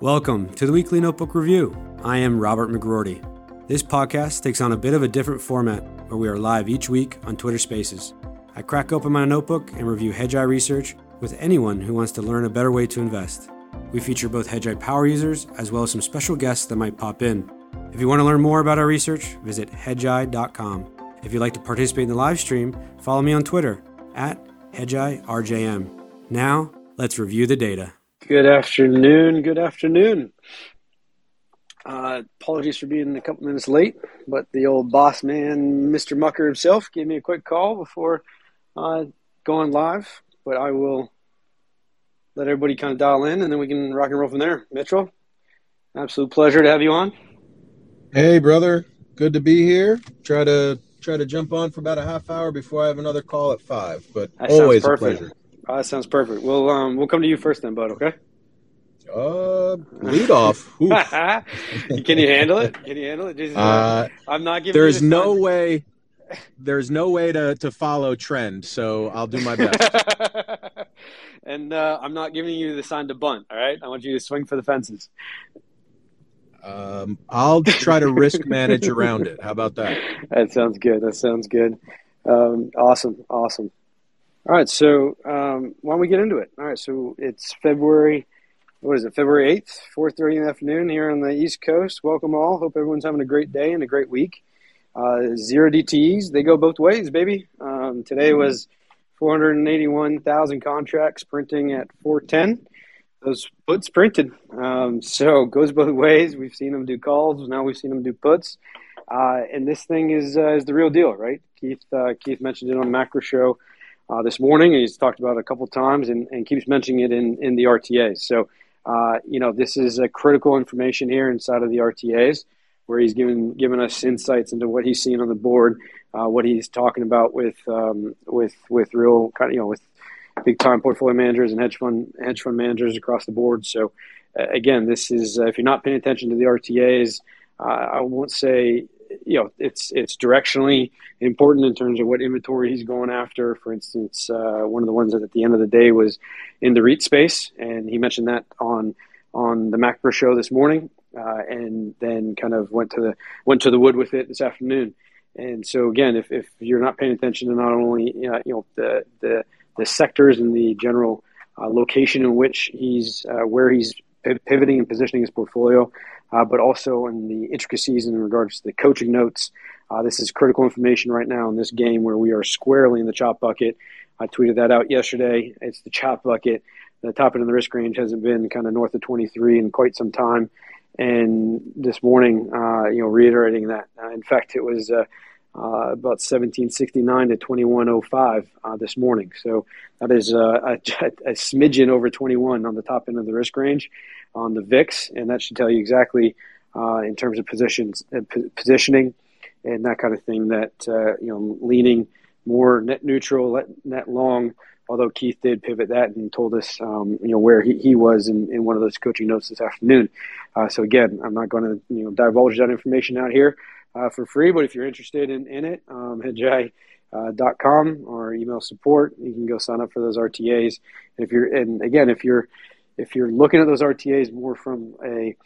Welcome to the Weekly Notebook Review. I am Robert McGroarty. This podcast takes on a bit of a different format where we are live each week on Twitter Spaces. I crack open my notebook and review Hedgeye research with anyone who wants to learn a better way to invest. We feature both Hedgeye power users as well as some special guests that might pop in. If you want to learn more about our research, visit hedgeye.com. If you'd like to participate in the live stream, follow me on Twitter at hedgeyeRJM. Now, let's review the data. Good afternoon. Good afternoon. Uh, apologies for being a couple minutes late, but the old boss man, Mr. Mucker himself, gave me a quick call before uh, going live. But I will let everybody kind of dial in, and then we can rock and roll from there. Mitchell, absolute pleasure to have you on. Hey, brother. Good to be here. Try to try to jump on for about a half hour before I have another call at five. But That always a pleasure. Oh, that sounds perfect. We'll um, we'll come to you first then, bud. Okay. Uh, lead off. Can you handle it? Can you handle it? Just, Uh, I'm not giving. there's no sign. way. There's no way to, to follow trend, so I'll do my best. and uh, I'm not giving you the sign to bunt. All right. I want you to swing for the fences. Um, I'll try to risk manage around it. How about that? That sounds good. That sounds good. Um, awesome. Awesome. All right. So um, why don't we get into it? All right. So it's February. What is it? February eighth, four thirty in the afternoon here on the East Coast. Welcome all. Hope everyone's having a great day and a great week. Uh, zero DTEs. They go both ways, baby. Um, today was four hundred and eighty-one thousand contracts printing at four ten. Those puts printed. Um, so goes both ways. We've seen them do calls. Now we've seen them do puts. Uh, and this thing is uh, is the real deal, right? Keith uh, Keith mentioned it on the macro show uh, this morning. He's talked about it a couple times and, and keeps mentioning it in, in the RTAs. So, uh, you know, this is a critical information here inside of the RTAs, where he's given given us insights into what he's seeing on the board, uh, what he's talking about with um, with with real kind of you know with big time portfolio managers and hedge fund hedge fund managers across the board. So, uh, again, this is uh, if you're not paying attention to the RTAs, uh, I won't say you know it's it's directionally important in terms of what inventory he's going after. For instance, uh, one of the ones that at the end of the day was in the REIT space, and he mentioned that on on the macro show this morning, uh, and then kind of went to the went to the wood with it this afternoon. And so again, if, if you're not paying attention to not only uh, you know the the the sectors and the general uh, location in which he's uh, where he's pivoting and positioning his portfolio, uh, but also in the intricacies in regards to the coaching notes. Uh, this is critical information right now in this game where we are squarely in the chop bucket. I tweeted that out yesterday. It's the chop bucket. The top end of the risk range hasn't been kind of north of 23 in quite some time. And this morning, uh, you know, reiterating that. Uh, in fact, it was uh, uh, about 1769 to 2105 uh, this morning. So that is a, a smidgen over 21 on the top end of the risk range on the VIX, and that should tell you exactly uh, in terms of positions, uh, p- positioning, and that kind of thing. That uh, you know, leaning more net neutral, net, long. Although Keith did pivot that and told us, um, you know, where he, he was in, in one of those coaching notes this afternoon. Uh, so again, I'm not going to you know divulge that information out here uh, for free, but if you're interested in, in it, um, hedgeye, uh, com or email support. You can go sign up for those RTAs. And if you're and again, if you're if you're looking at those RTAs more from a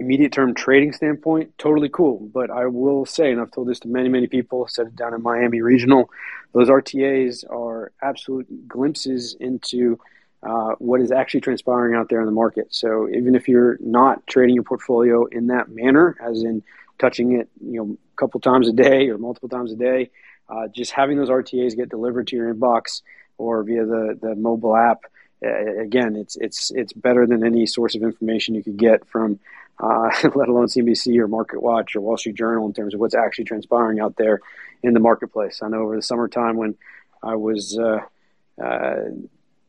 immediate term trading standpoint, totally cool. But I will say, and I've told this to many, many people, said it down in Miami Regional, those RTAs are absolute glimpses into uh, what is actually transpiring out there in the market. So even if you're not trading your portfolio in that manner, as in touching it, you know, a couple times a day or multiple times a day, uh, just having those RTAs get delivered to your inbox or via the, the mobile app, uh, again, it's it's it's better than any source of information you could get from, uh, let alone CNBC or Market Watch or Wall Street Journal in terms of what's actually transpiring out there in the marketplace. I know over the summertime when I was uh, uh,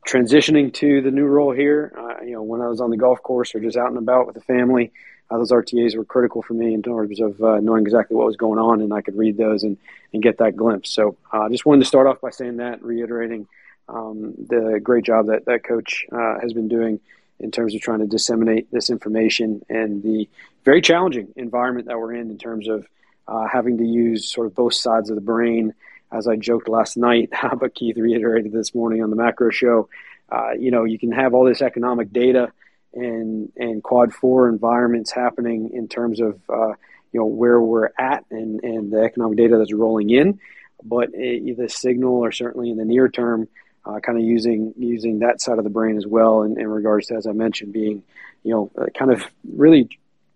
transitioning to the new role here, uh, you know, when I was on the golf course or just out and about with the family, those RTAs were critical for me in terms of knowing exactly what was going on, and I could read those and, and get that glimpse. So I just wanted to start off by saying that, reiterating um, the great job that that coach uh, has been doing in terms of trying to disseminate this information and the very challenging environment that we're in in terms of uh, having to use sort of both sides of the brain. As I joked last night, but Keith reiterated this morning on the macro show, uh, you know, you can have all this economic data and and quad four environments happening in terms of uh, you know where we're at and and the economic data that's rolling in, but it, the signal or certainly in the near term, uh, kind of using using that side of the brain as well in, in regards to as I mentioned being you know uh, kind of really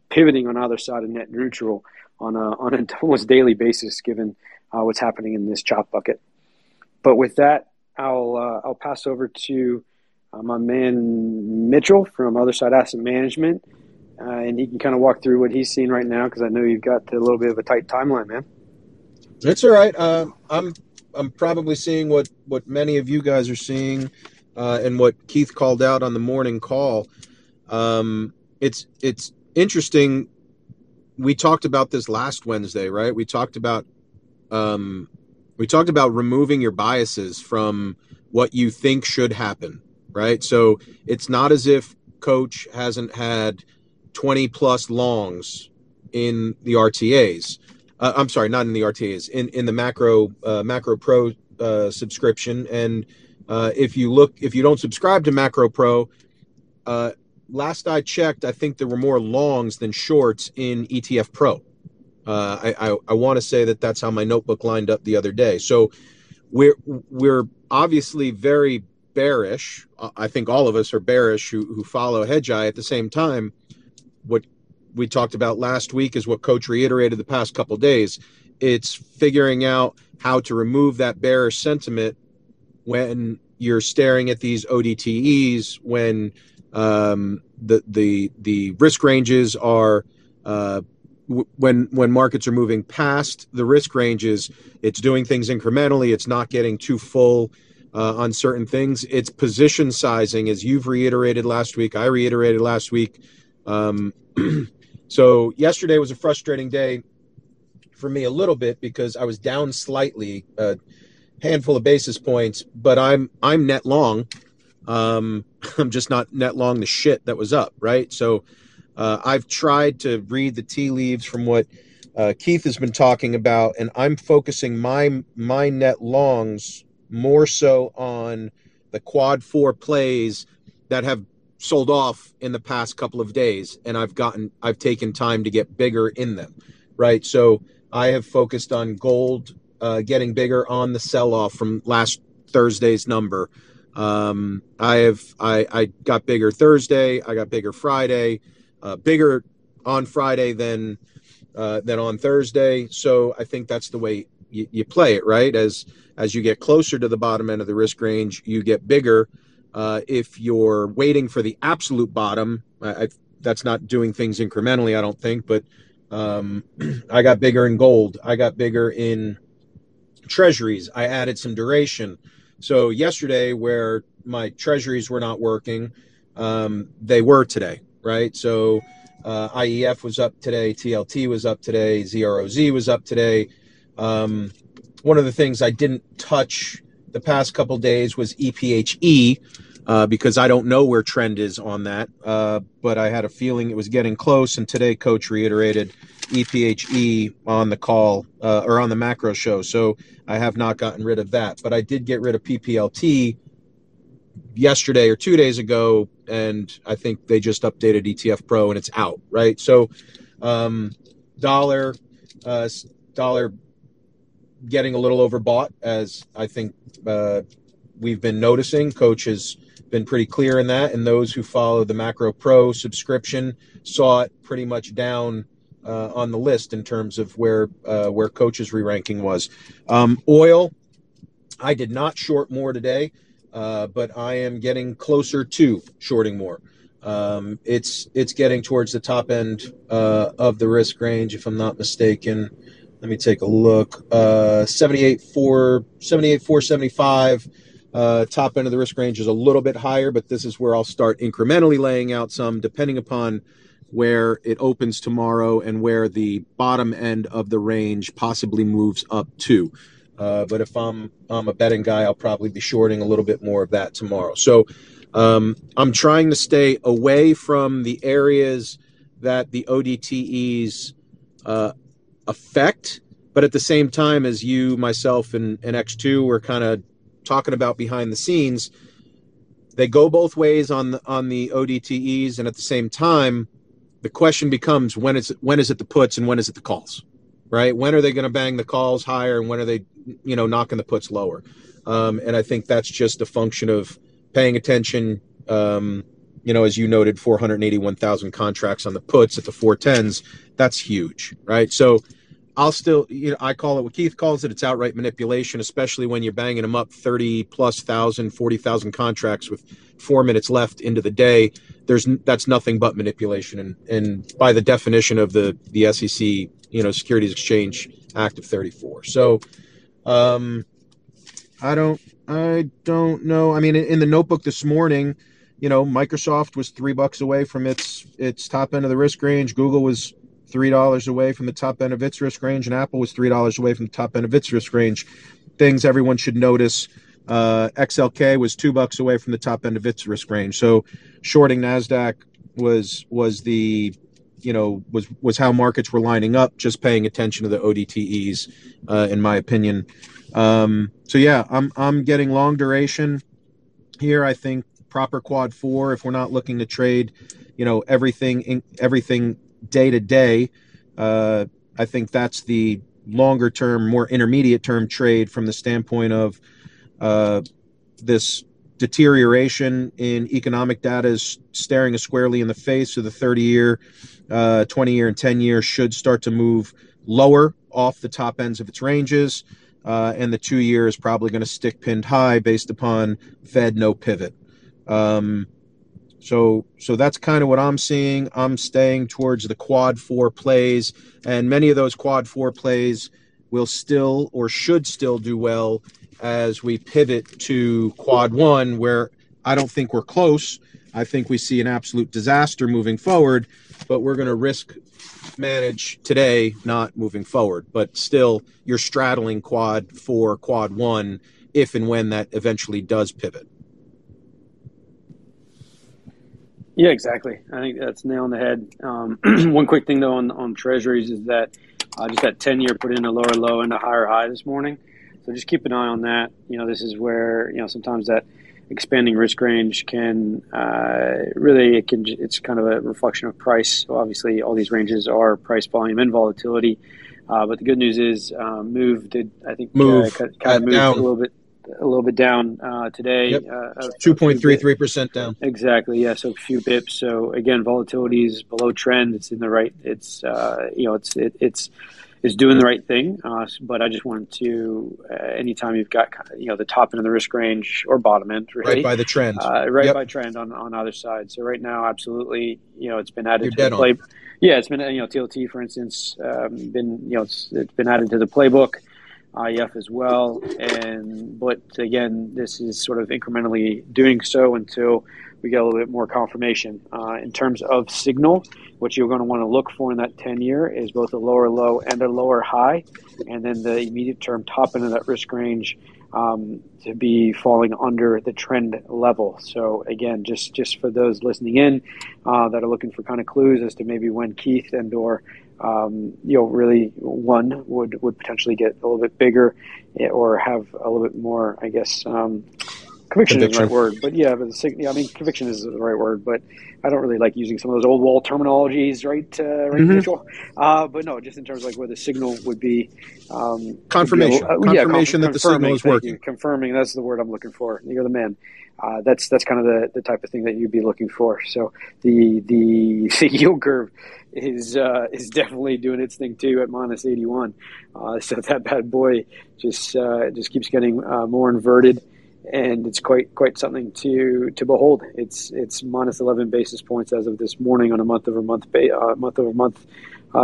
pivoting on either side of net neutral on a on an almost daily basis given uh, what's happening in this chop bucket. But with that, I'll uh, I'll pass over to uh, my man Mitchell from Other Side Asset Management, and he can kind of walk through what he's seeing right now because I know you've got a little bit of a tight timeline, man. That's all right. I'm I'm probably seeing what what many of you guys are seeing, uh, and what Keith called out on the morning call. Um, it's it's interesting. We talked about this last Wednesday, right? We talked about um, we talked about removing your biases from what you think should happen, right? So it's not as if coach hasn't had 20 plus longs in the RTAs. Uh, I'm sorry, not in the RTAs, in, in the macro uh, macro pro uh, subscription. And uh, if you look, if you don't subscribe to macro pro, uh, last I checked, I think there were more longs than shorts in ETF pro. Uh, I, I, I want to say that that's how my notebook lined up the other day. So we're we're obviously very bearish. I think all of us are bearish who, who follow Hedgeye. At the same time, what we talked about last week is what Coach reiterated the past couple days. It's figuring out how to remove that bearish sentiment when you're staring at these ODTEs, when um, the the the risk ranges are uh, when when markets are moving past the risk ranges, it's doing things incrementally. It's not getting too full uh, on certain things. It's position sizing, as you've reiterated last week. I reiterated last week. Um, so yesterday was a frustrating day for me a little bit because I was down slightly, a handful of basis points, but I'm I'm net long. Um, I'm just not net long the shit that was up, right? So uh, I've tried to read the tea leaves from what uh, Keith has been talking about, and I'm focusing my my net longs more so on the quad four plays that have sold off in the past couple of days, and I've gotten I've taken time to get bigger in them, right? So I have focused on gold uh, getting bigger on the sell off from last Thursday's number. Um, I have I, I got bigger Thursday, I got bigger Friday uh, bigger on Friday than uh, than on Thursday. So I think that's the way you, you, play it, right? As as you get closer to the bottom end of the risk range, you get bigger. Uh, if you're waiting for the absolute bottom, I, I, that's not doing things incrementally, I don't think. But um, I got bigger in gold. I got bigger in treasuries. I added some duration. So yesterday, where my treasuries were not working, um, they were today right? So uh, IEF was up today, TLT was up today, ZROZ was up today. Um, one of the things I didn't touch the past couple days was EPHE uh, because I don't know where trend is on that, uh, but I had a feeling it was getting close. And today, Coach reiterated EPHE on the call uh, or on the macro show. So I have not gotten rid of that, but I did get rid of PPLT yesterday or two days ago, and I think they just updated ETF Pro and it's out, right? So, um, dollar, uh, dollar getting a little overbought, as I think uh, we've been noticing. Coach has been pretty clear in that, and those who follow the Macro Pro subscription saw it pretty much down. Uh, on the list in terms of where uh, where coaches re-ranking was. Um, oil, I did not short more today uh, but I am getting closer to shorting more. Um, it's it's getting towards the top end uh, of the risk range, if I'm not mistaken. Let me take a look. Uh, 78 4 78 475. Uh, top end of the risk range is a little bit higher, but this is where I'll start incrementally laying out some, depending upon where it opens tomorrow and where the bottom end of the range possibly moves up to. Uh, but if I'm I'm a betting guy, I'll probably be shorting a little bit more of that tomorrow. So um, I'm trying to stay away from the areas that the ODTEs uh, affect, but at the same time, as you, myself, and, and X2 were kind of talking about behind the scenes, they go both ways on the on the ODTEs, and at the same time, the question becomes when is it, when is it the puts and when is it the calls, right? When are they going to bang the calls higher and when are they, you know, knocking the puts lower? Um, and I think that's just a function of paying attention. Um, you know, as you noted, 481,000 contracts on the puts at the 410s. That's huge, right? So I'll still, you know, I call it what Keith calls it. It's outright manipulation, especially when you're banging them up 30 plus thousand, 40,000 contracts with four minutes left into the day. There's that's nothing but manipulation, and and by the definition of the the SEC, you know, Securities Exchange Act of 34. So, um, I don't, I don't know. I mean, in, in the notebook this morning, you know, Microsoft was three bucks away from its its top end of the risk range. Google was $3 away from the top end of its risk range, and Apple was $3 away from the top end of its risk range. Things everyone should notice. Uh, XLK was two bucks away from the top end of its risk range. So shorting Nasdaq was was the you know was was how markets were lining up, just paying attention to the ODTEs, uh, in my opinion. Um, so yeah, I'm I'm getting long duration here. I think proper quad four if we're not looking to trade, you know everything in, everything day to day. I think that's the longer term, more intermediate term trade from the standpoint of uh, this deterioration in economic data is staring us squarely in the face. So the 30 year, uh, 20 year, and 10 year should start to move lower off the top ends of its ranges. Uh, and the two year is probably going to stick pinned high based upon Fed no pivot. Um, so so that's kind of what I'm seeing. I'm staying towards the quad four plays, and many of those quad four plays will still or should still do well as we pivot to quad one, where I don't think we're close. I think we see an absolute disaster moving forward, but we're going to risk manage today, not moving forward. But still, you're straddling quad four, quad one, if and when that eventually does pivot. Yeah, exactly. I think that's nail on the head. Um, one quick thing though on on treasuries is that uh, just that ten year put in a lower low and a higher high this morning. So just keep an eye on that. You know, this is where you know sometimes that expanding risk range can uh, really it can it's kind of a reflection of price. So obviously, all these ranges are price, volume, and volatility. Uh, but the good news is, um, move did I think uh, move kind of moved down. a little bit a little bit down uh, today. Yep. Uh, Two point three three percent down. Exactly. Yeah. So a few bips. So again, volatility is below trend. It's in the right. It's uh, you know it's it, it's is doing the right thing. Uh, but I just wanted to, uh, anytime you've got you know the top end of the risk range or bottom end, really, right by the trend, uh, right yep. by trend on on either side. So right now, absolutely, you know, it's been added You're to the play. On. Yeah, it's been you know TLT for instance, um, been you know it's, it's been added to the playbook. IF as well. And but again, this is sort of incrementally doing so until we get a little bit more confirmation. Uh, in terms of signal, what you're going to want to look for in that 10 year is both a lower low and a lower high, and then the immediate term top end of that risk range um, to be falling under the trend level. So again, just just for those listening in uh, that are looking for kind of clues as to maybe when Keith and or um, you know, really one would would potentially get a little bit bigger eh, or have a little bit more, I guess. Um, conviction, conviction, is the right word, but yeah, but the, yeah, I mean, conviction is the right word, but I don't really like using some of those old wall terminologies, right? Uh, right, mm-hmm. uh, but no, just in terms of like where the signal would be. Um, confirmation. uh, confirmation yeah, that the signal is working. You. Confirming. That's the word I'm looking for. You're the man. Uh, that's that's kind of the, the type of thing that you'd be looking for. So the the, the yield curve is uh, is definitely doing its thing too at minus 81. Uh, so that bad boy just uh, just keeps getting uh, more inverted, and it's quite quite something to to behold. It's it's minus 11 basis points as of this morning on a month over month ba- month over month.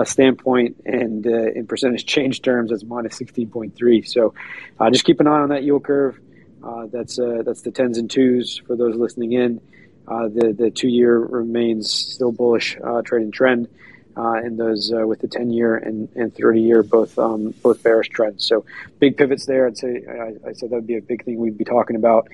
standpoint and in percentage change terms, that's minus 16.3. So, just keep an eye on that yield curve. Uh, that's uh, that's the tens and twos for those listening in. Uh, the the two year remains still bullish uh, trading trend, uh, and those uh, with the ten year and, and thirty year both um, both bearish trends. So big pivots there. I'd say I, I said that would be a big thing we'd be talking about.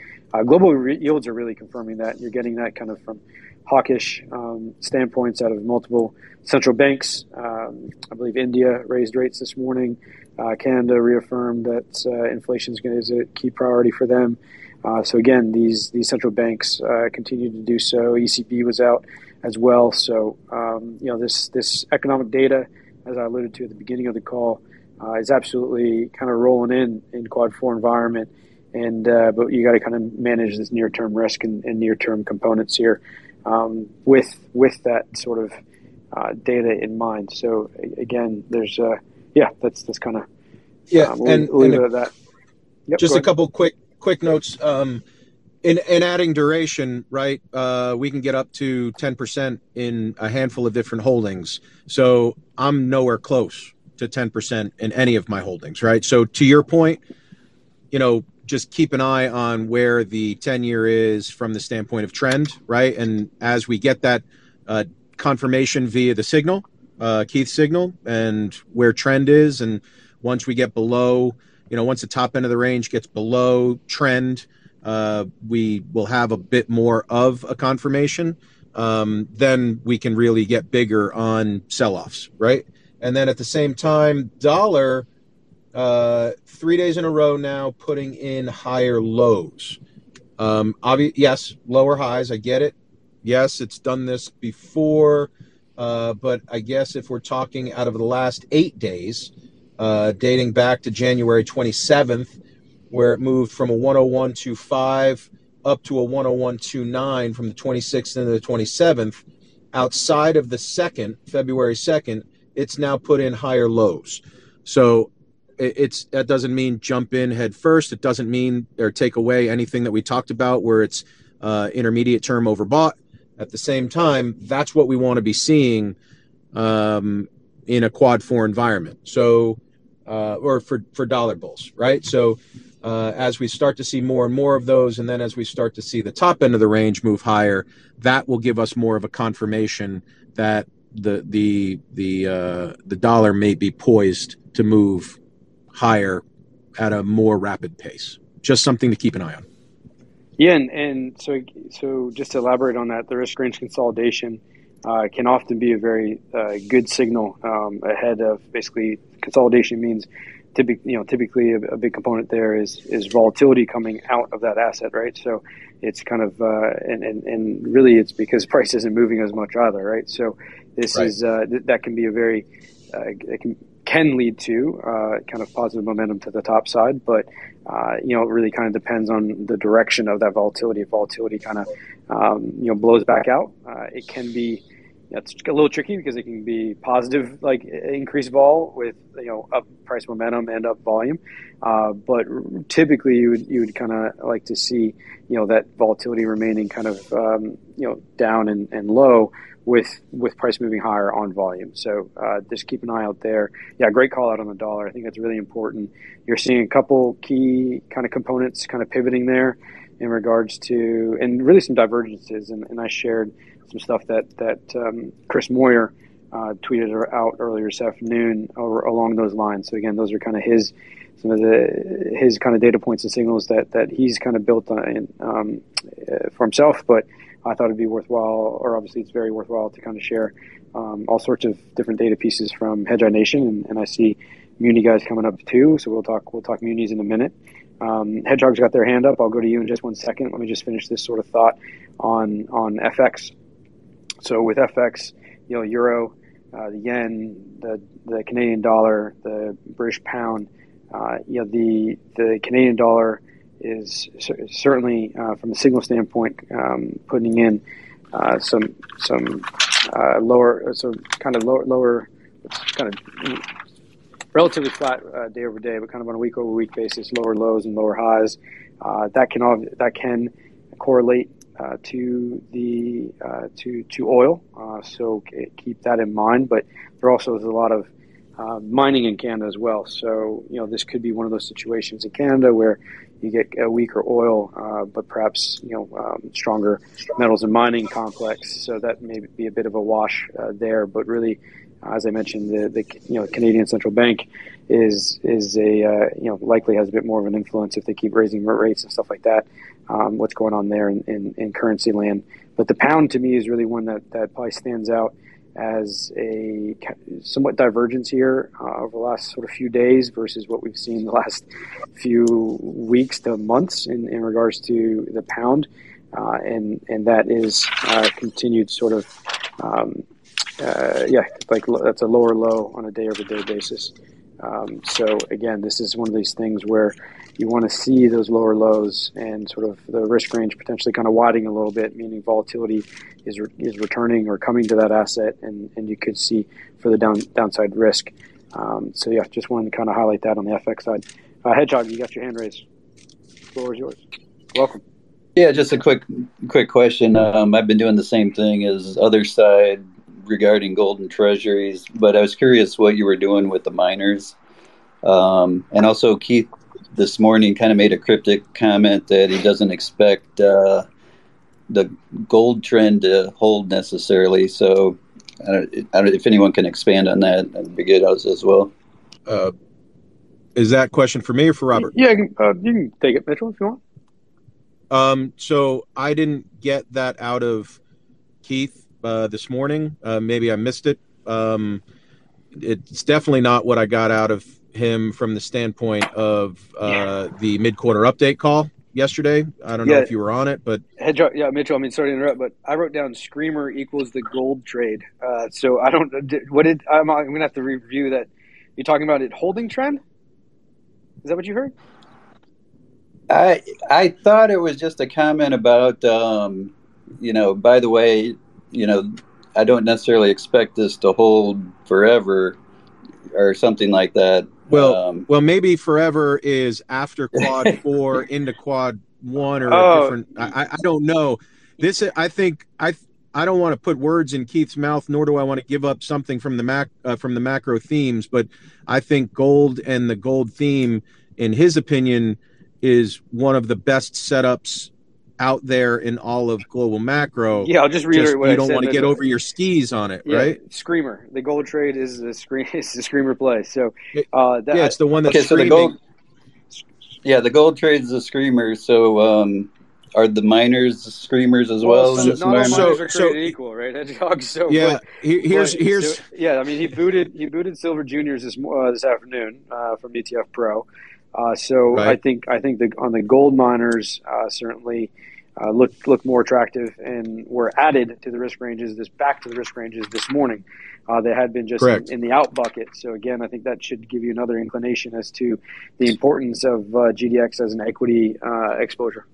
global re- yields are really confirming that. You're getting that kind of from hawkish um, standpoints out of multiple central banks. Um, I believe India raised rates this morning. Uh, Canada reaffirmed that uh, inflation is a key priority for them. Uh, so again, these these central banks uh, continue to do so. ECB was out as well. So um, you know this this economic data, as I alluded to at the beginning of the call, uh, is absolutely kind of rolling in in quad four environment. And uh, but you got to kind of manage this near term risk and, and near term components here um, with with that sort of data in mind. So again, there's yeah, that's that's kind of yeah, we'll and, leave and it at that. Yep, just a couple quick quick notes. Um, in, in adding duration, right, uh, we can get up to 10% in a handful of different holdings. So I'm nowhere close to 10% in any of my holdings, right? So to your point, you know, just keep an eye on where the 10 year is from the standpoint of trend, right? And as we get that uh, confirmation via the signal, uh, Keith signal, and where trend is, and once we get below, you know, once the top end of the range gets below trend, uh, we will have a bit more of a confirmation. Um, then we can really get bigger on sell offs, right? And then at the same time, dollar, uh, three days in a row now putting in higher lows. Um, obvi- yes, lower highs. I get it. Yes, it's done this before. Uh, but I guess if we're talking out of the last eight days, uh, dating back to January 27th, where it moved from a 101.25 up to a 101.29 from the 26th into the 27th. Outside of the second, February 2nd, it's now put in higher lows. So it's that doesn't mean jump in head first. It doesn't mean or take away anything that we talked about where it's uh, intermediate term overbought. At the same time, that's what we want to be seeing um, in a quad four environment. So uh, or for, for dollar bulls, right? So uh, as we start to see more and more of those, and then as we start to see the top end of the range move higher, that will give us more of a confirmation that the the the uh, the dollar may be poised to move higher at a more rapid pace. Just something to keep an eye on. Yeah, and, and so so just to elaborate on that, the risk range consolidation uh, can often be a very uh, good signal um, ahead of basically consolidation means typically you know typically a, a, big component there is is volatility coming out of that asset right so it's kind of uh, and, and and really it's because price isn't moving as much either right so this right. is uh, th- that can be a very uh, it can can lead to uh, kind of positive momentum to the top side but uh, you know it really kind of depends on the direction of that volatility if volatility kind of um, you know blows back out uh, it can be it's a little tricky because it can be positive, like increased vol with you know up price momentum and up volume. Uh, but typically, you would you would kind of like to see you know that volatility remaining kind of um, you know down and, and low with with price moving higher on volume. So uh, just keep an eye out there. Yeah, great call out on the dollar. I think that's really important. You're seeing a couple key kind of components kind of pivoting there in regards to and really some divergences. And, and I shared some stuff that that um, Chris Moyer uh, tweeted out earlier this afternoon along those lines. So again, those are kind of his some of the his kind of data points and signals that that he's kind of built on, um, uh, for himself. But I thought it'd be worthwhile, or obviously it's very worthwhile to kind of share um, all sorts of different data pieces from Hedgeye Nation, and, and I see Muni guys coming up too. So we'll talk we'll talk Munis in a minute. Um, Hedgehog's got their hand up. I'll go to you in just one second. Let me just finish this sort of thought on on FX. So with FX, you know, euro, uh, the yen, the the Canadian dollar, the British pound, uh, you know, the the Canadian dollar is certainly uh, from a signal standpoint um, putting in uh, some some uh, lower, so kind of lower lower, kind of relatively flat uh, day over day, but kind of on a week over week basis, lower lows and lower highs. that can all, that can correlate uh, to the uh, to to oil. Uh, so keep that in mind. But there also is a lot of uh, mining in Canada as well. So you know this could be one of those situations in Canada where you get a weaker oil, uh, but perhaps you know um, stronger metals and mining complex. So that may be a bit of a wash there. But really, as I mentioned, the, the you know Canadian central bank is is a you know likely has a bit more of an influence if they keep raising rates and stuff like that um, what's going on there in, in, in, currency land. But the pound to me is really one that, that probably stands out as a somewhat divergence here uh, over the last sort of few days versus what we've seen the last few weeks to months in, in regards to the pound. Uh, and and that is uh, continued sort of um, uh, yeah like that's a lower low on a day over day basis. Um, so again, this is one of these things where you want to see those lower lows and sort of the risk range potentially kind of widening a little bit, meaning volatility is re- is returning or coming to that asset, and, and you could see for the down downside risk. Um, so yeah, just wanted to kind of highlight that on the FX side. Uh, Hedgehog, you got your hand raised. The floor is yours. Welcome. Yeah, just a quick quick question. Um, I've been doing the same thing as other side regarding golden treasuries, but I was curious what you were doing with the miners. Um, and also, Keith this morning kind of made a cryptic comment that he doesn't expect uh, the gold trend to hold necessarily. So, I don't, I don't, if anyone can expand on that, that'd be good as, as well. Uh, is that question for me or for Robert? Yeah, you can, uh, you can take it, Mitchell, if you want. Um, so I didn't get that out of Keith uh, this morning. Uh, maybe I missed it. Um, it's definitely not what I got out of him from the standpoint of uh, yeah. the mid-quarter update call yesterday. I don't know if you were on it, but Hedgehog, yeah, Mitchell. I mean, sorry to interrupt, but I wrote down screamer equals the gold trade. Uh, so I don't. What did I'm, I'm gonna have to review that. You're talking about it holding trend. Is that what you heard? I I thought it was just a comment about um, you know. By the way, you know, I don't necessarily expect this to hold forever or something like that. Well, um, well, maybe forever is after quad four into quad one or oh. different. I, I don't know. This I think I I don't want to put words in Keith's mouth, nor do I want to give up something from the mac uh, from the macro themes. But I think gold and the gold theme, in his opinion, is one of the best setups out there in all of global macro. Yeah, I'll just reiterate just, what you I don't said, want to get over your skis on it, yeah, right? Screamer. The gold trade is a scream. It's a screamer play. So uh, that, yeah, it's the one that's okay, so the gold. Yeah, the gold trade is a screamer. So um, are the miners screamers as well? well so, not all miners so, are created so, equal, right? Hedgehog. So yeah, but, here's but, here's so, yeah. I mean, he booted he booted Silver Juniors this uh, this afternoon uh, from ETF Pro. Uh, so right. I think I think the on the gold miners uh, certainly uh, look look more attractive and were added to the risk ranges this back to the risk ranges this morning. Uh, they had been just in, in, the out bucket. So again, I think that should give you another inclination as to the importance of uh, GDX as an equity uh, exposure.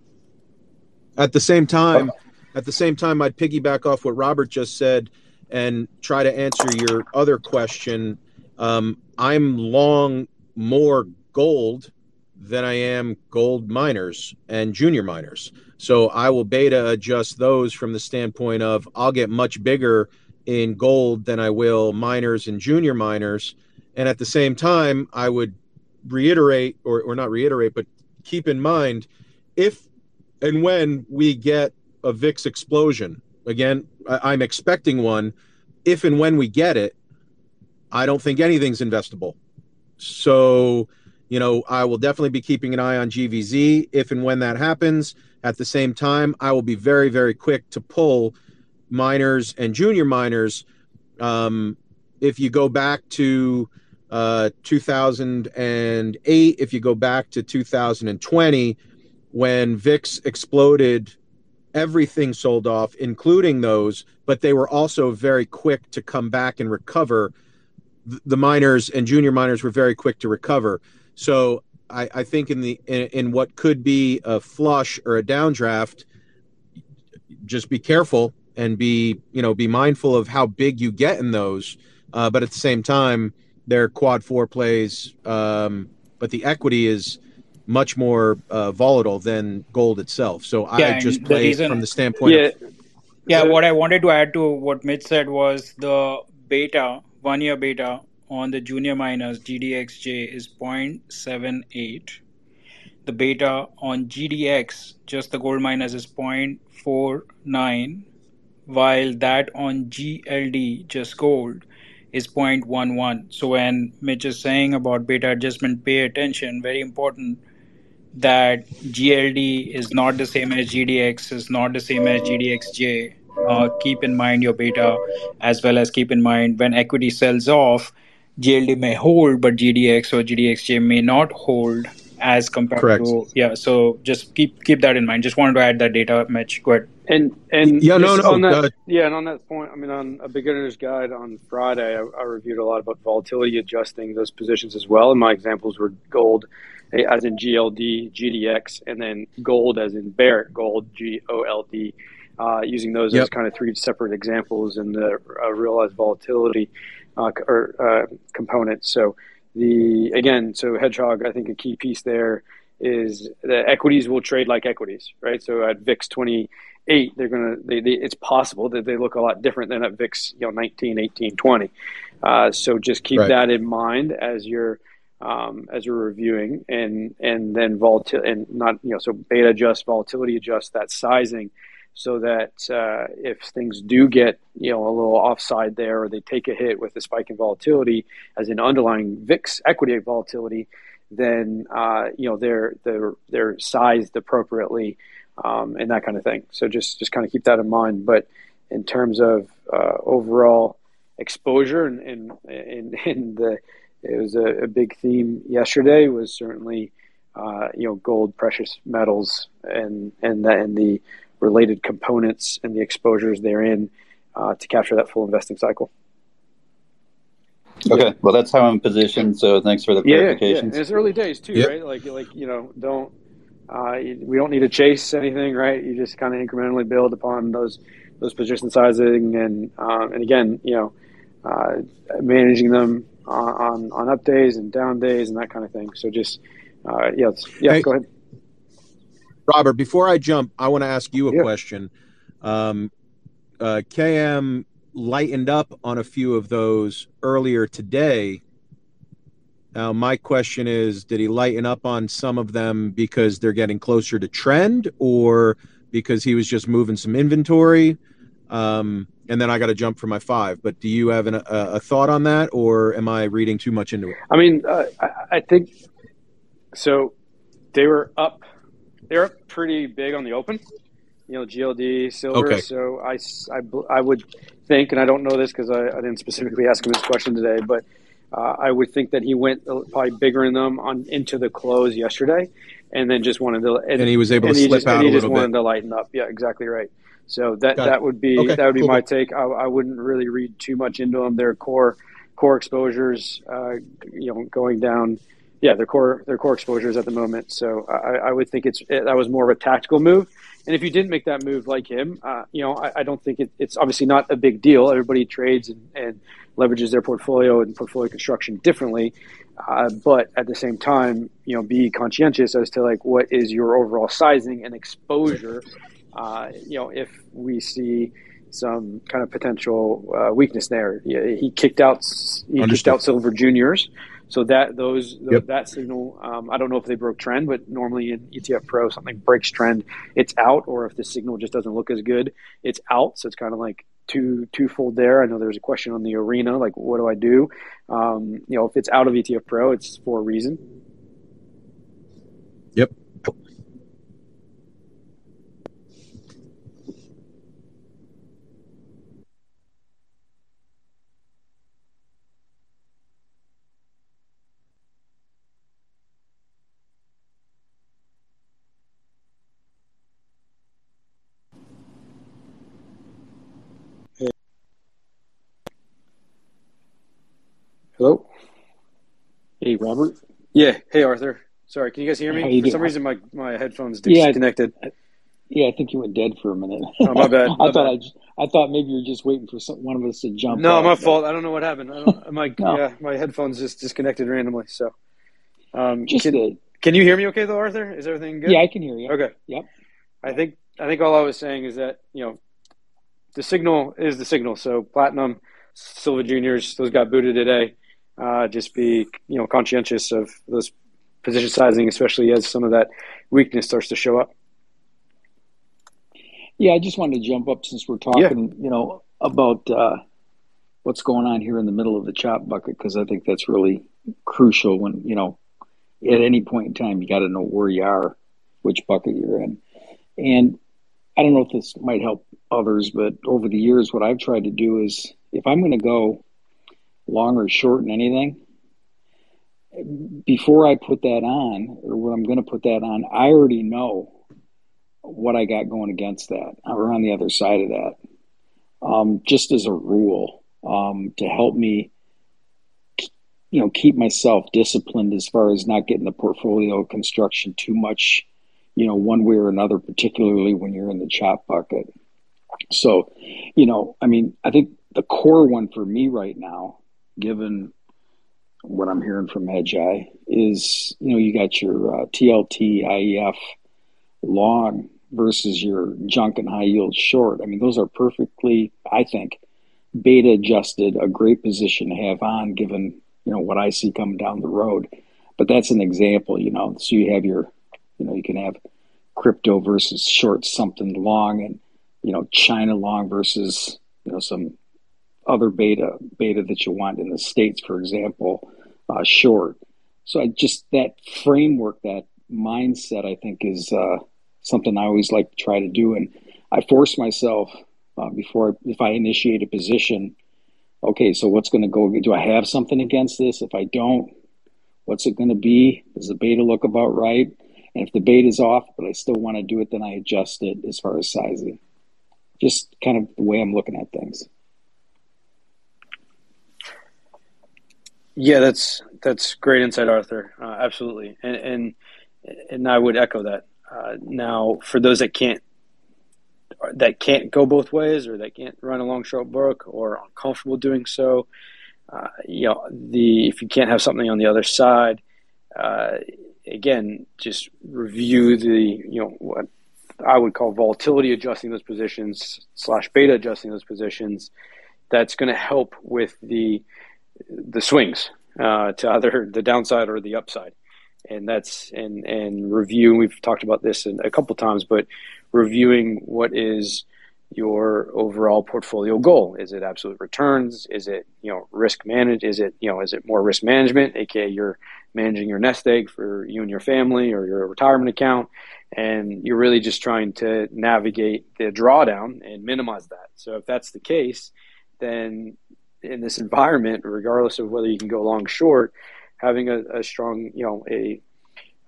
At the same time, at the same time, I'd piggyback off what Robert just said and try to answer your other question. Um, I'm long more gold than I am gold miners and junior miners. So I will beta adjust those from the standpoint of I'll get much bigger in gold than I will miners and junior miners. And at the same time, I would reiterate, or, or not reiterate, but keep in mind if and when we get a VIX explosion, again, I, I'm expecting one. If and when we get it, I don't think anything's investable. So, you know, I will definitely be keeping an eye on GVZ if and when that happens. At the same time, I will be very, very quick to pull miners and junior miners. Um, if you go back to uh, 2008, if you go back to 2020, when VIX exploded, everything sold off, including those, but they were also very quick to come back and recover. The miners and junior miners were very quick to recover. So I, I think in the in, in, what could be a flush or a downdraft, just be careful and be you know be mindful of how big you get in those. Uh, but at the same time, they're quad four plays, um, but the equity is much more uh, volatile than gold itself. So yeah, I just play reason, from the standpoint. Yeah, of, yeah. What I wanted to add to what Mitch said was the beta, one year beta on the junior miners GDXJ is 0.78. The beta on GDX, just the gold miners, is 0.49, while that on GLD, just gold, is 0.11. So when Mitch is saying about beta adjustment, pay attention. Very important that GLD is not the same as GDX, is not the same as GDXJ uh, keep in mind your beta as well as keep in mind when equity sells off, GLD may hold, but GDX or GDXJ may not hold as compared Correct. to yeah. So just keep keep that in mind. Just wanted to add that data, Mitch. Go ahead. And and Yeah, no, no, on that, uh, yeah, and on that point, I mean, on a beginner's guide on Friday, I, I reviewed a lot about volatility adjusting those positions as well. And my examples were gold, eh, as in GLD, GDX, and then gold as in Barrick Gold, G O L D. Uh, using those as kind of three separate examples in the uh, realized volatility uh, or uh, component. So the again, so hedgehog, I think a key piece there is the equities will trade like equities, right? So at VIX twenty eight, they're gonna they, they, it's possible that they look a lot different than at VIX, you know, 19, 18, 20. Uh, so just keep Right. that in mind as you're um, as you're reviewing, and and then volatility and not you know so beta adjust, volatility adjust that sizing, so that uh, if things do get you know a little offside there, or they take a hit with the spike in volatility, as in underlying VIX equity volatility, then uh, you know they're they're they're sized appropriately um, and that kind of thing. So just just kind of keep that in mind. But in terms of uh, overall exposure and and, and the it was a, a big theme yesterday was certainly uh, you know gold, precious metals, and and the, and the related components and the exposures therein uh, to capture that full investing cycle. Okay, well that's how I'm positioned. So thanks for the Yeah, yeah, yeah. it's early days too, Yep. right? Like, like you know, don't uh, we don't need to chase anything, right? You just kind of incrementally build upon those those position sizing, and um, and again, you know, uh, managing them on, on on up days and down days and that kind of thing. So just uh, yeah, yeah. Hey, go ahead. Robert, before I jump, I want to ask you a Yeah. question. Um, uh, KM lightened up on a few of those earlier today. Now, my question is did he lighten up on some of them because they're getting closer to trend or because he was just moving some inventory? Um, and then I got to jump for my five. But do you have an, a, a thought on that or am I reading too much into it? I mean, uh, I, I think so. They were up. They're up pretty big on the open. You know, GLD, silver. Okay. So I, I I would think, and I don't know this because I, I didn't specifically ask him this question today, but uh, I would think that he went probably bigger in them on into the close yesterday, and then just wanted to. And, And he was able to slip just, out and a he just wanted bit. to lighten up. Yeah, exactly right. So that Got it. that would be Okay, that would be cool, my take. I, I wouldn't really read too much into them. Their core core exposures, uh, you know, going down. Yeah, their core their core exposures at the moment. So I, I would think it's it, that was more of a tactical move. And if you didn't make that move like him, uh, you know, I, I don't think it, it's obviously not a big deal. Everybody trades and, and leverages their portfolio and portfolio construction differently. Uh, but at the same time, you know, be conscientious as to like what is your overall sizing and exposure. Uh, you know, if we see some kind of potential uh, weakness there, Yeah, he kicked out he kicked Understood. out Silver Juniors. So that those Yep. that signal, um, I don't know if they broke trend, but normally in ETF Pro, something breaks trend, it's out, or if the signal just doesn't look as good, it's out. So it's kind of like two twofold there. I know there's a question on the arena, like what do I do? Um, you know, if it's out of ETF Pro, it's for a reason. Yep. Hello. Hey, Robert. Yeah. Hey, Arthur. Sorry, can you guys hear me? For some reason, my, my headphones Yeah. disconnected. Yeah, I think you went dead for a minute. Oh, my bad, my I thought bad. I, just, I thought maybe you were just waiting for some, one of us to jump. No, off, my but- fault. I don't know what happened. I don't, my No. yeah, my headphones just disconnected randomly. So, um, Just can, can you hear me okay though, Arthur? Is everything good? yeah, I can hear you. Okay. Yep. I think I think all I was saying is that you know the signal is the signal. So platinum, silver juniors, those got booted today. Uh, just be you know conscientious of those position sizing, especially as some of that weakness starts to show up. Yeah, I just wanted to jump up since we're talking, you know, about uh, what's going on here in the middle of the chop bucket because I think that's really crucial. When you know, at any point in time, you got to know where you are, which bucket you're in, and I don't know if this might help others, but over the years, what I've tried to do is if I'm going to go long or short in anything, before I put that on, or when I'm going to put that on, I already know what I got going against that or on the other side of that. Um, just as a rule, um, to help me, you know, keep myself disciplined as far as not getting the portfolio construction too much, you know, one way or another, particularly when you're in the chop bucket. So, you know, I mean, I think the core one for me right now, given what I'm hearing from Hedgeye, is you know, you got your uh, TLT, IEF, long versus your junk and high yield short. I mean, those are perfectly, I think, beta adjusted, a great position to have on given, you know, what I see coming down the road. But that's an example, you know. So you have your, you know, you can have crypto versus short something long and, you know, China long versus, you know, some other beta beta that you want in the states, for example, uh, short. So I just that framework, that mindset, I think is uh, something I always like to try to do. And I force myself uh, before if I initiate a position. Okay, so what's going to go? Do I have something against this? If I don't, what's it going to be? Does the beta look about right? And if the beta is off, but I still want to do it, then I adjust it as far as sizing. Just kind of the way I'm looking at things. Yeah, that's that's great insight, Arthur. Uh, absolutely, and, and and I would echo that. Uh, now, for those that can't that can't go both ways, or that can't run a long short book, or uncomfortable doing so, uh, you know, the if you can't have something on the other side, uh, again, just review the you know what I would call volatility adjusting those positions slash beta adjusting those positions. That's going to help with the the swings uh, to either the downside or the upside and that's and and review. We've talked about this a couple times, but reviewing what is your overall portfolio goal. Is it absolute returns? Is it you know risk manage? Is it you know is it more risk management, aka you're managing your nest egg for you and your family or your retirement account, and you're really just trying to navigate the drawdown and minimize that. So if that's the case, then in this environment, regardless of whether you can go long short, having a, a strong, you know, a,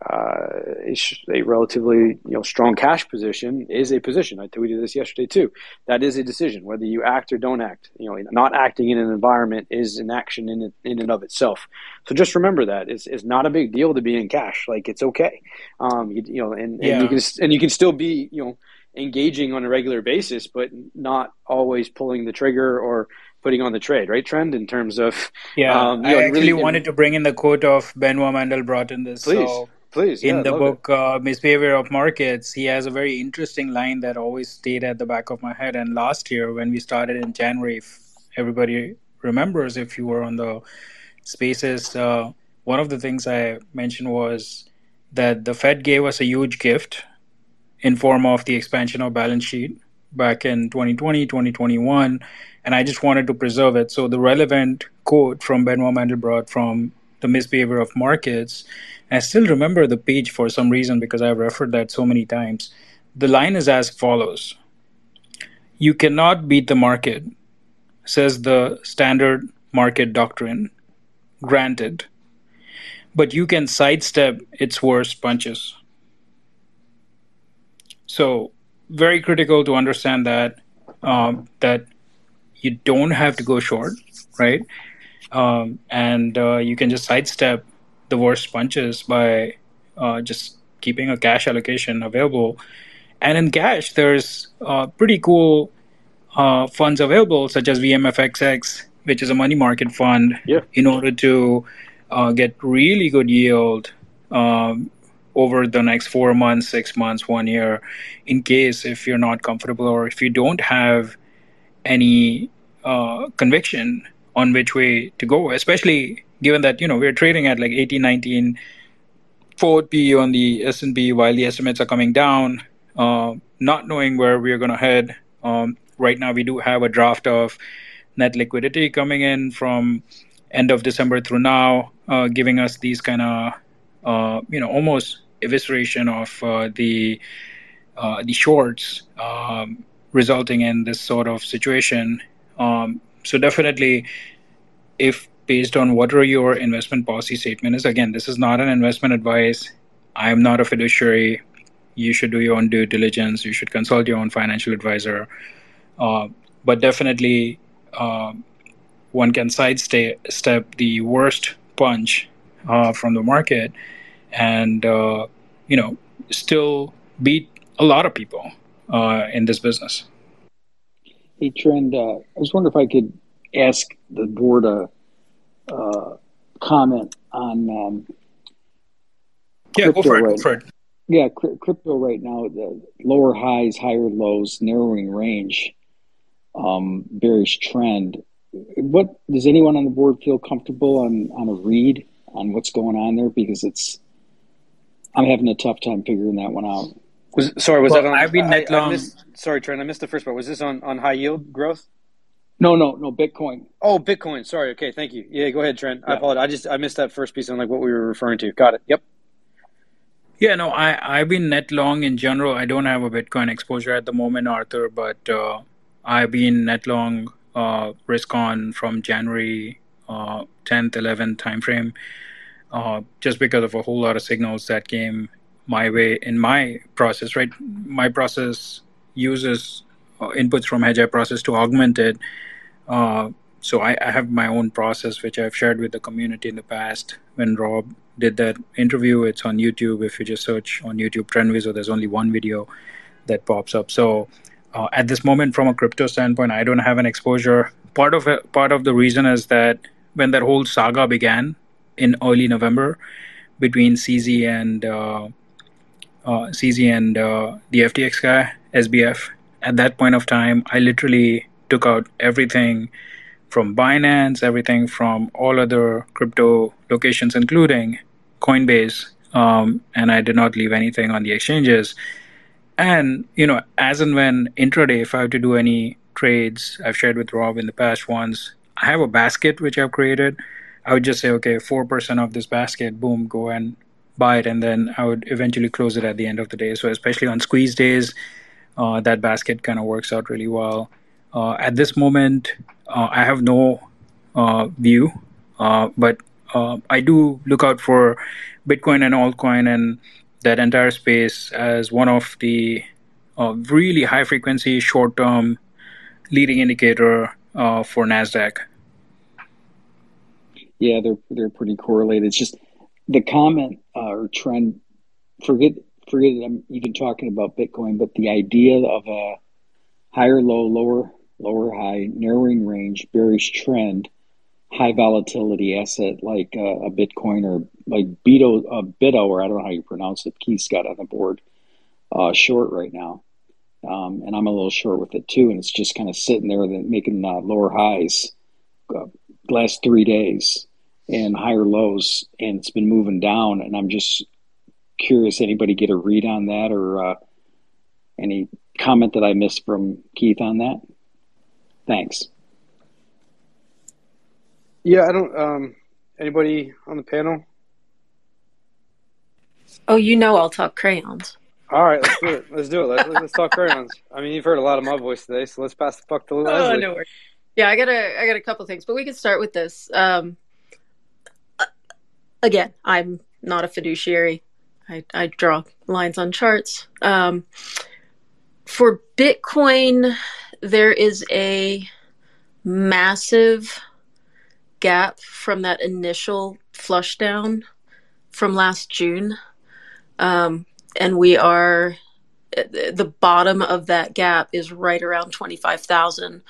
uh, a, a relatively you know strong cash position is a position. I tweeted this yesterday too. That is a decision whether you act or don't act. You know, not acting in an environment is an action in in and of itself. So just remember that it's, it's not a big deal to be in cash. Like it's okay. Um, you, you know, and, and you can and you can still be you know engaging on a regular basis, but not always pulling the trigger or putting on the trade, right? Trend in terms of yeah. Um, I know, actually really, wanted to bring in the quote of Benoit Mandelbrot in this. Please, so please. In yeah, the book uh, Misbehavior of Markets, he has a very interesting line that always stayed at the back of my head. And last year, when we started in January, if everybody remembers, if you were on the Spaces, uh, one of the things I mentioned was that the Fed gave us a huge gift in form of the expansion of balance sheet back in 2020, 2021 and I just wanted to preserve it. So the relevant quote from Benoit Mandelbrot from The Misbehavior of Markets, I still remember the page for some reason because I've referred that so many times. The line is as follows You cannot beat the market, says the standard market doctrine. Granted. But you can sidestep its worst punches. So, very critical to understand that um, that you don't have to go short, right? Um, and uh, you can just sidestep the worst punches by uh, just keeping a cash allocation available. And in cash, there's uh, pretty cool uh, funds available, such as VMFXX, which is a money market fund, yeah. in order to uh, get really good yield um, over the next four months, six months, one year, in case if you're not comfortable or if you don't have any uh, conviction on which way to go, especially given that you know we're trading at like 18, 19 forward P on the S&P while the estimates are coming down, uh, not knowing where we're going to head. Um, right now, we do have a draft of net liquidity coming in from end of December through now, uh, giving us these kind of uh, you know almost evisceration of uh, the uh, the shorts. Um, resulting in this sort of situation. Um, so definitely, if based on whatever your investment policy statement is, again, this is not an investment advice. I'm not a fiduciary. You should do your own due diligence. You should consult your own financial advisor. Uh, but definitely, uh, one can sidestep step the worst punch uh, from the market, and uh, you know still beat a lot of people uh, in this business. Hey, Trend, uh, I was wondering if I could ask the board a, comment on um, yeah, go for it. Right, go for it. Yeah, crypto right now, the lower highs, higher lows, narrowing range, um, bearish trend. What does anyone on the board feel comfortable on on a read on what's going on there? Because it's I'm having a tough time figuring that one out. Was sorry, was well, that on? I've been net long. I missed, sorry, Trent, I missed the first part. Was this on on high yield growth? No, no, no. Bitcoin. Oh, Bitcoin. Sorry. Okay, thank you. Yeah, go ahead, Trent. Yeah. I apologize. I just I missed that first piece on like what we were referring to. Got it. Yep. Yeah, no, I I've been net long in general. I don't have a Bitcoin exposure at the moment, Arthur, but uh, I've been net long uh, risk on from January uh, 10th, 11th timeframe, uh, just because of a whole lot of signals that came my way in my process, right? My process uses uh, inputs from Hedgeye process to augment it. Uh, so I, I, have my own process, which I've shared with the community in the past. When Rob did that interview, it's on YouTube. If you just search on YouTube TrendViso, there's only one video that pops up. So uh, at this moment, from a crypto standpoint, I don't have an exposure. Part of it, part of the reason is that when that whole saga began in early November between CZ and uh, CZ and uh, the FTX guy, SBF. At that point of time, I literally took out everything from Binance, everything from all other crypto locations, including Coinbase, um, and I did not leave anything on the exchanges. And you know, as and when intraday, if I have to do any trades, I've shared with Rob in the past ones, I have a basket which I've created. I would just say, okay, four percent of this basket, boom, go and buy it, and then I would eventually close it at the end of the day. So especially on squeeze days, uh, that basket kind of works out really well. Uh, at this moment, uh, I have no uh, view, uh, but uh, I do look out for Bitcoin and altcoin and that entire space as one of the really high frequency, short term leading indicator for Nasdaq. Yeah, they're they're pretty correlated. It's just the comment uh, or trend, forget forget that I'm even talking about Bitcoin, but the idea of a higher low, lower lower high, narrowing range, bearish trend, high volatility asset like uh, a Bitcoin or like Bito, uh, Bito, or I don't know how you pronounce it. Keith's got on the board uh, short right now, um, and I'm a little short with it too. And it's just kind of sitting there, making uh, lower highs uh, last three days and higher lows, and it's been moving down. And I'm just curious, anybody get a read on that, or uh, any comment that I missed from Keith on that? Thanks. Yeah, I don't. Um, anybody on the panel? Oh, you know, I'll talk crayons. All right, let's do it. Let's do it. Let's, let's talk crayons. I mean, you've heard a lot of my voice today, so let's pass the puck to Leslie. Oh, no worries. Yeah, I got a, I got a couple things, but we can start with this. Um, again, I'm not a fiduciary. I, I draw lines on charts. Um, for Bitcoin, there is a massive gap from that initial flush down from last June. Um, and we are the bottom of that gap is right around 25,000,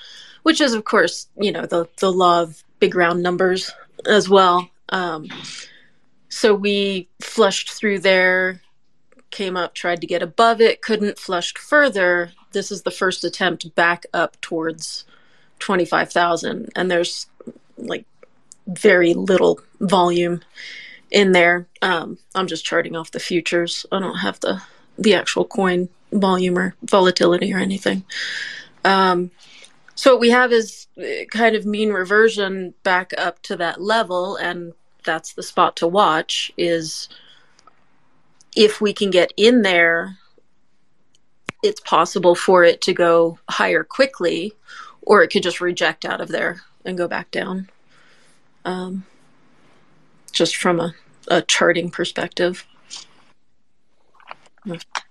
which is, of course, you know, the, the law of big round numbers as well. Um, so we flushed through there, came up, tried to get above it, couldn't, flushed further. This is the first attempt back up towards 25,000. And there's like very little volume in there. Um, I'm just charting off the futures. I don't have the, the actual coin volume or volatility or anything. Um, so what we have is uh, kind of mean reversion back up to that level and that's the spot to watch is if we can get in there it's possible for it to go higher quickly, or it could just reject out of there and go back down. Um, just from a, a charting perspective.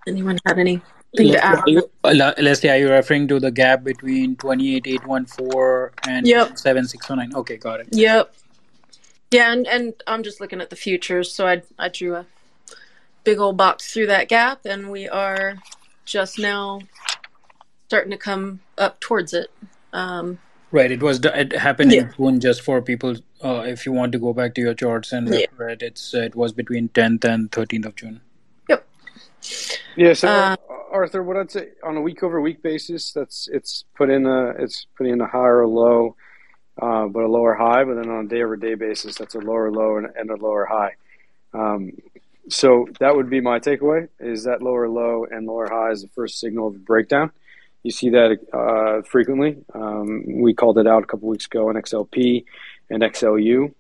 Anyone had anything to add? Leslie, are you referring to the gap between 28814 and Yep. 7609? Okay, got it. Yep. Yeah, and, and I'm just looking at the futures, so I I drew a big old box through that gap, and we are just now starting to come up towards it. Um, Right, it was it happened Yeah. in June. Just for people, uh, if you want to go back to your charts and Yeah. refer it, it's uh, it was between 10th and 13th of June. yep. Yeah, so Uh, Arthur, what I'd say on a week over week basis, that's it's put in a it's putting in a higher low, uh, but a lower high. But then on a day over day basis, that's a lower low and, and a lower high. Um, so that would be my takeaway: is that lower low and lower high is the first signal of a breakdown. You see that uh, frequently. Um, we called it out a couple weeks ago in XLP and XLU,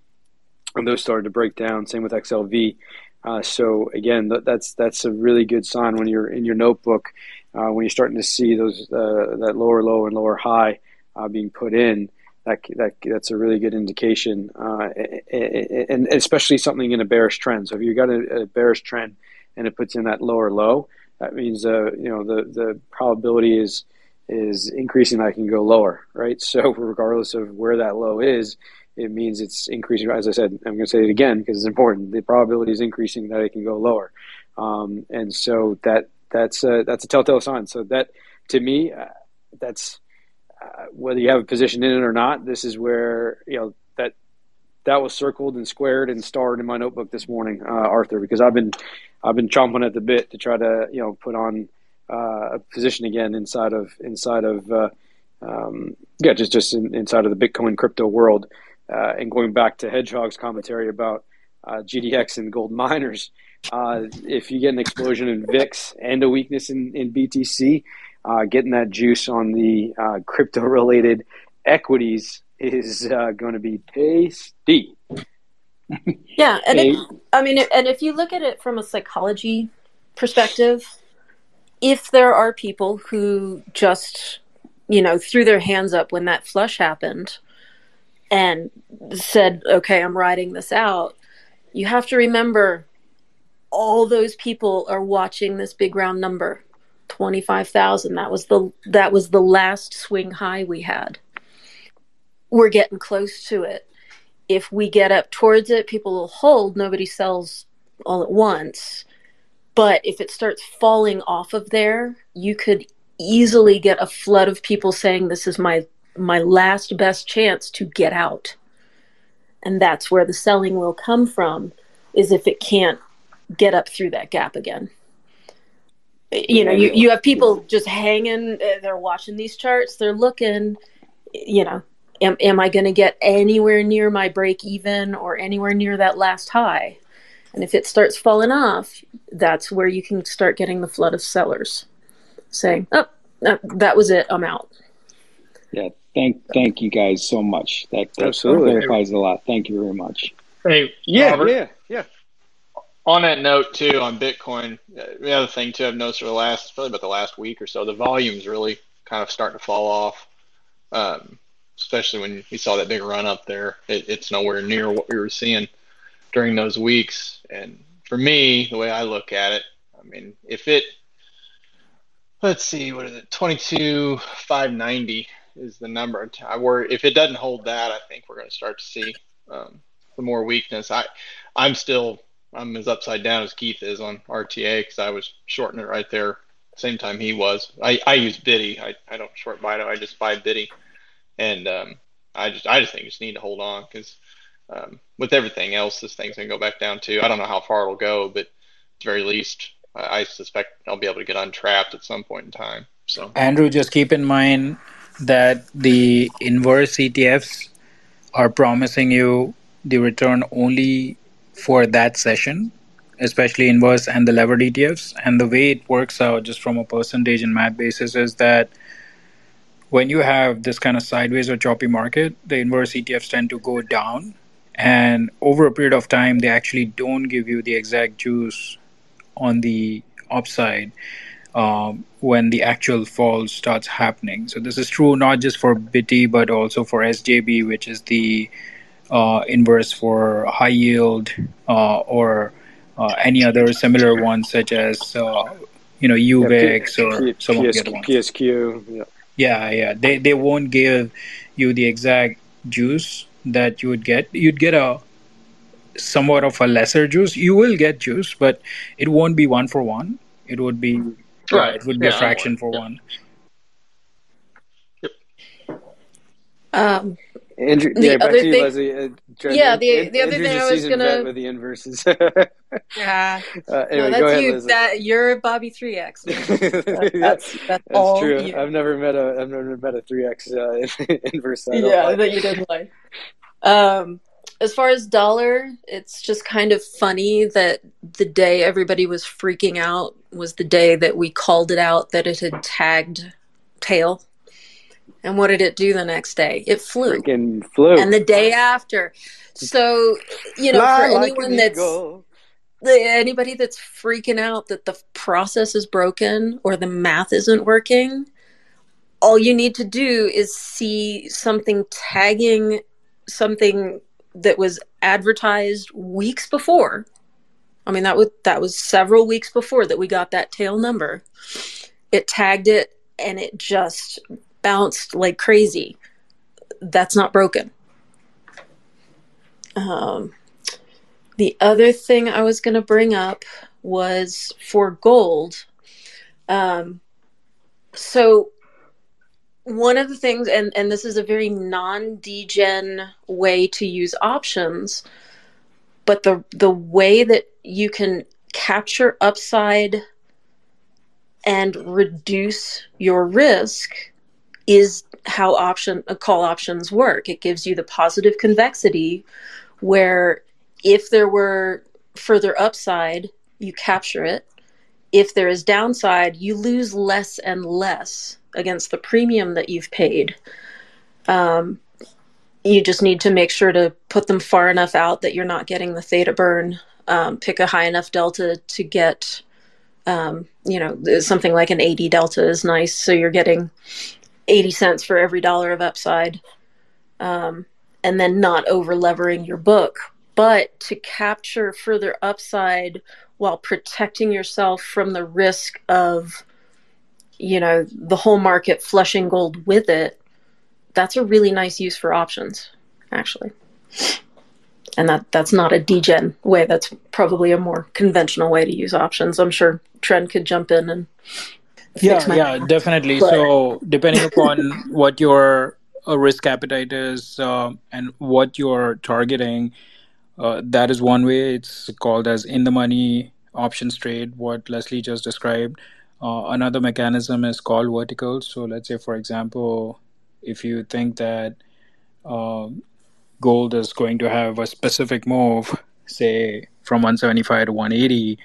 and those started to break down. Same with XLV. Uh, so again, th- that's that's a really good sign when you're in your notebook uh, when you're starting to see those uh, that lower low and lower high uh, being put in. That, that that's a really good indication, uh, and especially something in a bearish trend. So if you've got a, a bearish trend and it puts in that lower low, that means uh, you know the the probability is is increasing that it can go lower, right? So regardless of where that low is, it means it's increasing. As I said, I'm going to say it again because it's important. The probability is increasing that it can go lower, um, and so that that's a, that's a telltale sign. So that to me, uh, that's uh, whether you have a position in it or not. This is where you know that that was circled and squared and starred in my notebook this morning, uh, Arthur, because I've been I've been chomping at the bit to try to you know put on uh, a position again inside of inside of uh, um, yeah just just in, inside of the Bitcoin crypto world. Uh, and going back to Hedgeye's commentary about GDX and gold miners, if you get an explosion in VIX and a weakness in, in BTC, uh, getting that juice on the uh, crypto related equities is uh, going to be tasty. Yeah, and Hey. I mean, and if you look at it from a psychology perspective, if there are people who just, you know, threw their hands up when that flush happened and said, okay, I'm riding this out, you have to remember all those people are watching this big round number 25,000 that was the that was the last swing high we had we're getting close to it if we get up towards it, people will hold. Nobody sells all at once. But if it starts falling off of there, you could easily get a flood of people saying, "This is my my last best chance to get out." And that's where the selling will come from, is if it can't get up through that gap again. You know, you, you have people just hanging, uh, they're watching these charts, they're looking, you know, am, am I going to get anywhere near my break even or anywhere near that last high? And if it starts falling off, that's where you can start getting the flood of sellers saying, oh, that, that was it, I'm out. Yeah, thank thank you guys so much. That, that Absolutely. clarifies a lot. Thank you very much. Hey, Yeah, Robert, yeah, yeah. On that note too, on Bitcoin, uh, the other thing too I've noticed over the last, probably about the last week or so, the volume's really kind of starting to fall off. Um, especially when we saw that big run up there, it, it's nowhere near what we were seeing during those weeks. And for me, the way I look at it, I mean, if it, let's see, what is it, 22, 590 is the number. I worry if it doesn't hold that, I think we're going to start to see um, the more weakness. I, I'm still, I'm as upside down as Keith is on RTA because I was shorting it right there, same time he was. I, I use BITI. I, I don't short Bito. I just buy BITI, and um, I just I just think you just need to hold on because um, with everything else, this thing's gonna go back down to. I don't know how far it'll go, but at the very least, I, I suspect I'll be able to get untrapped at some point in time. So Andrew, just keep in mind that the inverse ETFs are promising you the return only for that session, especially inverse and the levered ETFs. And the way it works out, just from a percentage and math basis, is that when you have this kind of sideways or choppy market, the inverse ETFs tend to go down. And over a period of time, they actually don't give you the exact juice on the upside. um, when the actual fall starts happening. So this is true not just for BITI but also for SJB, which is the uh, inverse for high yield uh, or uh, any other similar ones such as uh, you know UVIX yeah, or P- some PS- of the other ones. PSQ. Yeah. Yeah, yeah. They they won't give you the exact juice that you would get. You'd get a somewhat of a lesser juice. You will get juice, but it won't be one for one. It would be yeah, Right. it would be Yeah, a I fraction for Yeah. one. Um, Andrew, The yeah, back other to you, thing- Leslie. Uh, Yeah, An- the- An- the other Andrew's thing I was gonna- vet with the inverses. yeah. uh, No, anyway, that's go ahead, you. Leslie. That you're Bobby three X. That- That's that's that's all true. you. I've never met a I've never met a three X uh, inverse. I yeah, like. that you didn't like. Um, as far as dollar, it's just kind of funny that the day everybody was freaking out was the day that we called it out that it had tagged tail. And what did it do the next day? It flew. Freaking flu. And the day after. So, you know, Fly for like anyone an that's the, anybody that's freaking out that the process is broken or the math isn't working, all you need to do is see something tagging something that was advertised weeks before. I mean that was that was several weeks before that we got that tail number. It tagged it and it just bounced like crazy. That's not broken. Um, the other thing I was going to bring up was for gold. Um, so one of the things, and and this is a very non-degen way to use options, but the the way that you can capture upside and reduce your risk is how option uh, call options work. It gives you the positive convexity where if there were further upside, you capture it. If there is downside, you lose less and less against the premium that you've paid. Um, you just need to make sure to put them far enough out that you're not getting the theta burn. Um, pick a high enough delta to get, um, you know, something like an 80 delta is nice. So you're getting 80 cents for every dollar of upside. Um, and then not over levering your book. But to capture further upside while protecting yourself from the risk of, you know, the whole market flushing gold with it, that's a really nice use for options, actually. And that that's not a degen way. That's probably a more conventional way to use options. I'm sure Trent could jump in and Yeah, yeah, definitely. But- So depending upon what your uh, risk appetite is uh, and what you're targeting, uh, that is one way. It's called as in the money options trade. What Leslie just described. Uh, another mechanism is called verticals. So let's say, for example, if you think that um, gold is going to have a specific move, say from 175 to 180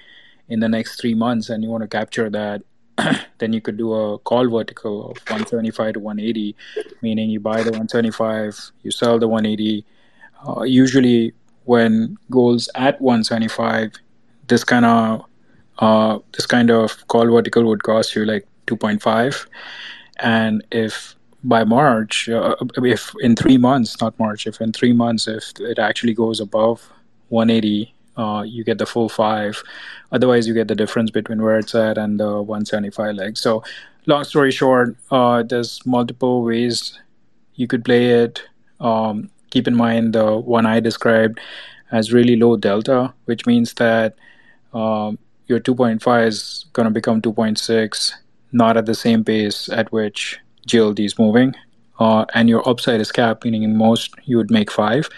in the next three months, and you want to capture that, then you could do a call vertical of 175 to 180, meaning you buy the 175, you sell the 180. Uh, usually, when gold's at 175, this kind of uh, this kind of call vertical would cost you like 2.5, and if by March, uh, if in three months, not March, if in three months, if it actually goes above 180, uh, you get the full five. Otherwise, you get the difference between where it's at and the 175 leg. So, long story short, uh, there's multiple ways you could play it. Um, keep in mind the one I described as really low delta, which means that um, your 2.5 is going to become 2.6, not at the same pace at which GLD is moving. Uh, and your upside is capped, meaning most you would make five.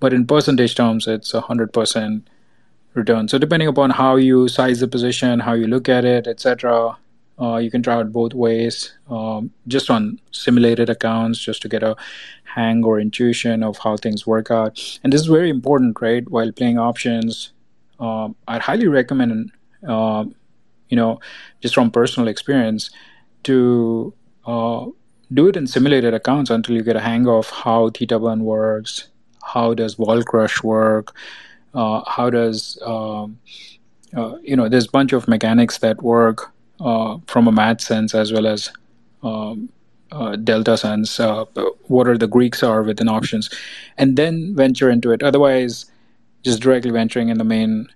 But in percentage terms, it's a 100% return. So depending upon how you size the position, how you look at it, etc., uh, you can try it both ways, um, just on simulated accounts, just to get a hang or intuition of how things work out. And this is very important, right? While playing options, um, I'd highly recommend, uh, you know, just from personal experience, to uh, do it in simulated accounts until you get a hang of how theta burn works, how does vol crush work, uh, how does um, uh, you know there's a bunch of mechanics that work uh, from a math sense as well as um, uh, delta sense. Uh, what are the Greeks are within options, and then venture into it. Otherwise, just directly venturing in the main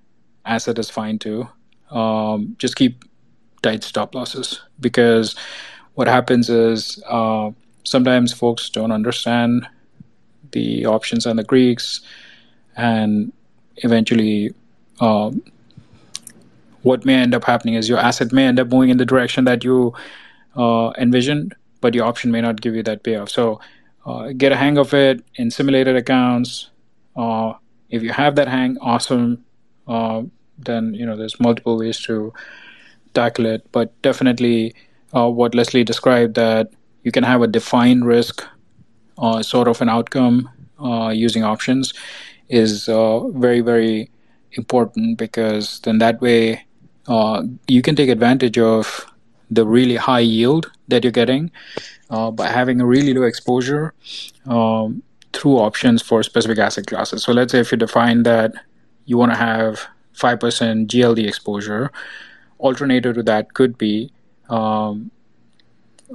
asset is fine too. Um, just keep tight stop losses because what happens is uh, sometimes folks don't understand the options and the Greeks, and eventually, um, what may end up happening is your asset may end up moving in the direction that you uh, envisioned, but your option may not give you that payoff. So, uh, get a hang of it in simulated accounts. Uh, if you have that hang, awesome. Uh, then you know there's multiple ways to tackle it, but definitely uh, what Leslie described that you can have a defined risk uh, sort of an outcome uh, using options is uh, very very important because then that way uh, you can take advantage of the really high yield that you're getting uh, by having a really low exposure um, through options for specific asset classes. So let's say if you define that you want to have 5% GLD exposure, alternative to that could be um,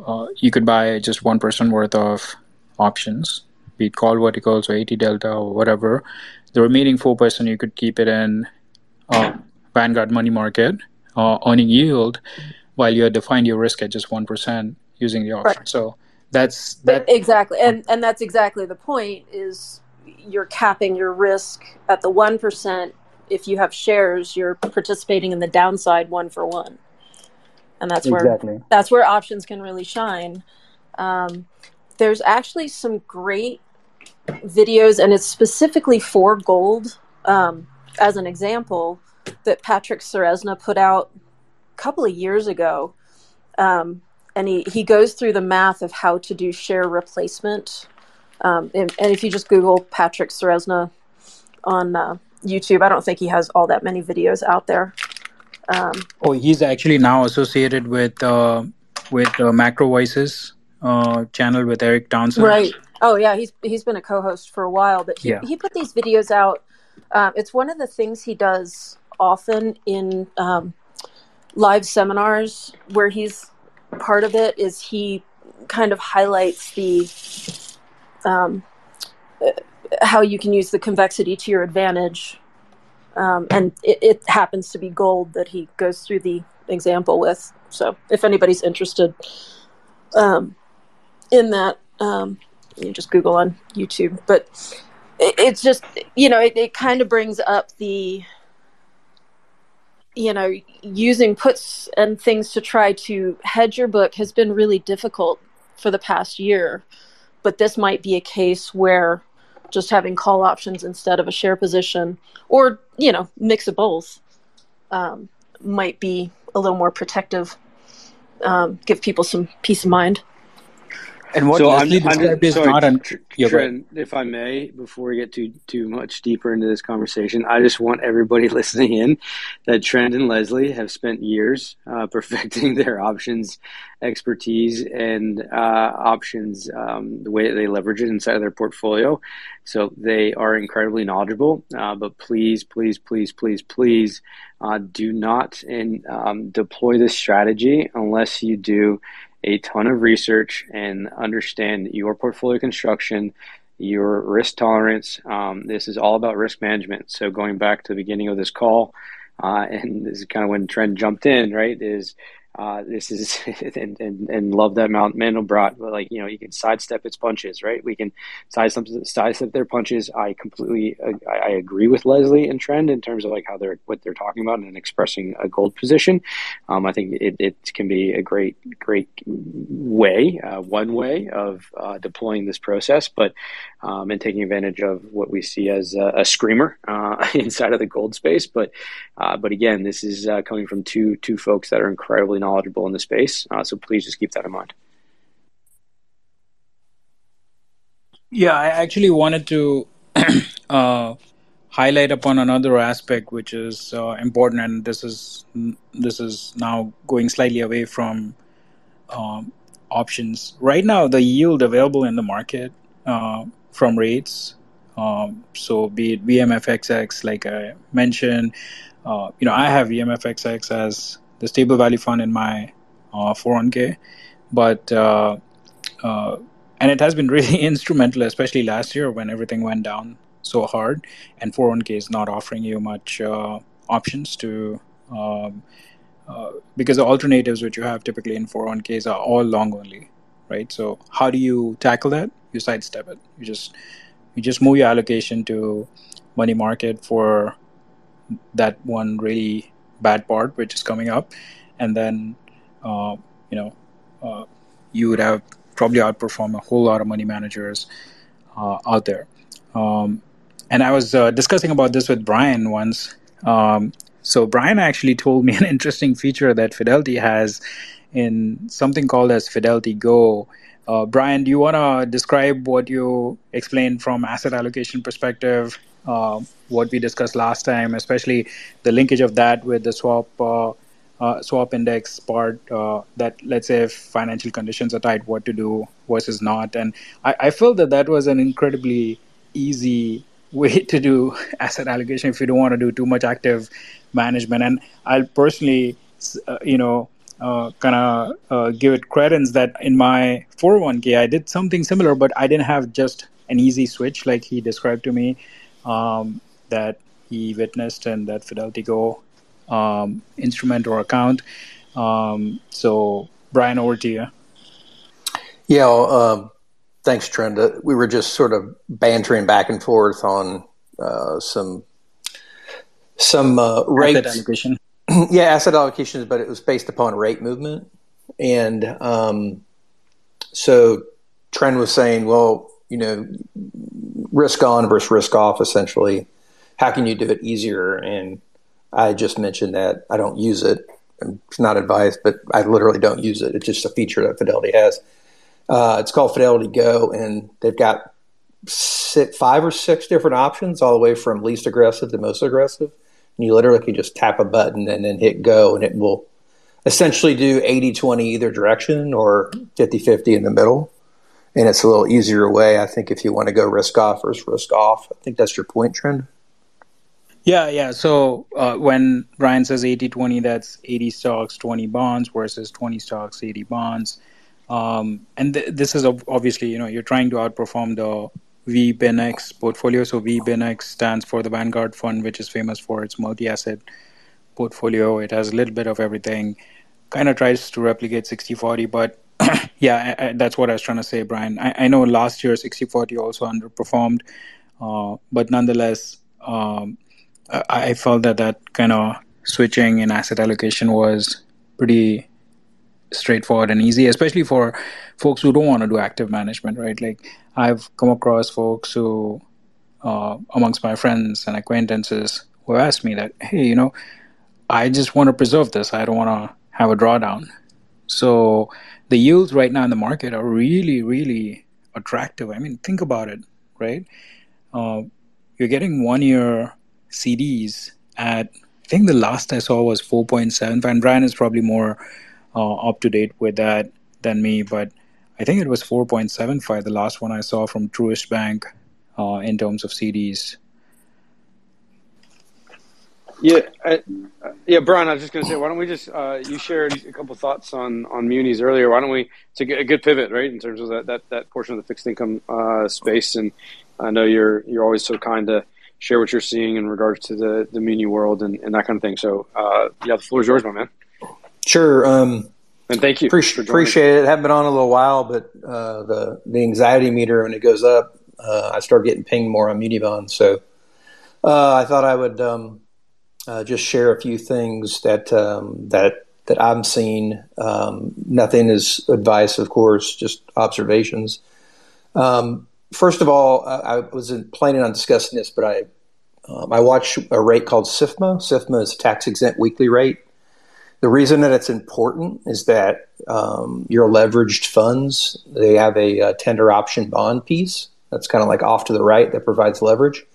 uh, you could buy just 1% worth of options, be it call verticals or 80 delta or whatever. The remaining 4% you could keep it in uh, Vanguard money market, uh, earning yield, while you define your risk at just 1% using the option. Right. So that's that exactly and and that's exactly the point is you're capping your risk at the 1% if you have shares you're participating in the downside one for one and that's where exactly. that's where options can really shine um, there's actually some great videos and it's specifically for gold um, as an example that patrick ceresna put out a couple of years ago um, and he, he goes through the math of how to do share replacement. Um, and, and, if you just Google Patrick Ceresna on uh, YouTube, I don't think he has all that many videos out there. Um, oh, he's actually now associated with uh, with uh, Macro Voices uh, channel with Erik Townsend. Right. Oh yeah, he's he's been a co-host for a while, but he, yeah. he put these videos out. Um, it's one of the things he does often in um, live seminars where he's part of it is he kind of highlights the um, how you can use the convexity to your advantage. Um, and it, it, happens to be gold that he goes through the example with. So if anybody's interested um, in that, um, you just Google on YouTube. But it, it's just, you know, it, it kind of brings up the you know, using puts and things to try to hedge your book has been really difficult for the past year. But this might be a case where just having call options instead of a share position, or, you know, mix of both, um, might be a little more protective, um, give people some peace of mind. And what so Leslie I'm, described I'm, is sorry, not Trent, if I may, before we get too too much deeper into this conversation, I just want everybody listening in that Trent and Leslie have spent years uh, perfecting their options expertise and uh, options, um, the way that they leverage it inside of their portfolio. So they are incredibly knowledgeable. Uh, but please, please, please, please, please, uh, do not in, um, deploy this strategy unless you do a ton of research and understand your portfolio construction, your risk tolerance. Um, this is all about risk management. So going back to the beginning of this call, uh, and this is kind of when Trent jumped in, right? Is uh, this is and, and, and love that Mount Mandelbrot, but like you know, you can sidestep its punches, right? We can sidestep sidestep their punches. I completely I, I, agree with Leslie and Trend in terms of like how they're what they're talking about and expressing a gold position. Um, I think it, it can be a great great way, uh, one way of uh, deploying this process, but um, and taking advantage of what we see as a, a screamer uh, inside of the gold space. But uh, but again, this is uh, coming from two two folks that are incredibly knowledgeable in the space. Uh, so please just keep that in mind. Yeah, I actually wanted to uh, highlight upon another aspect which is uh, important, and this is this is now going slightly away from um, options. Right now, the yield available in the market uh, from rates, um, so be it VMFXX, like I mentioned, uh, you know, I have VMFXX as the stable value fund in my uh, 401k, but uh, uh, and it has been really instrumental, especially last year when everything went down so hard, and 401k is not offering you much uh, options to. Um, uh, because the alternatives which you have typically in 401ks are all long only, right? So how do you tackle that? You sidestep it. You just you just move your allocation to money market for that one really bad part which is coming up, and then uh, you know uh, you would have probably outperform a whole lot of money managers uh, out there. Um, and I was uh, discussing about this with Brian once. Um, so Brian actually told me an interesting feature that Fidelity has in something called as Fidelity Go. Uh, Brian, do you want to describe what you explained from asset allocation perspective, uh, what we discussed last time, especially the linkage of that with the swap uh, uh swap index part? Uh, that let's say if financial conditions are tight, what to do versus not. And I, I felt that that was an incredibly easy way to do asset allocation if you don't want to do too much active management. And I'll personally, uh, you know, uh, kind of uh, give it credence that in my 401k I did something similar, but I didn't have just an easy switch like he described to me um, that he witnessed and that Fidelity Go um, instrument or account. Um, so, Brian, over to you. Yeah, um, thanks, Trenda. We were just sort of bantering back and forth on uh, some some uh, rate allocation. yeah, asset allocations, but it was based upon rate movement. And um, so Trend was saying, well, you know, risk on versus risk off, essentially. How can you do it easier? And I just mentioned that I don't use it. It's not advice, but I literally don't use it. It's just a feature that Fidelity has. Uh, it's called Fidelity Go, and they've got six, five or six different options, all the way from least aggressive to most aggressive And you literally can just tap a button and then hit go, and it will essentially do 80 20 either direction or 50 50 in the middle. And it's a little easier way, I think, if you want to go risk off versus risk off. I think that's your point, Trend. Yeah, yeah. So uh, when Brian says 80 20, that's 80 stocks, 20 bonds versus 20 stocks, 80 bonds. Um, and th- this is obviously, you know, you're trying to outperform the VBINX portfolio. So VBINX stands for the Vanguard Fund, which is famous for its multi-asset portfolio. It has a little bit of everything. Kind of tries to replicate 60-40, but yeah, I, I, that's what I was trying to say, Brian. I, I know last year 60-40 also underperformed, uh, but nonetheless, um, I, felt that that kind of switching in asset allocation was pretty straightforward and easy, especially for folks who don't want to do active management, right? Like I've come across folks who, uh, amongst my friends and acquaintances, who asked me that, hey, you know, I just want to preserve this. I don't want to have a drawdown. So the yields right now in the market are really, really attractive. I mean, think about it, right? Uh, you're getting one year CDs at, I think the last I saw was 4.7. And Brian is probably more uh, up to date with that than me, but I think it was 4.75, the last one I saw from Truist Bank uh, in terms of CDs. Yeah, I, yeah, Brian. I was just going to say, why don't we just uh, you shared a couple thoughts on on munis earlier. Why don't we to get a good pivot, right, in terms of that that, that portion of the fixed income uh, space? And I know you're you're always so kind to share what you're seeing in regards to the the muni world and, and that kind of thing. So uh, yeah, the floor is yours, my man. Sure. Um, and thank you. Appreciate, appreciate it. Haven't been on a little while, but uh, the the anxiety meter when it goes up, uh, I start getting pinged more on muni bonds. So uh, I thought I would um, uh, just share a few things that um, that that I'm seeing. Um, nothing is advice, of course, just observations. Um, first of all, I, I wasn't planning on discussing this, but I um, I watch a rate called SIFMA. SIFMA is tax exempt weekly rate. The reason that it's important is that um, your leveraged funds they have a, a, tender option bond piece that's kind of like off to the right that provides leverage.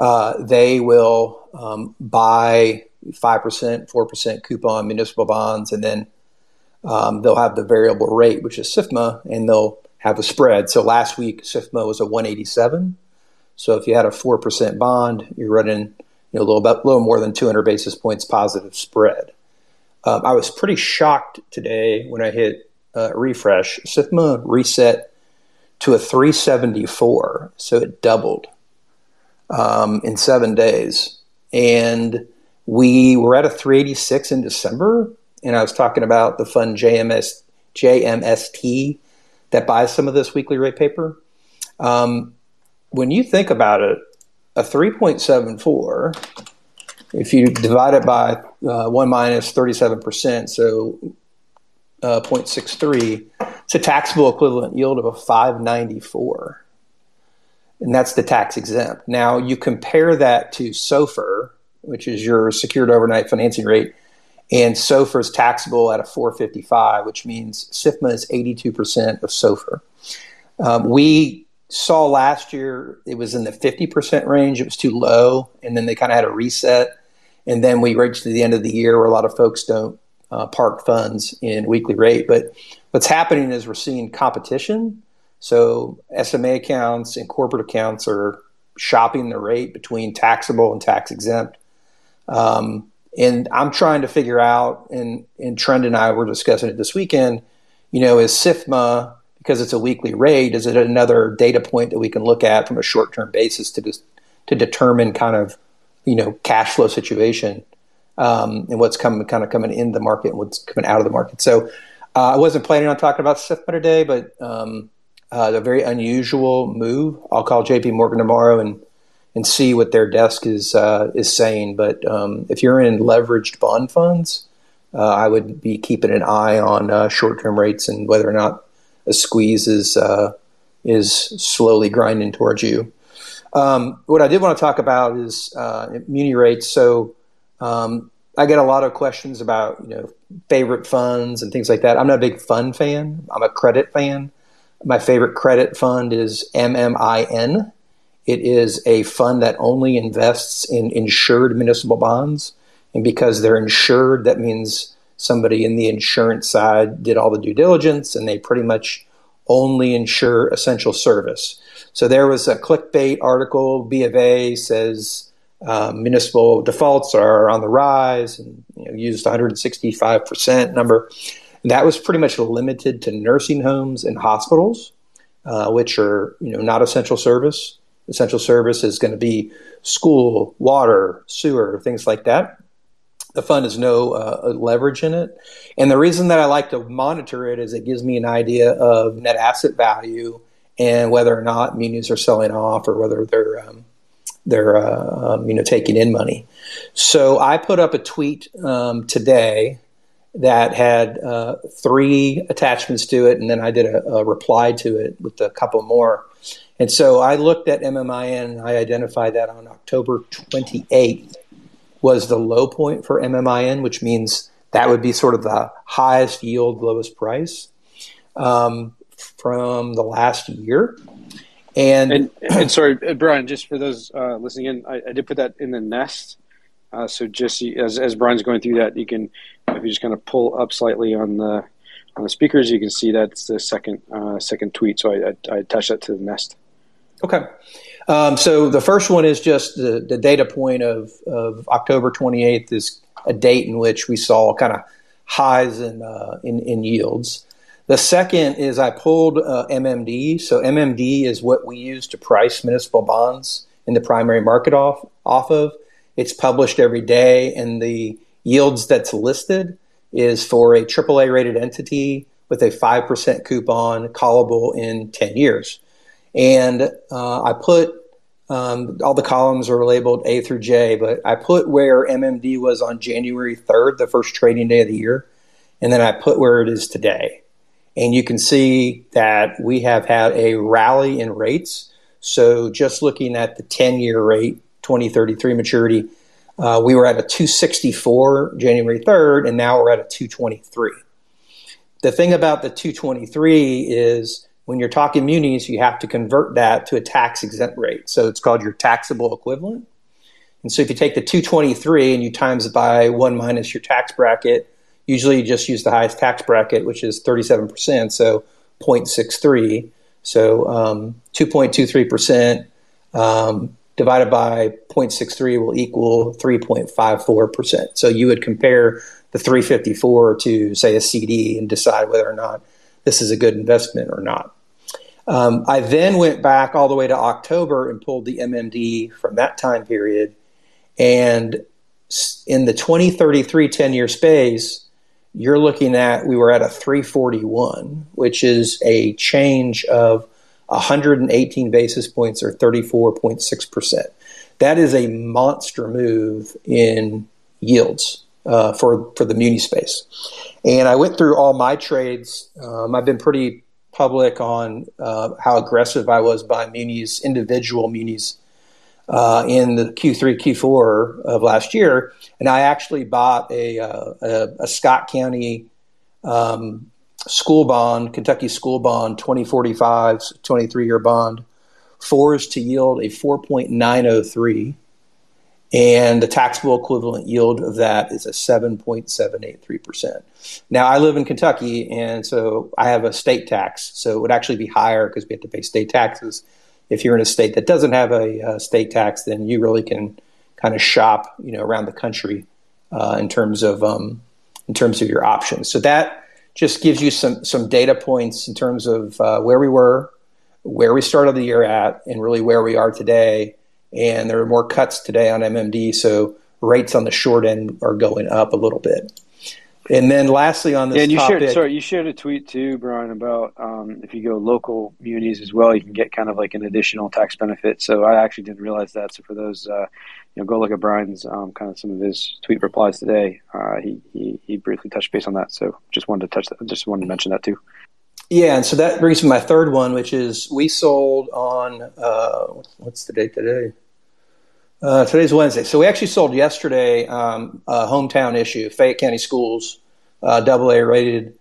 Uh, they will um, buy five percent, four percent coupon municipal bonds, and then um, they'll have the variable rate, which is SIFMA, and they'll have a spread. So last week SIFMA was a 187. So if you had a four percent bond, you're running you know, a little bit, little more than 200 basis points positive spread. Um, I was pretty shocked today when I hit uh, refresh. SIFMA reset to a 374, so it doubled um, in seven days. And we were at a 386 in December, and I was talking about the fund JMS, JMST that buys some of this weekly rate paper. Um, when you think about it, a 3.74, if you divide it by uh, 1 minus 37%, so uh, 0.63, it's a taxable equivalent yield of a 594. And that's the tax exempt. Now you compare that to SOFR, which is your secured overnight financing rate, and SOFR is taxable at a 455, which means SIFMA is 82% of SOFR. Um, we saw last year it was in the 50% range. It was too low, and then they kind of had a reset. And then we reached the end of the year where a lot of folks don't uh, park funds in weekly rate. But what's happening is we're seeing competition. So SMA accounts and corporate accounts are shopping the rate between taxable and tax exempt. Um, and I'm trying to figure out, and, and Trent and I were discussing it this weekend, you know, is SIFMA, because it's a weekly rate, is it another data point that we can look at from a short term basis to, to determine kind of, you know, cash flow situation um, and what's coming, kind of coming in the market and what's coming out of the market. So uh, I wasn't planning on talking about SIFMA today, but um, uh, a very unusual move. I'll call JP Morgan tomorrow and and see what their desk is uh, is saying. But um, if you're in leveraged bond funds, uh, I would be keeping an eye on uh, short term rates and whether or not a squeeze is uh, is slowly grinding towards you. Um, what I did want to talk about is uh, muni rates. So um, I get a lot of questions about you know favorite funds and things like that. I'm not a big fund fan. I'm a credit fan. My favorite credit fund is MMIN. It is a fund that only invests in insured municipal bonds. And because they're insured, that means somebody in the insurance side did all the due diligence and they pretty much only insure essential service. So there was a clickbait article. B of A says uh, municipal defaults are on the rise and you know, used 165% number. That was pretty much limited to nursing homes and hospitals, uh, which are you know not essential service. Essential service is going to be school, water, sewer, things like that. The fund has no uh, leverage in it. And the reason that I like to monitor it is it gives me an idea of net asset value and whether or not munis are selling off or whether they're um, they're uh, um, you know taking in money. So I put up a tweet um, today that had uh, three attachments to it, and then I did a, a, reply to it with a couple more. And so I looked at MMIN and I identified that on October 28th was the low point for MMIN, which means that would be sort of the highest yield, lowest price um, from the last year. And, and, and sorry, uh, Brian, just for those uh, listening in, I, I, did put that in the nest. Uh, so just as, as Brian's going through that, you can, if you just kind of pull up slightly on the on the speakers, you can see that's the second uh, second tweet. So I, I, I that to the nest. Okay. Um, so the first one is just the, the data point of, of October 28th is a date in which we saw kind of highs in, uh, in, in, yields. The second is I pulled uh, MMD. So MMD is what we use to price municipal bonds in the primary market off, off of. It's published every day, and the yields that's listed is for a AAA rated entity with a 5% coupon callable in 10 years. And uh, I put um, all the columns are labeled A through J, but I put where MMD was on January 3rd, the first trading day of the year, and then I put where it is today. And you can see that we have had a rally in rates. So just looking at the 10 year rate, 2033 maturity, uh, we were at a 264 January 3rd, and now we're at a 223. The thing about the 223 is when you're talking munis, you have to convert that to a tax exempt rate. So it's called your taxable equivalent. And so if you take the 223 and you times it by one minus your tax bracket, usually you just use the highest tax bracket, which is 37%, so 0.63. So um, 2.23% um, divided by 0.63 will equal 3.54%. So you would compare the 354 to say a CD and decide whether or not this is a good investment or not. Um, I then went back all the way to October and pulled the MMD from that time period. And in the 2033 10 year space, you're looking at, we were at a 341, which is a change of 118 basis points or 34.6%. That is a monster move in yields uh, for, for the muni space. And I went through all my trades. Um, I've been pretty public on uh, how aggressive I was buying munis, individual munis, uh, in the Q3, Q4 of last year. And I actually bought a, uh, a, a Scott County um, school bond, Kentucky school bond, 2045, 23 year bond, fours to yield a 4.903 and the taxable equivalent yield of that is a 7.783%. Now, I live in Kentucky, and so I have a state tax, so it would actually be higher because we have to pay state taxes. If you're in a state that doesn't have a, a state tax, then you really can kind of shop, you know, around the country uh, in terms of um, in terms of your options. So that just gives you some some data points in terms of uh, where we were, where we started the year at, and really where we are today and there are more cuts today on MMD, so rates on the short end are going up a little bit. And then lastly on this yeah, and you topic, shared, sorry, you shared a tweet too, Brian, about um, if you go local munis as well, you can get kind of like an additional tax benefit. So I actually didn't realize that. So for those, uh, you know, go look at Brian's um, kind of some of his tweet replies today. Uh, he, he he briefly touched base on that. So just wanted to touch that. Just wanted to mention that too. Yeah, and so that brings me my third one, which is we sold on uh, what's the date today? Uh, today's Wednesday, so we actually sold yesterday um, a hometown issue, Fayette County Schools, uh, double A rated.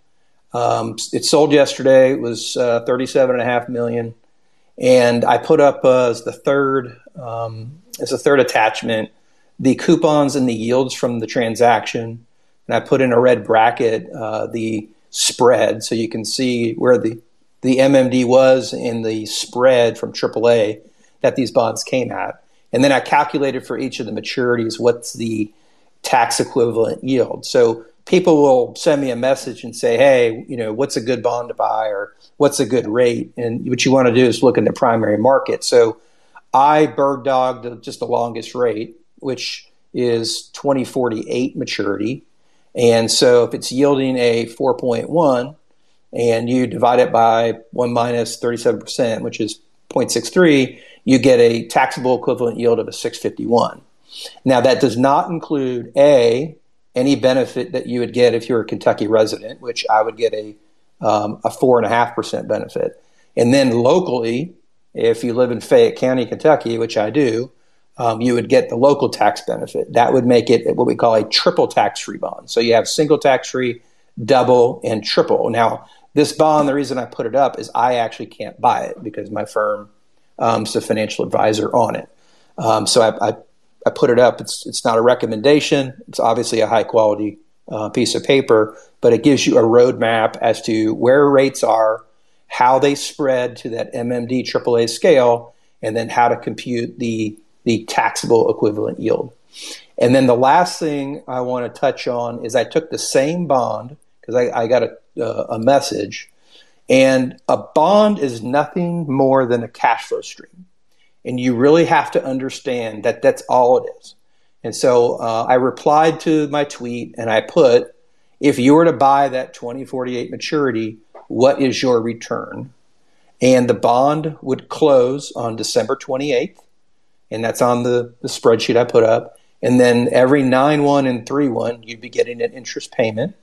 Um, it sold yesterday. It was uh, thirty-seven and a half million, and I put up uh, as the third um, as a third attachment the coupons and the yields from the transaction, and I put in a red bracket uh, the spread so you can see where the the MMD was in the spread from AAA that these bonds came at. And then I calculated for each of the maturities what's the tax equivalent yield. So people will send me a message and say, hey, you know, what's a good bond to buy or what's a good rate? And what you want to do is look in the primary market. So I bird dogged just the longest rate, which is 2048 maturity. And so if it's yielding a 4.1 and you divide it by 1 minus 37%, which is 0.63, you get a taxable equivalent yield of a 651. Now that does not include A, any benefit that you would get if you're a Kentucky resident, which I would get a um, a four and a half percent benefit. And then locally, if you live in Fayette County, Kentucky, which I do, um, you would get the local tax benefit. That would make it what we call a triple tax free bond. So you have single tax free, double, and triple. Now, this bond, the reason I put it up is I actually can't buy it because my firm um, is a financial advisor on it. Um, so I, I, I, put it up. It's, it's not a recommendation. It's obviously a high quality uh, piece of paper, but it gives you a roadmap as to where rates are, how they spread to that MMD AAA scale, and then how to compute the the taxable equivalent yield. And then the last thing I want to touch on is I took the same bond because I, I, got a, uh, a message, and a bond is nothing more than a cash flow stream. And you really have to understand that that's all it is. And so uh, I replied to my tweet and I put, if you were to buy that 2048 maturity, what is your return? And the bond would close on December 28th and that's on the, the spreadsheet I put up. And then every 9 1 and 3 1, you'd be getting an interest payment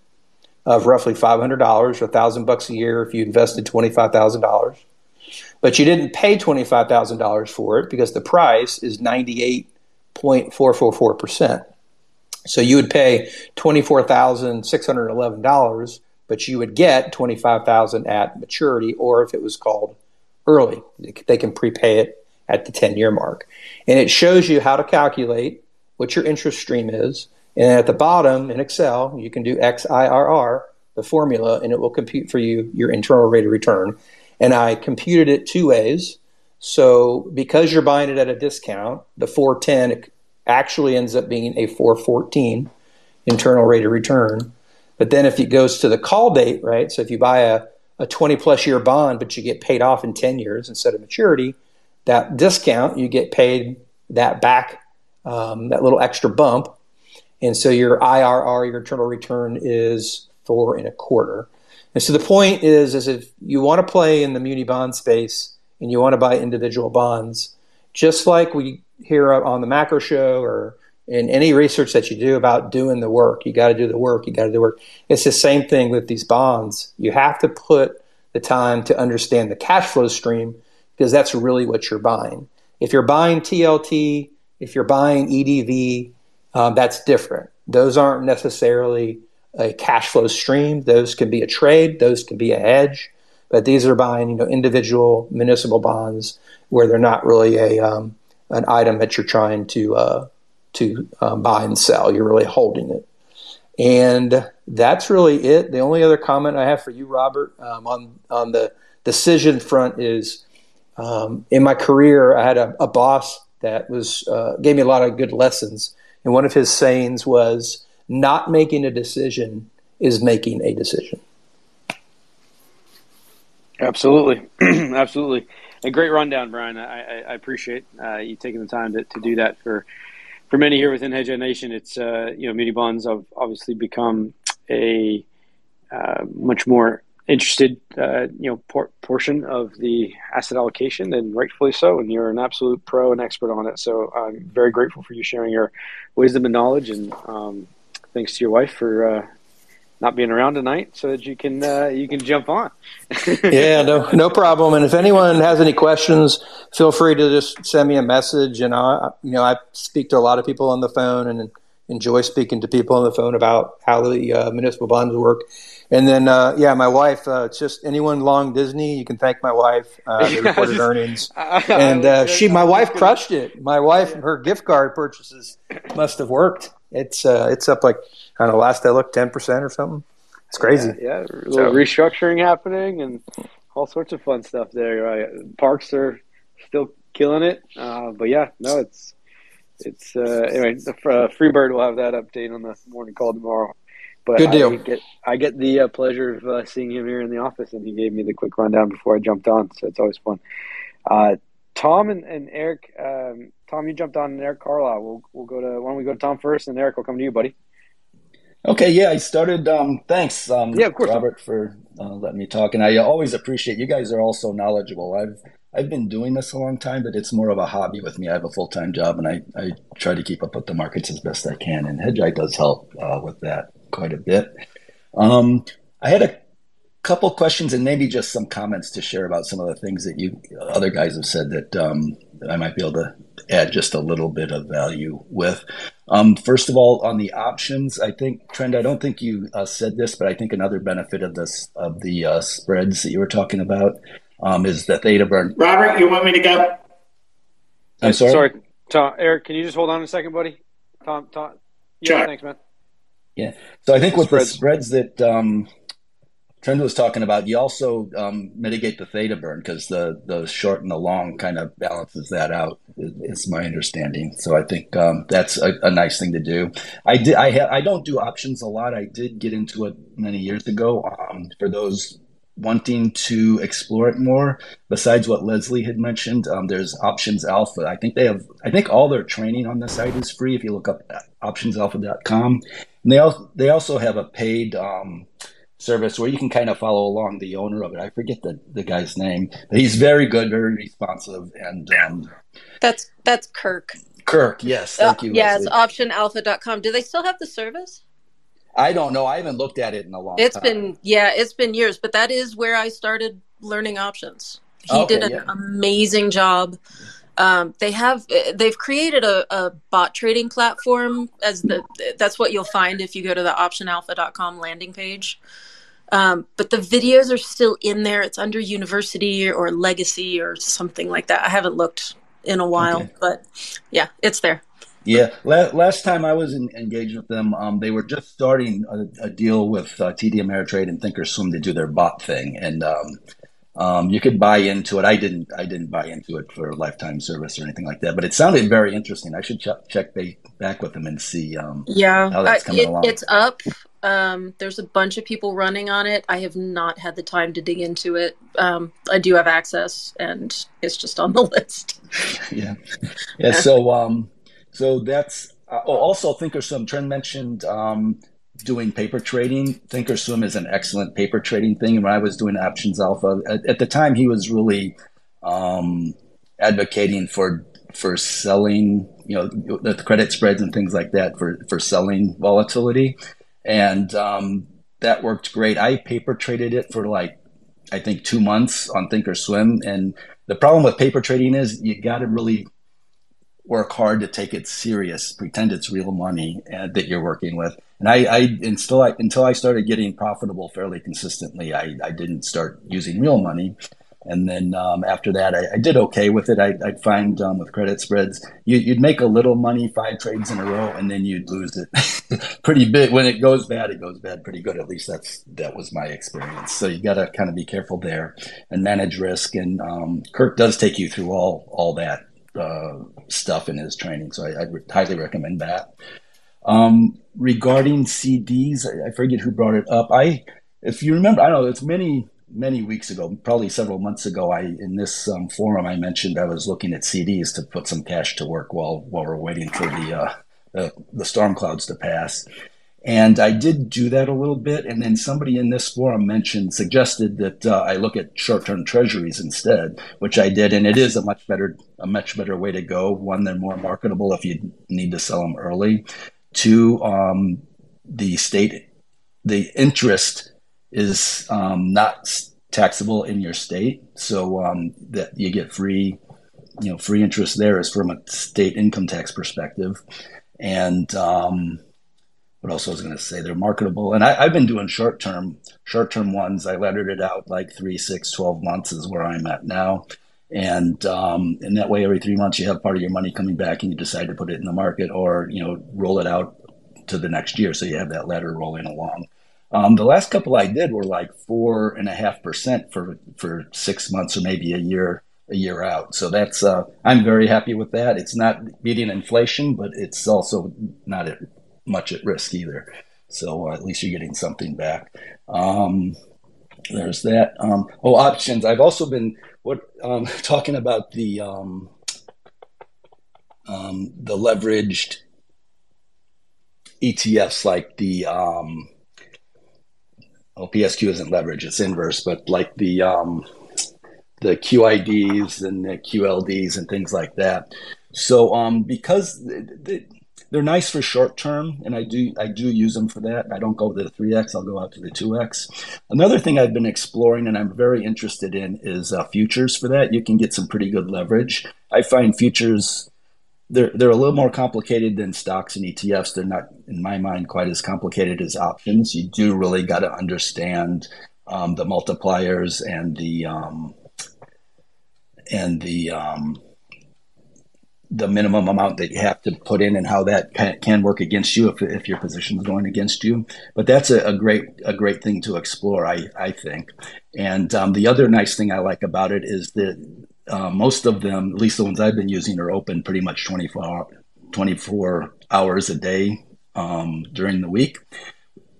of roughly $500 or 1000 bucks a year if you invested $25,000. But you didn't pay $25,000 for it because the price is 98.444%. So you would pay $24,611, but you would get 25000 at maturity or if it was called early. They can prepay it at the 10 year mark. And it shows you how to calculate what your interest stream is. And at the bottom in Excel, you can do XIRR, the formula, and it will compute for you your internal rate of return. And I computed it two ways. So because you're buying it at a discount, the 410 actually ends up being a 414. internal rate of return. But then if it goes to the call date, right? So if you buy a, a 20 plus year bond, but you get paid off in 10 years instead of maturity, that discount, you get paid that back, um, that little extra bump. And so your IRR, your internal return is four and a quarter. And so the point is, is if you want to play in the muni bond space and you want to buy individual bonds, just like we hear on the macro show or in any research that you do about doing the work, you got to do the work, you got to do the work. It's the same thing with these bonds. You have to put the time to understand the cash flow stream because that's really what you're buying. If you're buying TLT, if you're buying EDV, um, that's different. Those aren't necessarily a cash flow stream. Those can be a trade. Those can be a hedge. But these are buying, you know, individual municipal bonds where they're not really a um, an item that you're trying to uh, to um, buy and sell. You're really holding it, and that's really it. The only other comment I have for you, Robert, um, on on the decision front is um, in my career I had a, a boss that was uh, gave me a lot of good lessons, and one of his sayings was not making a decision is making a decision. Absolutely, absolutely, a great rundown, Brian. I, I, I appreciate uh, you taking the time to, to do that for for many here within Hedgeye Nation. It's uh, you know muni bonds have obviously become a uh, much more interested uh, you know por- portion of the asset allocation, and rightfully so. And you're an absolute pro and expert on it. So I'm very grateful for you sharing your wisdom and knowledge and um, thanks to your wife for uh, not being around tonight, so that you can uh, you can jump on. yeah, no, no problem. And if anyone has any questions, feel free to just send me a message. And I, you know, I speak to a lot of people on the phone and enjoy speaking to people on the phone about how the uh, municipal bonds work. And then, uh, yeah, my wife. Uh, it's just anyone long Disney. You can thank my wife. Uh, the reported earnings, and uh, she, my wife, crushed it. My wife, her gift card purchases must have worked. It's uh, it's up like I don't know. Last I looked, ten percent or something. It's crazy. Yeah, yeah. a little so, restructuring happening and all sorts of fun stuff there. Right? Parks are still killing it, uh, but yeah, no, it's it's uh, anyway. The uh, Freebird will have that update on the morning call tomorrow. But Good deal. I get I get the uh, pleasure of uh, seeing him here in the office, and he gave me the quick rundown before I jumped on, so it's always fun. Uh, Tom and, and Eric, um, Tom, you jumped on, and Eric Carlisle. We'll we'll go to why don't we go to Tom first, and Eric will come to you, buddy. Okay, yeah, I started. Um, thanks, um, yeah, of course, Robert, for uh, letting me talk. And I always appreciate you guys are all so knowledgeable. I've I've been doing this a long time, but it's more of a hobby with me. I have a full time job, and I, I try to keep up with the markets as best I can. And Hedgeye does help uh, with that quite a bit. Um, I had a couple questions and maybe just some comments to share about some of the things that you other guys have said that um, I might be able to add just a little bit of value with. Um, first of all, on the options, I think Trent. I don't think you uh, said this, but I think another benefit of this of the uh, spreads that you were talking about um, is the theta burn. Robert, you want me to go? I'm sorry. Sorry, Tom. Eric, can you just hold on a second, buddy? Tom, Tom. Yeah, sure. thanks, man. Yeah. So I think with spreads. the spreads that um, Trent was talking about, you also um, mitigate the theta burn because the the short and the long kind of balances that out. Is my understanding. So I think um, that's a, a, nice thing to do. I did. I ha- I don't do options a lot. I did get into it many years ago. Um, for those wanting to explore it more, besides what Leslie had mentioned, um, there's Options Alpha. I think they have. I think all their training on the site is free if you look up optionsalpha.com. And they also they also have a paid. Um, service where you can kind of follow along the owner of it. I forget the, the guy's name, but he's very good, very responsive, and um, that's that's Kirk. Kirk, yes, thank you. Uh, yeah, it's optionalpha.com. Do they still have the service? I don't know. I haven't looked at it in a long It's time. been yeah, it's been years, but that is where I started learning options. He Okay, did an yeah. amazing job. Um, they have they've created a, a bot trading platform as the that's what you'll find if you go to the optionalpha.com landing page. Um, but the videos are still in there. It's under university or legacy or something like that. I haven't looked in a while, Okay. but yeah, it's there. Yeah, La- last time I was in, engaged with them, um, they were just starting a, a deal with uh, TD Ameritrade and Thinkorswim to do their bot thing, and um, you could buy into it. I didn't. I didn't buy into it for lifetime service or anything like that, but it sounded very interesting. I should ch- check ba- back with them and see um, yeah how that's coming it, along. It's up. Um, there's a bunch of people running on it. I have not had the time to dig into it. Um, I do have access, and it's just on the list. yeah, yeah. So, um, so that's uh, oh, also Thinkorswim. Trent mentioned um, doing paper trading. Thinkorswim is an excellent paper trading thing. And when I was doing Options Alpha at, at the time, he was really um, advocating for for selling, you know, the credit spreads and things like that for for selling volatility and um, that worked great. I paper traded it for like I think two months on Thinkorswim, and the problem with paper trading is you got to really work hard to take it serious, pretend it's real money uh, that you're working with. And I, I until I until I started getting profitable fairly consistently, I, I didn't start using real money. And then um, after that, I, I, did okay with it. I, would find um, with credit spreads, you, would make a little money five trades in a row, and then you'd lose it pretty big. When it goes bad, it goes bad pretty good. At least that's that was my experience. So you got to kind of be careful there and manage risk. And um, Kirk does take you through all all that uh, stuff in his training, so I, highly recommend that. Um, regarding CDs, I, I forget who brought it up. I, if you remember, I don't know it's many many weeks ago, probably several months ago, I in this um, forum I mentioned I was looking at CDs to put some cash to work while while we're waiting for the uh, the, the storm clouds to pass. And I did do that a little bit, and then somebody in this forum mentioned suggested that uh, I look at short-term treasuries instead, which I did, and it is a much better a much better way to go. One, they're more marketable if you need to sell them early. Two, um, the state the interest is um, not taxable in your state, so um, that you get free, you know, free interest there is from a state income tax perspective. And um, what else I was going to say? They're marketable, and I, have been doing short term, short term ones. I lettered it out like three, six, 12 months is where I'm at now. And um, that way, every three months, you have part of your money coming back, and you decide to put it in the market or you know roll it out to the next year, so you have that ladder rolling along. Um, the last couple I did were like four and a half percent for for six months or maybe a year a year out. So that's uh, I'm very happy with that. It's not beating inflation, but it's also not much at risk either. So uh, at least you're getting something back. Um, there's that. Um, oh, options. I've also been what um, talking about the um, um, the leveraged ETFs like the um, PSQ isn't leverage; it's inverse. But like the um, the QIDs and the QLDs and things like that. So um, because they're nice for short term, and I do I do use them for that. I don't go to the three X; I'll go out to the two X. Another thing I've been exploring and I'm very interested in is uh, futures. For that, you can get some pretty good leverage. I find futures they're they're a little more complicated than stocks and ETFs. They're not, in my mind, quite as complicated as options. You do really got to understand um, the multipliers and the um, and the um, the minimum amount that you have to put in and how that can, work against you if, if your position is going against you. But that's a, a, great a great thing to explore, I I think. And um, the other nice thing I like about it is that uh, most of them, at least the ones I've been using, are open pretty much 24, 24 hours a day um, during the week.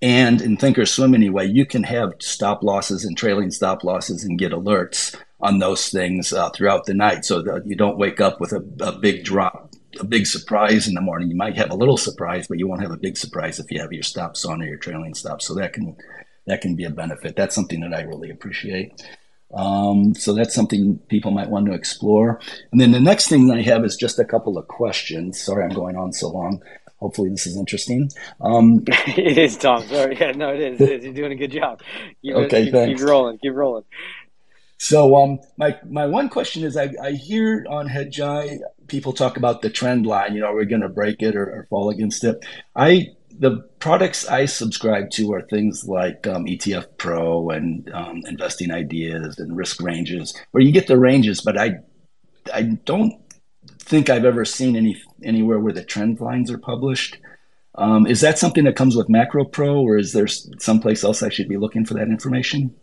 And in Thinkorswim, anyway, you can have stop losses and trailing stop losses and get alerts on those things uh, throughout the night so that you don't wake up with a, a big drop, a big surprise in the morning. You might have a little surprise, but you won't have a big surprise if you have your stops on or your trailing stops. So that can that can be a benefit. That's something that I really appreciate. Um, so that's something people might want to explore. And then the next thing I have is just a couple of questions. Sorry, I'm going on so long. Hopefully, this is interesting. Um, it is, Tom. Sorry, yeah, no, it is. It is. You're doing a good job. Keep, okay, keep, thanks. Keep rolling. Keep rolling. So, um, my my one question is, I, I hear on Hedgeye people talk about the trend line. You know, are we're going to break it or, or fall against it. I the products I subscribe to are things like um, ETF Pro and um, Investing Ideas and Risk Ranges, where you get the ranges, but I I don't think I've ever seen any anywhere where the trend lines are published. Um, is that something that comes with Macro Pro, or is there someplace else I should be looking for that information?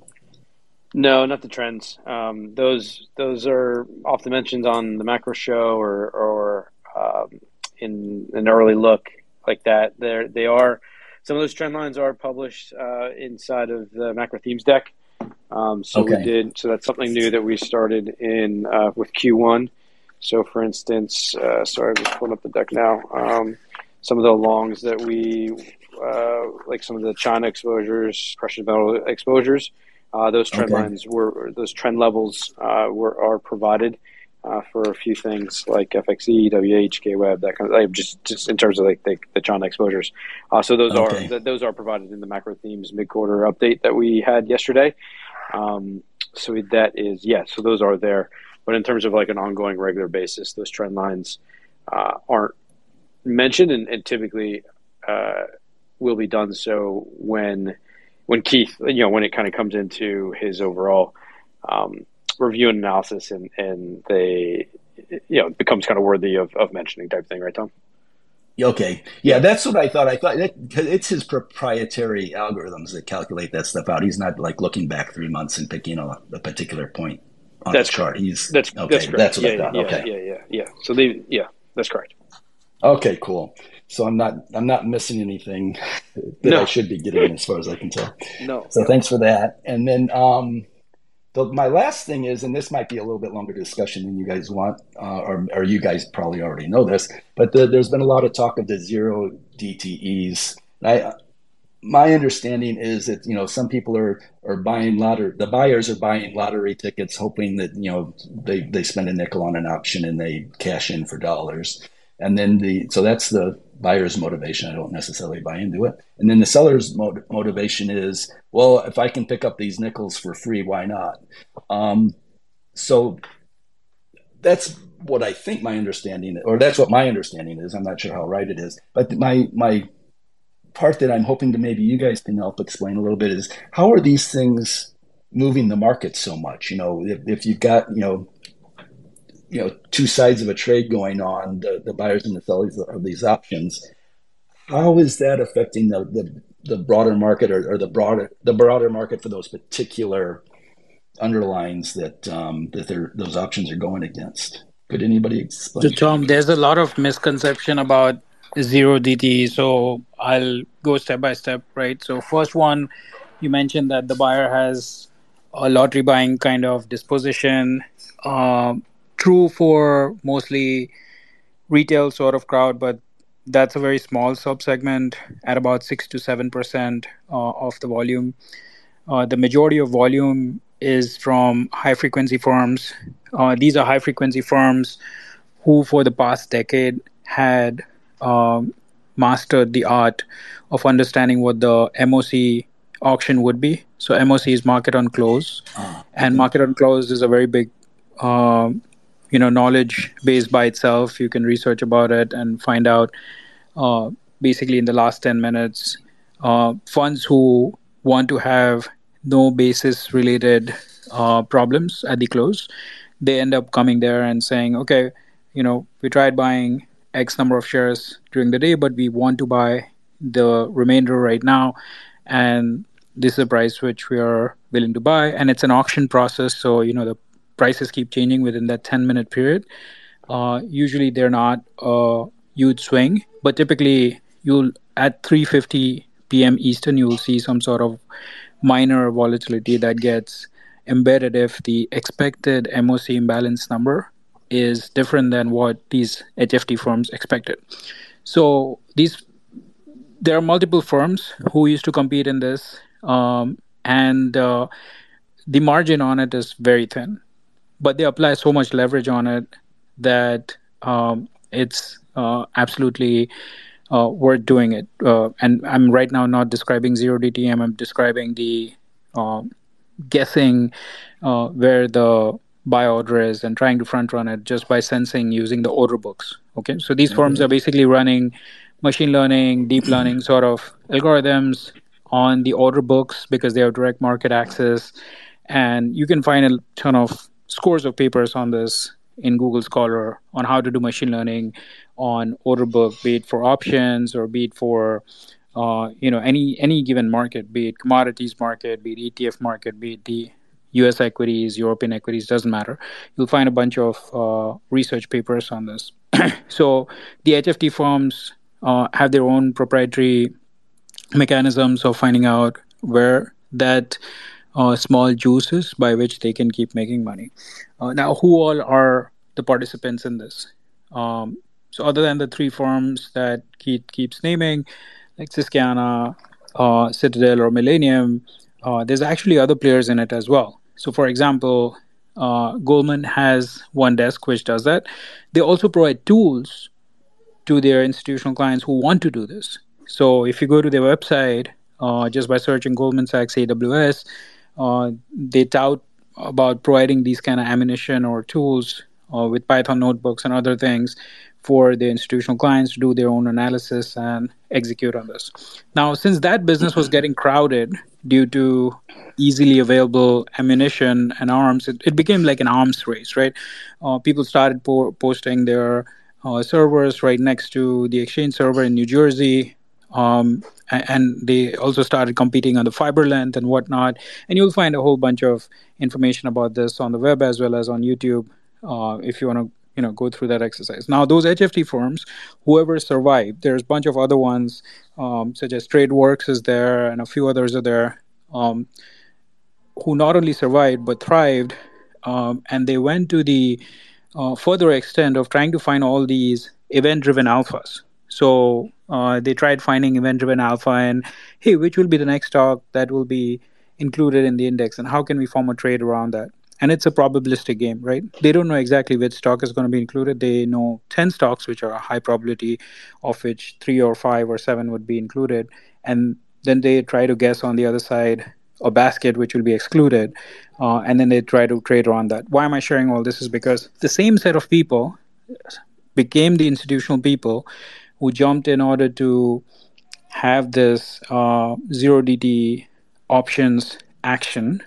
No, not the trends. Um, those those are often mentioned on the Macro Show or or um, in an early look like that. There, they are some of those trend lines are published uh, inside of the macro themes deck. Um, so okay. we did. So that's something new that we started in uh, with Q1. So, for instance, uh, sorry, I'm just pulling up the deck now. Um, some of the longs that we uh, like, some of the China exposures, precious metal exposures. Uh, those trend okay. lines were those trend levels uh, were are provided uh, for a few things like FXE, WH, KWeb, that kind of like just just in terms of like the, the China exposures. Uh, so those okay. are th- those are provided in the macro themes mid quarter update that we had yesterday. Um, so that is yeah. So those are there, but in terms of like an ongoing regular basis, those trend lines uh, aren't mentioned, and, and typically uh, will be done so when when Keith you know when it kind of comes into his overall. Um, review and analysis, and and they you know becomes kind of worthy of, of mentioning type thing, right, Tom? Okay, yeah, that's what I thought. I thought it, it's his proprietary algorithms that calculate that stuff out. He's not like looking back three months and picking a, a particular point on that's the chart. He's that's okay. That's, that's what yeah, I thought. Yeah, okay, yeah, yeah, yeah. So they, yeah, that's correct. Okay, cool. So I'm not I'm not missing anything that no. I should be getting as far as I can tell. No. So thanks for that. And then um, the, my last thing is, and this might be a little bit longer discussion than you guys want, uh, or, or you guys probably already know this, but the, there's been a lot of talk of the zero DTEs. I, my understanding is that you know some people are are buying lottery. The buyers are buying lottery tickets, hoping that you know they they spend a nickel on an option and they cash in for dollars. And then the so that's the buyer's motivation. I don't necessarily buy into it. And then the seller's motivation is, well, if I can pick up these nickels for free, why not? Um, so that's what I think my understanding, or that's what my understanding is. I'm not sure how right it is, but my my part that I'm hoping to maybe you guys can help explain a little bit is how are these things moving the market so much? You know, if, if you've got you know you know two sides of a trade going on, the, the buyers and the sellers of these options. How is that affecting the, the, the broader market or, or, the broader the broader market for those particular underlines that um, that those options are going against? Could anybody explain? So Tom, there's a lot of misconception about zero DT. So I'll go step by step, right? So first one, you mentioned that the buyer has a lottery buying kind of disposition. Um, true for mostly retail sort of crowd, but that's a very small subsegment at about six to seven percent uh, of the volume. Uh, the majority of volume is from high frequency firms. Uh, these are high frequency firms who, for the past decade, had um, mastered the art of understanding what the MOC auction would be. So MOC is market on close, and market on close is a very big um, you know knowledge base by itself. You can research about it and find out uh, basically in the last 10 minutes uh, funds who want to have no basis related uh, problems at the close they end up coming there and saying okay you know we tried buying x number of shares during the day but we want to buy the remainder right now and this is the price which we are willing to buy. And it's an auction process so you know the prices keep changing within that 10 minute period. Uh, usually they're not a huge swing, but typically you'll at 3:50 p.m. Eastern you'll see some sort of minor volatility that gets embedded if the expected MOC imbalance number is different than what these HFT firms expected. So these there are multiple firms who used to compete in this, um, and uh, the margin on it is very thin but they apply so much leverage on it that um, it's uh, absolutely uh, worth doing it. Uh, and I'm right now not describing zero DTM. I'm describing the um, guessing uh, where the buy order is and trying to front run it just by sensing using the order books. Okay, so these mm-hmm. firms are basically running machine learning, deep learning sort of algorithms on the order books because they have direct market access, and you can find a ton of scores of papers on this in Google Scholar on how to do machine learning on order book, be it for options or be it for uh, you know any any given market, be it commodities market, be it ETF market, be it the US equities, European equities, doesn't matter. You'll find a bunch of uh, research papers on this. so the HFT firms uh, have their own proprietary mechanisms of finding out where that uh, small juices by which they can keep making money. Uh, now, who all are the participants in this? Um, so, other than the three firms that Keith keeps naming, like Susquehanna, uh, Citadel, or Millennium, uh, there's actually other players in it as well. So, for example, uh, Goldman has one desk which does that. They also provide tools to their institutional clients who want to do this. So, if you go to their website, uh, just by searching Goldman Sachs AWS, they tout about providing these kind of ammunition or tools uh, with Python notebooks and other things for the institutional clients to do their own analysis and execute on this. Now, since that business was getting crowded due to easily available ammunition and arms, it, it became like an arms race, right? Uh, people started po- posting their uh, servers right next to the exchange server in New Jersey. Um, and they also started competing on the fiber length and whatnot. And you'll find a whole bunch of information about this on the web as well as on YouTube uh, if you want to you know go through that exercise now those hft firms whoever survived there's a bunch of other ones um, such as Tradeworx is there and a few others are there um, who not only survived but thrived um, and they went to the uh, further extent of trying to find all these event driven alphas so uh, they tried finding event driven alpha and hey which will be the next stock that will be included in the index and how can we form a trade around that and it's a probabilistic game, right? They don't know exactly which stock is going to be included. They know 10 stocks, which are a high probability, of which three or five or seven would be included. And then they try to guess on the other side a basket which will be excluded. Uh, and then they try to trade around that. Why am I sharing all this? Is because the same set of people became the institutional people who jumped in order to have this uh, zero DT options action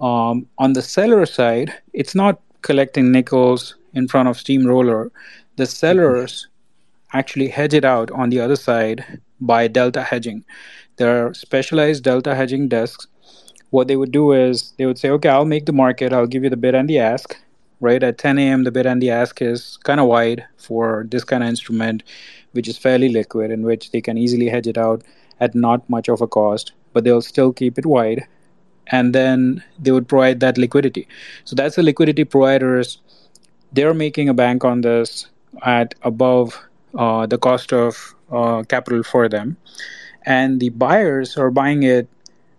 um, on the seller side, it's not collecting nickels in front of steamroller. The sellers actually hedge it out on the other side by delta hedging. There are specialized delta hedging desks. What they would do is they would say, okay, I'll make the market, I'll give you the bid and the ask. Right at 10 a.m., the bid and the ask is kind of wide for this kind of instrument, which is fairly liquid, in which they can easily hedge it out at not much of a cost, but they'll still keep it wide and then they would provide that liquidity. So that's the liquidity providers. They're making a bank on this at above uh, the cost of uh, capital for them, and the buyers are buying it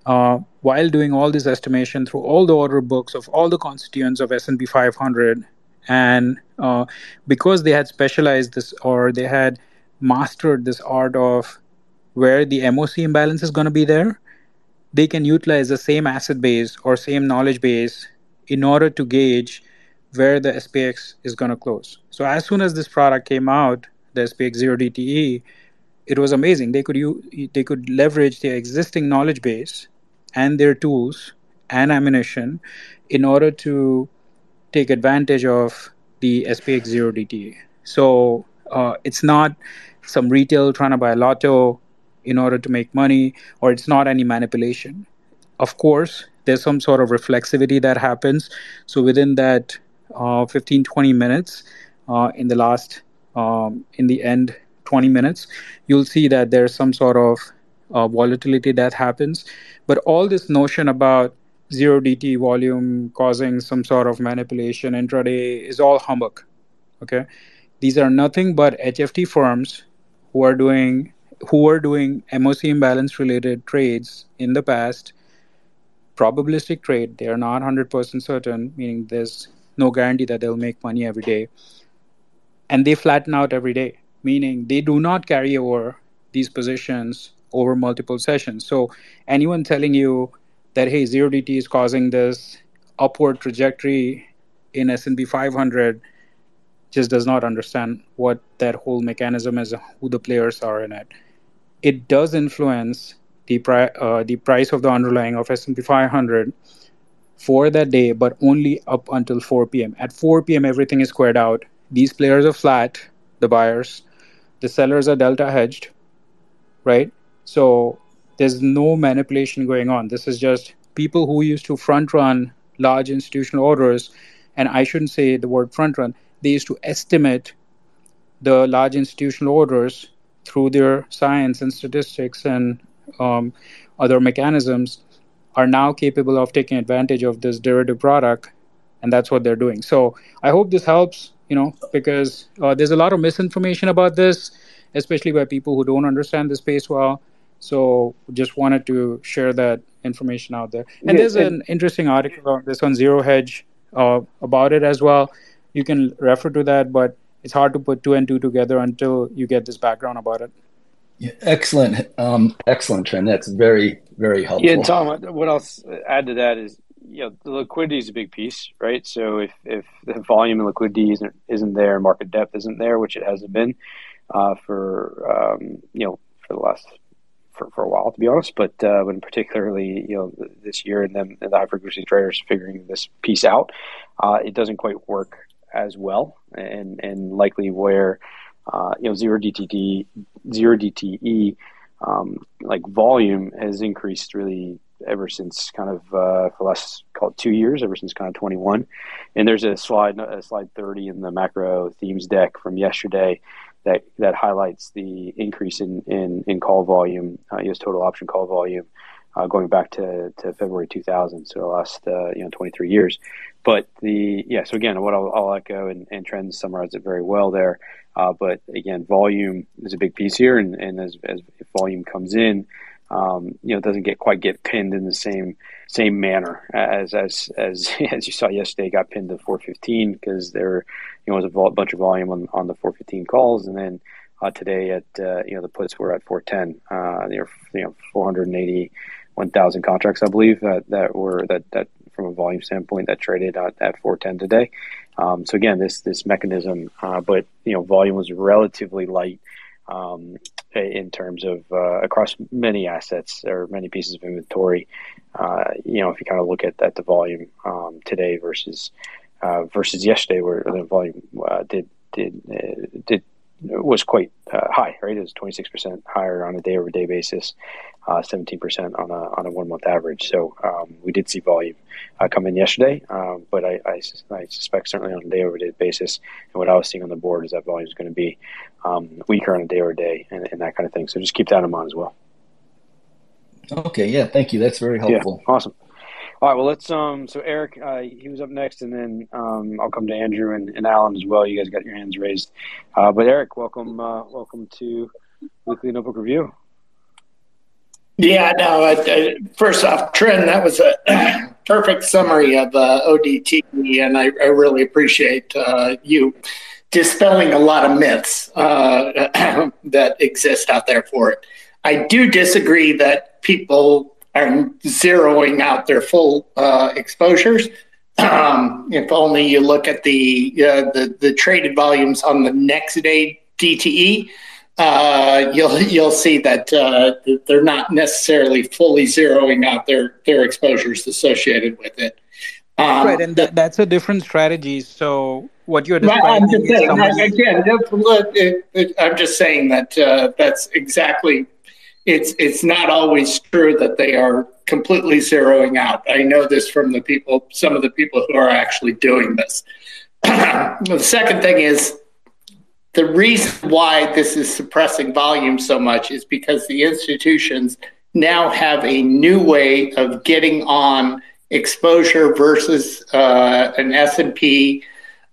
uh, while doing all this estimation through all the order books of all the constituents of S&P 500, and uh, because they had specialized this or they had mastered this art of where the MOC imbalance is going to be there they can utilize the same asset base or same knowledge base in order to gauge where the SPX is going to close. So as soon as this product came out, the SPX 0 DTE, it was amazing. They could use, they could leverage their existing knowledge base and their tools and ammunition in order to take advantage of the SPX 0 DTE. So uh, it's not some retail trying to buy a lotto in order to make money or it's not any manipulation. Of course there's some sort of reflexivity that happens. So within that uh, 15 20 minutes uh, in the last um, in the end 20 minutes you'll see that there's some sort of uh, volatility that happens. But all this notion about zero dt volume causing some sort of manipulation intraday is all humbug okay? These are nothing but hft firms who are doing who were doing MOC imbalance related trades in the past, probabilistic trade, they are not 100% certain, meaning there's no guarantee that they'll make money every day. And they flatten out every day, meaning they do not carry over these positions over multiple sessions. So anyone telling you that hey, zero DT is causing this upward trajectory in S&P 500 just does not understand what that whole mechanism is, who the players are in it it does influence the, pri- uh, the price of the underlying of S&P 500 for that day, but only up until 4 p.m. At 4 p.m., everything is squared out. These players are flat, the buyers. The sellers are delta hedged, right? So there's no manipulation going on. This is just people who used to front run large institutional orders, and I shouldn't say the word front run. They used to estimate the large institutional orders through their science and statistics and um, other mechanisms are now capable of taking advantage of this derivative product and that's what they're doing. So i hope this helps you know because uh, there's a lot of misinformation about this especially by people who don't understand the space well. So just wanted to share that information out there. And yeah, there's and- an interesting article on this on zero hedge uh, about it as well you can refer to that but it's hard to put two and two together until you get this background about it yeah, excellent, um, excellent Trent. That's very, very helpful. Yeah, and Tom, what else add to that is, you know, the liquidity is a big piece, right? So if, if the volume and liquidity isn't isn't there, and market depth isn't there, which it hasn't been uh, for um, you know for the last for, for a while, to be honest. But uh, when particularly you know this year and then the high frequency traders figuring this piece out, uh, it doesn't quite work as well, and and likely where uh, you know, zero DTD, zero DTE, um, like volume has increased really ever since kind of uh, for the last called two years, ever since kind of 21. And there's a slide, a slide 30 in the macro themes deck from yesterday that that highlights the increase in in, in call volume, uh, US total option call volume. Uh, going back to, to February 2000, so the last uh, you know 23 years. But the yeah, so again, what I'll, I'll echo and, and trends summarize it very well there. Uh, but again, volume is a big piece here, and, and as, as volume comes in, um, you know, it doesn't get quite get pinned in the same same manner as as as as you saw yesterday. Got pinned to 415 because there, you know, was a vol- bunch of volume on, on the 415 calls, and then uh, today at uh, you know the puts were at 410. Uh, you know, 481,000 contracts, I believe, that that were that that from a volume standpoint that traded at, at 410 today. Um, so again, this this mechanism, uh, but you know, volume was relatively light um, in terms of uh, across many assets or many pieces of inventory. Uh, you know, if you kind of look at, at the volume um, today versus uh, versus yesterday, where the volume uh, did did uh, did was quite high, right? It was 26% higher on a day over day basis uh, 17% on a on a one month average. So um, we did see volume uh, come in yesterday, um, but I, I, I, suspect certainly on a day over day basis, and what I was seeing on the board is that volume is going to be um, weaker on a day over day and, and, that kind of thing. So just keep that in mind as well. Okay, yeah, thank you. That's very helpful. Yeah, awesome. All right, well, let's. Um, so Eric, uh, he was up next, and then um, I'll come to Andrew and, and Alan as well. You guys got your hands raised, uh, but Eric, welcome, uh, welcome to Weekly Notebook Review. Yeah, no. I, I, first off, Trent, that was a perfect summary of uh, ODT, and I, I really appreciate uh, you dispelling a lot of myths uh, that exist out there for it. I do disagree that people are zeroing out their full uh, exposures. Um, if only you look at the, uh, the the traded volumes on the next day DTE uh, you'll you'll see that uh, they're not necessarily fully zeroing out their their exposures associated with it. Um, right, and that, that's a different strategy. So what you're describing I'm just saying, again, I'm just saying that uh, that's exactly. It's it's not always true that they are completely zeroing out. I know this from the people, some of the people who are actually doing this. the second thing is the reason why this is suppressing volume so much is because the institutions now have a new way of getting on exposure versus uh, an S&P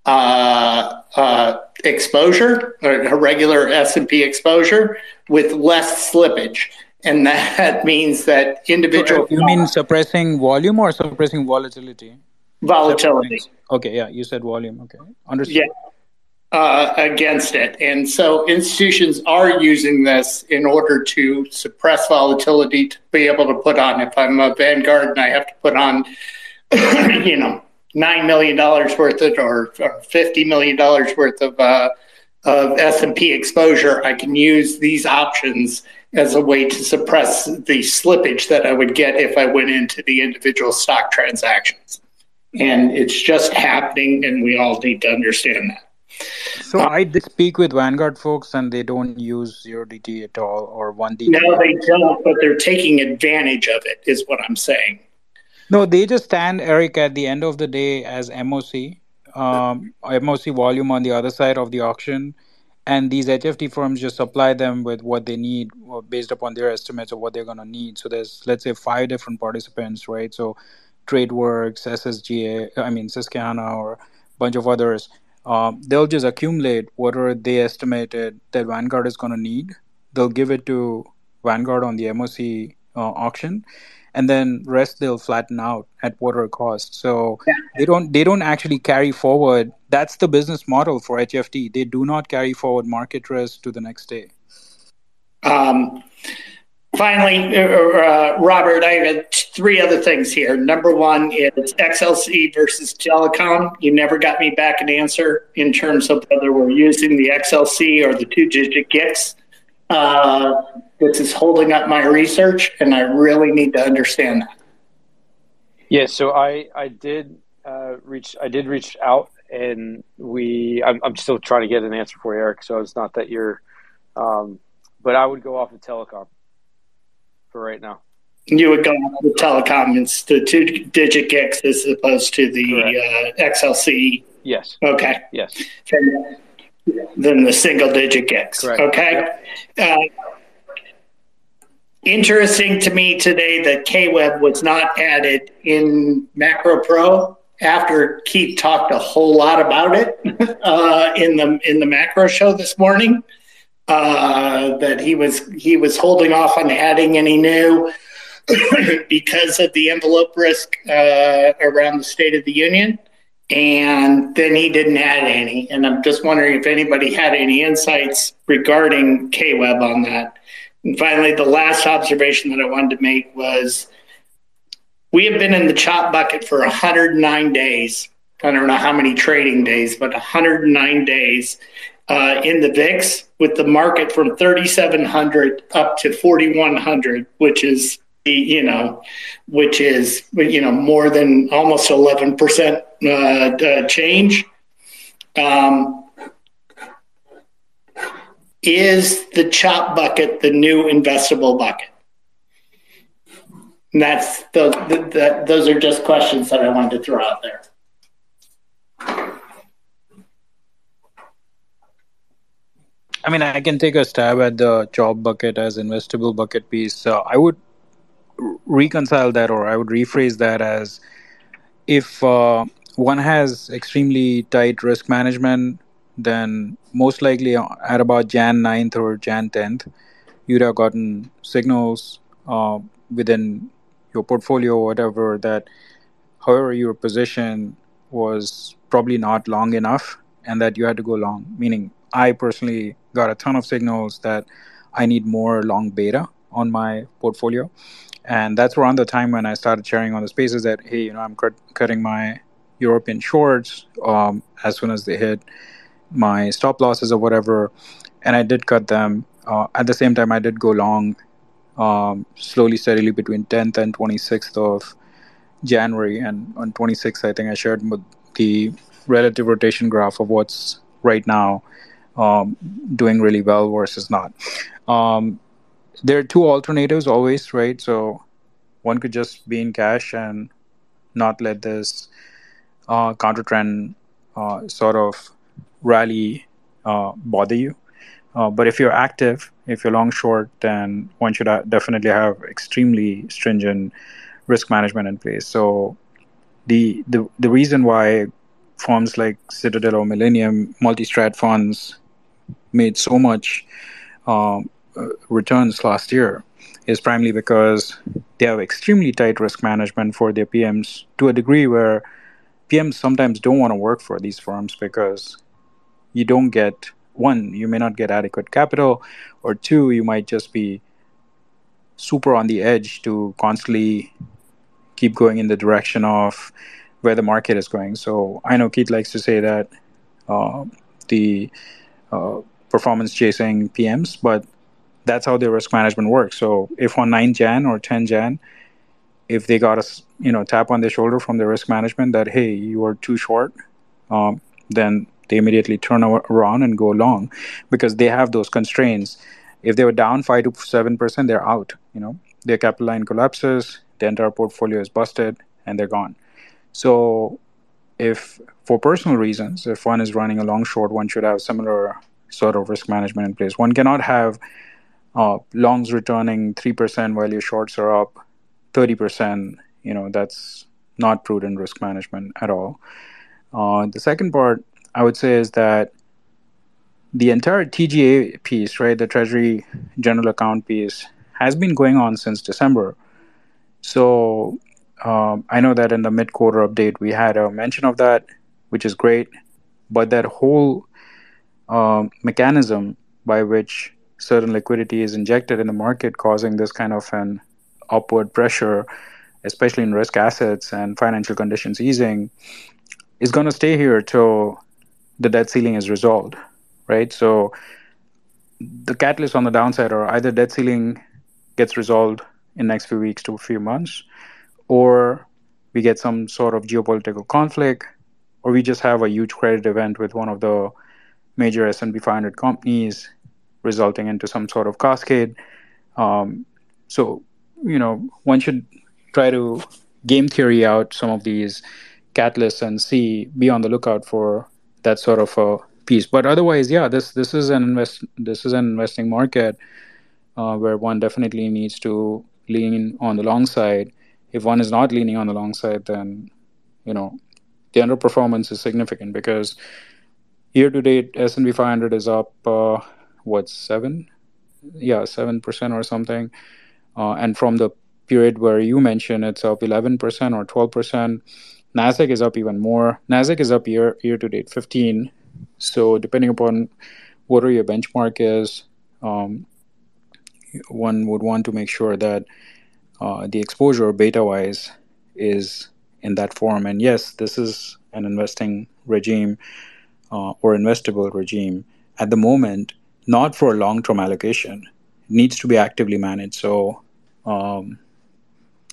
uh, uh, exposure, or a regular S&P exposure with less slippage. And that means that individual. So you mean suppressing volume or suppressing volatility? Volatility. Okay, yeah, you said volume. Okay, understood. Yeah uh, against it. And so institutions are using this in order to suppress volatility to be able to put on. If I'm a Vanguard and I have to put on, you know, $9 million worth of or, or $50 million worth of, uh, of S&P exposure, I can use these options as a way to suppress the slippage that I would get if I went into the individual stock transactions. And it's just happening, and we all need to understand that. So uh, I did speak with Vanguard folks, and they don't use zero DT at all or one DT. No, they don't, but they're taking advantage of it. Is what I'm saying. No, they just stand, Eric, at the end of the day as MOC, um, MOC volume on the other side of the auction. And these HFT firms just supply them with what they need based upon their estimates of what they're going to need. So there's, let's say, five different participants, right? So Tradeworx, SSGA, I mean, Susquehanna, or a bunch of others. Um, they'll just accumulate whatever they estimated that Vanguard is going to need. They'll give it to Vanguard on the MOC uh, auction and then rest they'll flatten out at whatever cost. So yeah. they don't they don't actually carry forward. That's the business model for HFT. They do not carry forward market risk to the next day. Um, finally, uh, uh Robert, I have three other things here. Number one is XLC versus telecom. You never got me back an answer in terms of whether we're using the XLC or the two-digit GICS. Uh, this is holding up my research, and I really need to understand that. Yeah, so I I did uh, reach I did reach out, and we I'm, I'm still trying to get an answer for you, Eric. So it's not that you're, um, but I would go off of telecom for right now. You would go off the telecom. It's the two digit GICS as opposed to the uh, XLC. Yes. Okay. Yes. Then the single digit GICS. Correct. Okay. Yep. Uh, interesting to me today that KWEB was not added in Macro Pro after Keith talked a whole lot about it uh, in the in the macro show this morning. Uh, that he was he was holding off on adding any new because of the envelope risk uh, around the State of the Union, and then he didn't add any. And I'm just wondering if anybody had any insights regarding KWEB on that. And finally, the last observation that I wanted to make was we have been in the chop bucket for 109 days. I don't know how many trading days, but 109 days uh, in the VIX with the market from 3,700 up to 4,100, which is you know, which is you know more than almost 11 percent uh, uh, change. Um, is the chop bucket the new investable bucket? And that's the, the, the, those are just questions that I wanted to throw out there. I mean, I can take a stab at the chop bucket as investable bucket piece. So I would reconcile that, or I would rephrase that as if uh, one has extremely tight risk management then most likely at about Jan 9th or Jan 10th, you'd have gotten signals uh, within your portfolio or whatever that however your position was probably not long enough and that you had to go long. Meaning, I personally got a ton of signals that I need more long beta on my portfolio. And that's around the time when I started sharing on the spaces that, hey, you know, I'm cut- cutting my European shorts um, as soon as they hit my stop losses or whatever, and I did cut them. Uh, at the same time, I did go long um, slowly, steadily between 10th and 26th of January. And on 26th, I think I shared the relative rotation graph of what's right now um, doing really well versus not. Um, there are two alternatives always, right? So one could just be in cash and not let this uh, counter trend uh, sort of rally uh, bother you. Uh, but if you're active, if you're long short, then one should definitely have extremely stringent risk management in place. So the the the reason why firms like Citadel or Millennium multi-strat funds made so much uh, returns last year is primarily because they have extremely tight risk management for their PMs to a degree where PMs sometimes don't want to work for these firms because you don't get one, you may not get adequate capital, or two, you might just be super on the edge to constantly keep going in the direction of where the market is going. So I know Keith likes to say that uh, the uh, performance chasing PMs, but that's how their risk management works. So if on 9 Jan or 10 Jan, if they got a you know tap on the shoulder from the risk management that hey you are too short, um, then they immediately turn around and go long because they have those constraints. If they were down five to seven percent, they're out. You know, their capital line collapses, the entire portfolio is busted, and they're gone. So, if for personal reasons, if one is running a long short, one should have similar sort of risk management in place. One cannot have uh, longs returning 3% while your shorts are up 30%. You know, that's not prudent risk management at all. Uh, the second part I would say is that the entire TGA piece, right, the Treasury General Account piece, has been going on since December. So um, I know that in the mid quarter update, we had a mention of that, which is great. But that whole um, mechanism by which certain liquidity is injected in the market, causing this kind of an upward pressure, especially in risk assets and financial conditions easing, is going to stay here till the debt ceiling is resolved, right? So the catalyst on the downside are either debt ceiling gets resolved in next few weeks to a few months, or we get some sort of geopolitical conflict, or we just have a huge credit event with one of the major S&P 500 companies, resulting into some sort of cascade. Um, so, you know, one should try to game theory out some of these catalysts and see, be on the lookout for that sort of a piece. But otherwise, yeah, this this is an invest this is an investing market uh, where one definitely needs to lean on the long side. If one is not leaning on the long side, then you know the underperformance is significant because year to date S&P 500 is up uh, what seven, yeah, seven percent or something, and from the period where you mentioned it's up 11 percent or 12 percent Nasdaq is up even more. Nasdaq is up year year to date 15. So depending upon what your benchmark is, um, one would want to make sure that uh, the exposure beta wise is in that form. And yes, this is an investing regime uh, or investable regime at the moment, not for a long term allocation. It needs to be actively managed. So um,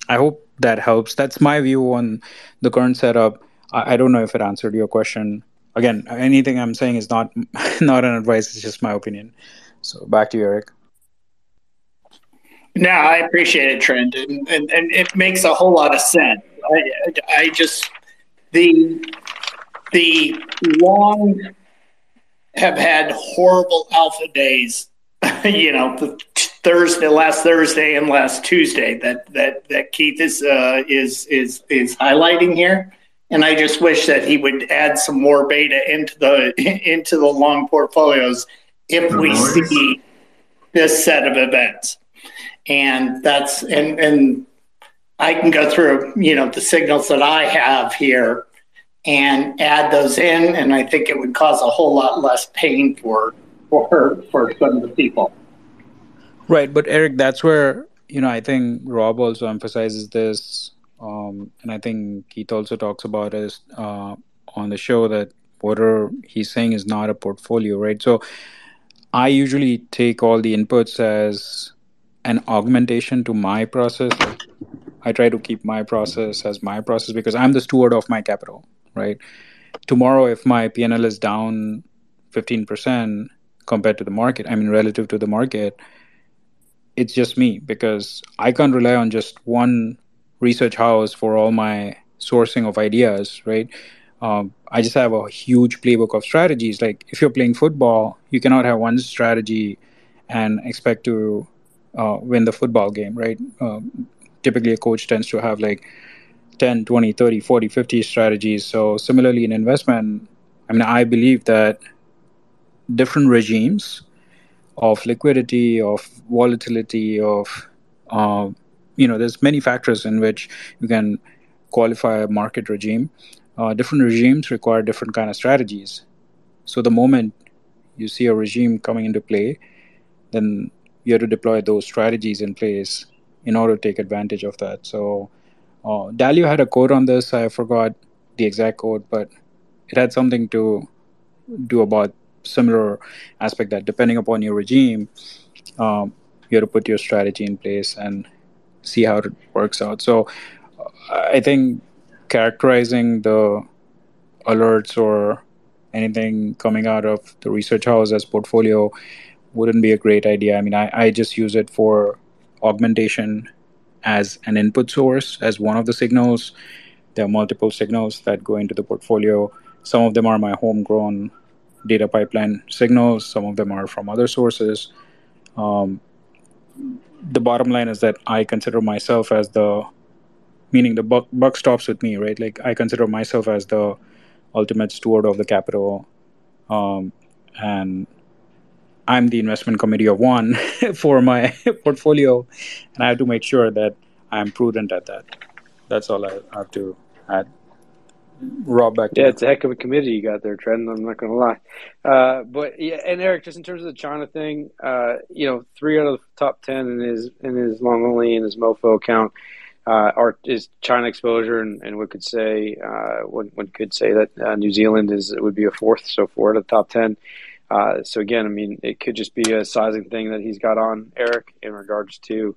I hope that helps. That's my view on the current setup. I, I don't know if it answered your question. Again, anything I'm saying is not not an advice. It's just my opinion. So back to you, Eric. No, I appreciate it, Trent, and, and, and it makes a whole lot of sense. I, I just the the long have had horrible alpha days. you know, Thursday, last Thursday, and last Tuesday that that that Keith is uh, is is is highlighting here, and I just wish that he would add some more beta into the into the long portfolios if we see this set of events, and that's and and I can go through you know the signals that I have here and add those in, and I think it would cause a whole lot less pain for for for some of the people. Right, but Eric, that's where you know I think Rob also emphasizes this, um, and I think Keith also talks about it uh, on the show that what he's saying is not a portfolio, right? So I usually take all the inputs as an augmentation to my process. I try to keep my process as my process because I'm the steward of my capital, right? Tomorrow, if my PNL is down 15% compared to the market, I mean, relative to the market, it's just me because I can't rely on just one research house for all my sourcing of ideas, right? Um, I just have a huge playbook of strategies. Like if you're playing football, you cannot have one strategy and expect to uh, win the football game, right? Um, typically, a coach tends to have like 10, 20, 30, 40, 50 strategies. So, similarly, in investment, I mean, I believe that different regimes of liquidity, of volatility, of uh, you know, there's many factors in which you can qualify a market regime. Uh, different regimes require different kind of strategies. So the moment you see a regime coming into play, then you have to deploy those strategies in place in order to take advantage of that. So uh, Dalio had a quote on this. I forgot the exact quote, but it had something to do about similar aspect that depending upon your regime, um, you have to put your strategy in place and see how it works out. So I think characterizing the alerts or anything coming out of the research house as portfolio wouldn't be a great idea. I mean, I, I just use it for augmentation as an input source, as one of the signals. there are multiple signals that go into the portfolio. Some of them are my homegrown data pipeline signals. Some of them are from other sources. Um, the bottom line is that I consider myself as the meaning the buck, buck stops with me, right? Like I consider myself as the ultimate steward of the capital, um, and I'm the investment committee of one for my portfolio, and I have to make sure that I'm prudent at that. That's all I have to add. Rob, back yeah, it's a heck of a committee you got there, Trent. I'm not going to lie. Uh, but yeah, and Eric, just in terms of the China thing, uh, you know, three out of the top ten in his in his long only in his Mofo account uh, are is China exposure, and, and one could say uh, one, one could say that uh, New Zealand is would be a fourth, so four out of the top ten. Uh, so again, I mean, it could just be a sizing thing that he's got on Eric in regards to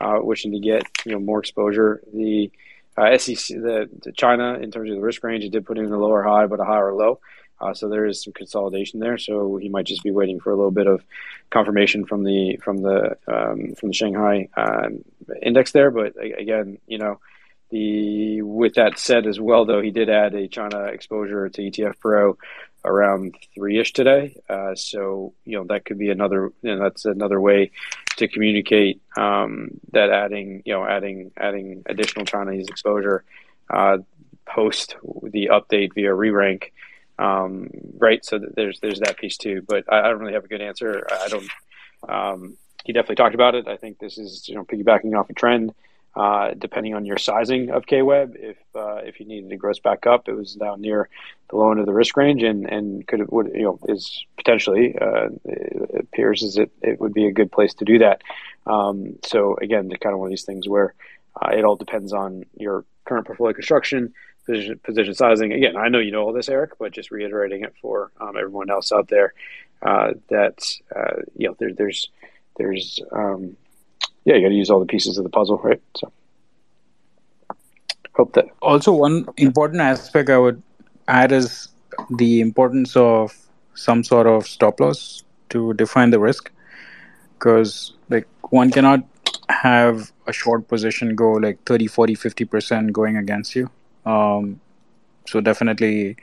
uh, wishing to get you know more exposure. The uh, SEC, the, the, China in terms of the risk range, it did put in a lower high, but a higher low. Uh, so there is some consolidation there. So he might just be waiting for a little bit of confirmation from the from the um, from the Shanghai uh, index there. But again, you know, the with that said as well, though he did add a China exposure to ETF Pro around three ish today. Uh, so you know that could be another. You know, that's another way to communicate um, that adding you know adding adding additional Chinese exposure uh, post the update via re rank um, right? So there's there's that piece too. But I, I, don't really have a good answer. I don't. Um, he definitely talked about it. I think this is you know piggybacking off a trend. Uh, depending on your sizing of KWeb, if uh, if you needed to gross back up, it was down near the low end of the risk range, and, and could have, would you know is potentially uh, appears as it it would be a good place to do that. Um, so again, kind of one of these things where uh, it all depends on your current portfolio construction, position, sizing. Again, I know you know all this, Eric, but just reiterating it for um, everyone else out there uh, that you know there, there's there's um, yeah you got to use all the pieces of the puzzle, right? So hope that. Also, one important aspect I would add is the importance of some sort of stop loss to define the risk, because like one cannot have a short position go like 30 40 50% going against you um, so definitely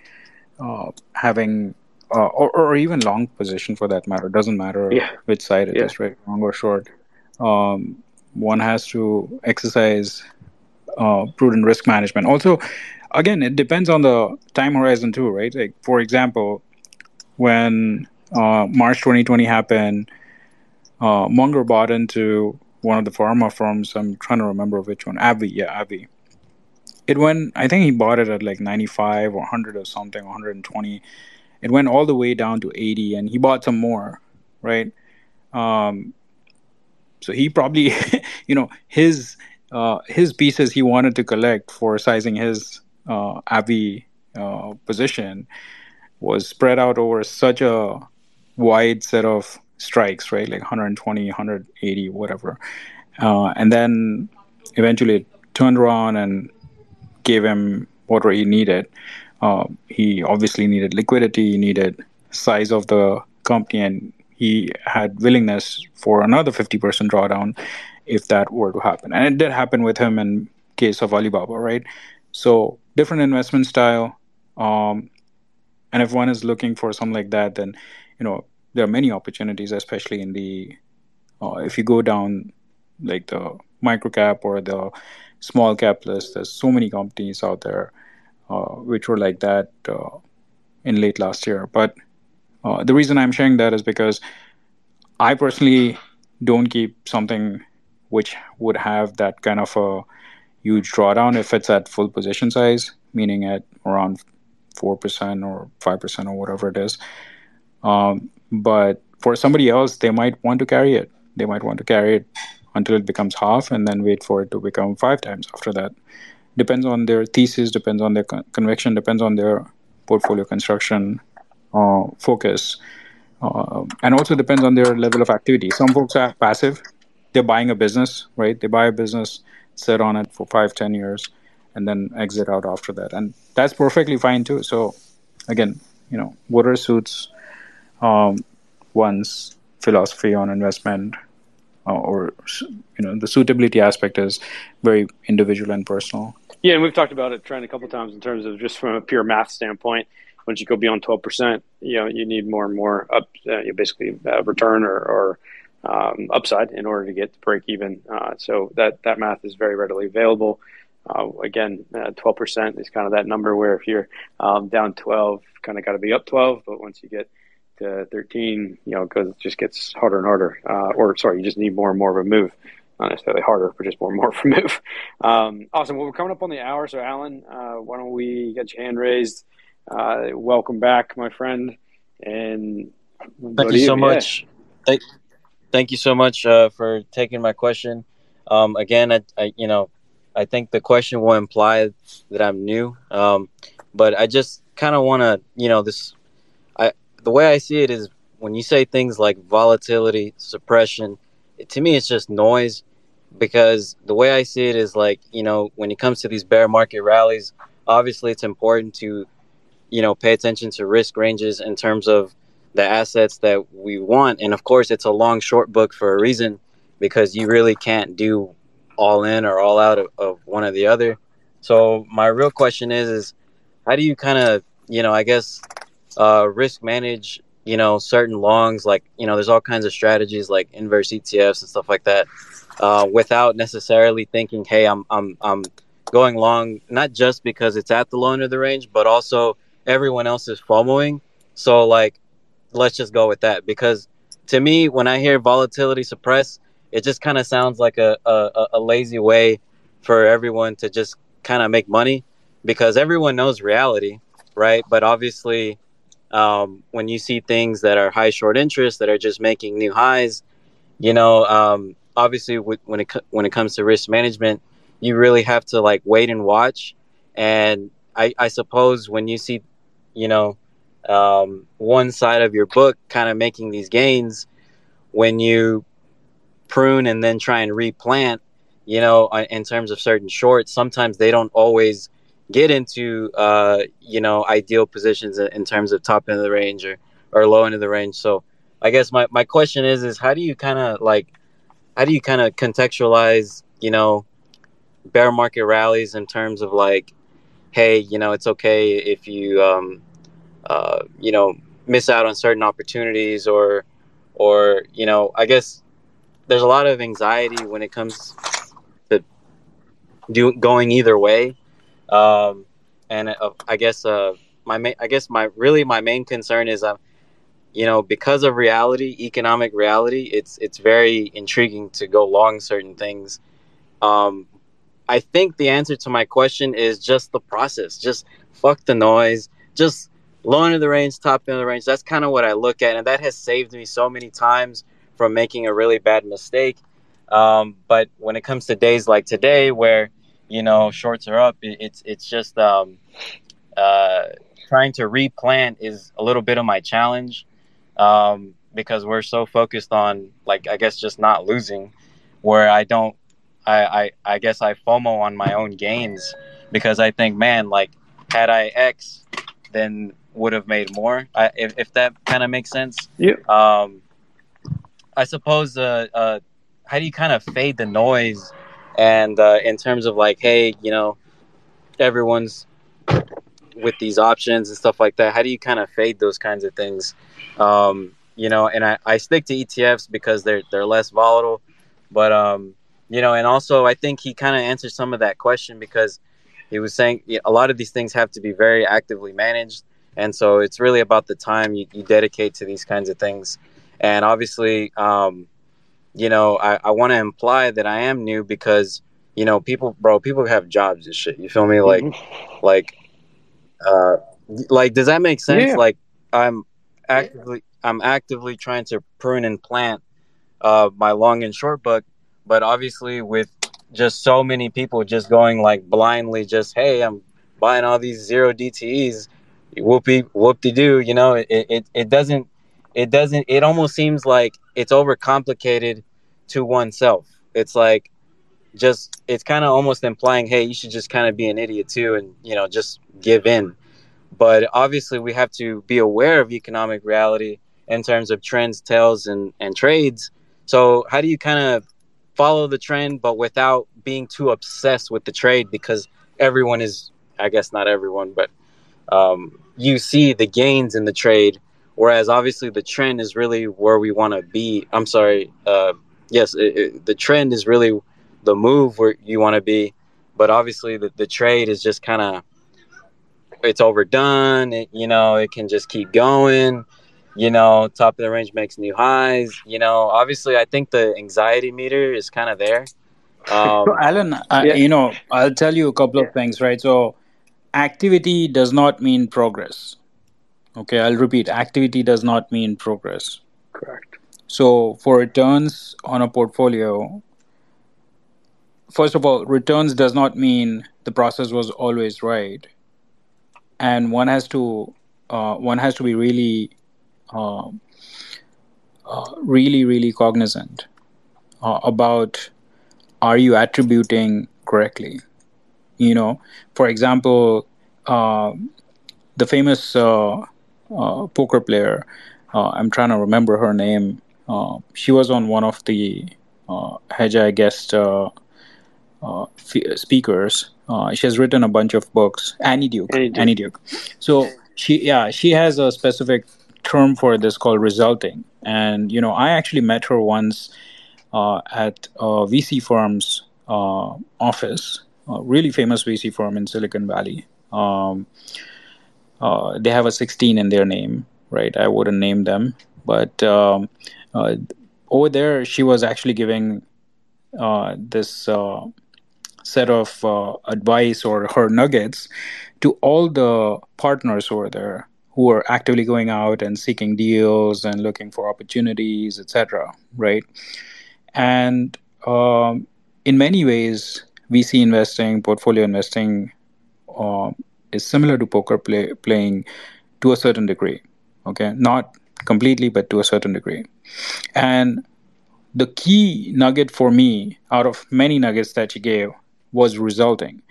uh, having uh, or, or even long position for that matter doesn't matter yeah. which side it yeah. is, right long or short um, one has to exercise uh, prudent risk management. Also again it depends on the time horizon too right? Like for example when uh, march 2020 happened uh, munger bought into one of the pharma firms. I'm trying to remember which one. AbbVie yeah AbbVie it went i think he bought it at like 95 or 100 or something 120 it went all the way down to 80 and he bought some more right? Um, so he probably you know his uh, his pieces he wanted to collect for sizing his uh, AbbVie uh, position was spread out over such a wide set of strikes right like 120 180 whatever uh, and then eventually turned around and gave him whatever he needed. Uh, he obviously needed liquidity, he needed size of the company, and he had willingness for another 50% drawdown if that were to happen. And it did happen with him in case of Alibaba, right? So different investment style. Um, and if one is looking for something like that, then you know there are many opportunities, especially in the uh, if you go down like the microcap or the small cap list. There's so many companies out there uh, which were like that uh, in late last year. But uh, the reason I'm sharing that is because I personally don't keep something which would have that kind of a huge drawdown if it's at full position size, meaning at around 4% or 5% or whatever it is. Um, but for somebody else, they might want to carry it. They might want to carry it until it becomes half and then wait for it to become five times after that depends on their thesis depends on their con- conviction depends on their portfolio construction focus. Uh, and also depends on their level of activity. Some folks are passive. They're buying a business right? They buy a business sit on it for five ten years and then exit out after that. And that's perfectly fine too. So again you know whatever suits um, one's philosophy on investment uh, or you know the suitability aspect is very individual and personal. Yeah, and we've talked about it trend a couple times in terms of just from a pure math standpoint. Once you go beyond twelve percent, you know you need more and more up, uh, basically uh, return or, or um, upside in order to get to break even. Uh, so that that math is very readily available. Uh, again, uh, twelve percent is kind of that number where if you're um, down twelve, kind of got to be up twelve. But once you get to thirteen, you know, because it just gets harder and harder. Uh, or sorry, you just need more and more of a move. Not necessarily harder, but just more and more of a move. Um, awesome. Well, we're coming up on the hour, so Alan, uh, why don't we get your hand raised? Uh, welcome back, my friend. And thank you, so yeah. much. Thank, thank you so much uh, for taking my question. Um, again, I, I, you know, I think the question will imply that I'm new, um, but I just kind of want to, you know, this. I the way I see it is when you say things like volatility suppression, it, to me it's just noise. Because the way I see it is like, you know, when it comes to these bear market rallies, obviously it's important to, you know, pay attention to risk ranges in terms of the assets that we want. And of course, it's a long short book for a reason because you really can't do all in or all out of, of one or the other. So my real question is, is how do you kind of, you know, I guess, uh, risk manage, you know, certain longs, like, you know, there's all kinds of strategies like inverse ETFs and stuff like that, uh, without necessarily thinking, Hey, I'm, I'm, I'm going long, not just because it's at the low end of the range, but also everyone else is FOMOing. So like, let's just go with that because to me, when I hear volatility suppress, it just kind of sounds like a, a, a lazy way for everyone to just kind of make money because everyone knows reality, right? But obviously, um, when you see things that are high short interest that are just making new highs, you know, um, obviously when it when it comes to risk management, you really have to like wait and watch. And I, I suppose when you see, you know, um, one side of your book kind of making these gains when you prune and then try and replant you know uh, in terms of certain shorts. Sometimes they don't always get into uh, you know ideal positions in terms of top end of the range or, or low end of the range. So i guess my, my question is is how do you kind of like how do you kind of contextualize you know bear market rallies in terms of like hey you know it's okay if you um, uh, you know, miss out on certain opportunities or, or, you know, I guess there's a lot of anxiety when it comes to do going either way. Um, and uh, I guess, uh, my main, I guess my, really my main concern is, uh, you know, because of reality, economic reality, it's, it's very intriguing to go long certain things. Um, I think the answer to my question is just the process. Just fuck the noise. Just low end of the range, top end of the range. That's kind of what I look at, and that has saved me so many times from making a really bad mistake. Um, but when it comes to days like today, where you know shorts are up, it, it's it's just um, uh, trying to replant is a little bit of my challenge um, because we're so focused on like I guess just not losing, where I don't. I, I, I guess I FOMO on my own gains because I think, man, like had I X, then would have made more. I, if, if that kind of makes sense. Yeah. Um, I suppose. Uh, uh, how do you kind of fade the noise, and uh, in terms of like, hey, you know, everyone's with these options and stuff like that. How do you kind of fade those kinds of things? Um, you know, and I, I stick to ETFs because they're they're less volatile, but um, you know, and also I think he kind of answered some of that question because he was saying a lot of these things have to be very actively managed and so it's really about the time you, you dedicate to these kinds of things. And obviously um, you know i, I want to imply that i am new because you know people bro people have jobs and shit. You feel me? Like mm-hmm. like uh like does that make sense? Yeah. like i'm actively i'm actively trying to prune and plant uh my long and short book. But obviously with just so many people just going like blindly just hey i'm buying all these zero dtes whoopie whoop de doo. You know, it, it it doesn't it doesn't it almost seems like it's overcomplicated to oneself. It's like just it's kind of almost implying, hey, you should just kind of be an idiot too, and you know, just give in. But obviously, we have to be aware of economic reality in terms of trends, tails, and and trades. So, how do you kind of follow the trend, but without being too obsessed with the trade? Because everyone is, I guess not everyone, but um, you see the gains in the trade, whereas obviously the trend is really where we want to be. I'm sorry, uh, yes, it, it, the trend is really the move where you want to be, but obviously the, the trade is just kind of it's overdone. It, you know, it can just keep going. You know, top of the range makes new highs. You know, obviously, I think the anxiety meter is kind of there. Um, so, Alan, I, you know, I'll tell you a couple of things, right? So, activity does not mean progress. Okay, I'll repeat activity does not mean progress. Correct. So, for returns on a portfolio, first of all, returns does not mean the process was always right and one has to uh, one has to be really uh, uh, really really cognizant uh, about are you attributing correctly you know for example uh, the famous uh, poker player i'm trying to remember her name she was on one of the uh hedgeye guest speakers uh, she has written a bunch of books. Annie Duke. Annie Duke. Annie Duke. So she, yeah, she has a specific term for this called resulting. And you know, I actually met her once uh, at a VC firm's uh, office, a really famous VC firm in Silicon Valley. Um, uh, they have a 16 in their name, right? I wouldn't name them, but um, uh, over there, she was actually giving uh, this set of uh, advice or her nuggets to all the partners are there who are actively going out and seeking deals and looking for opportunities etc right and um, in many ways vc investing portfolio investing uh, is similar to poker play, playing to a certain degree okay not completely but to a certain degree and the key nugget for me out of many nuggets that you gave was resulting.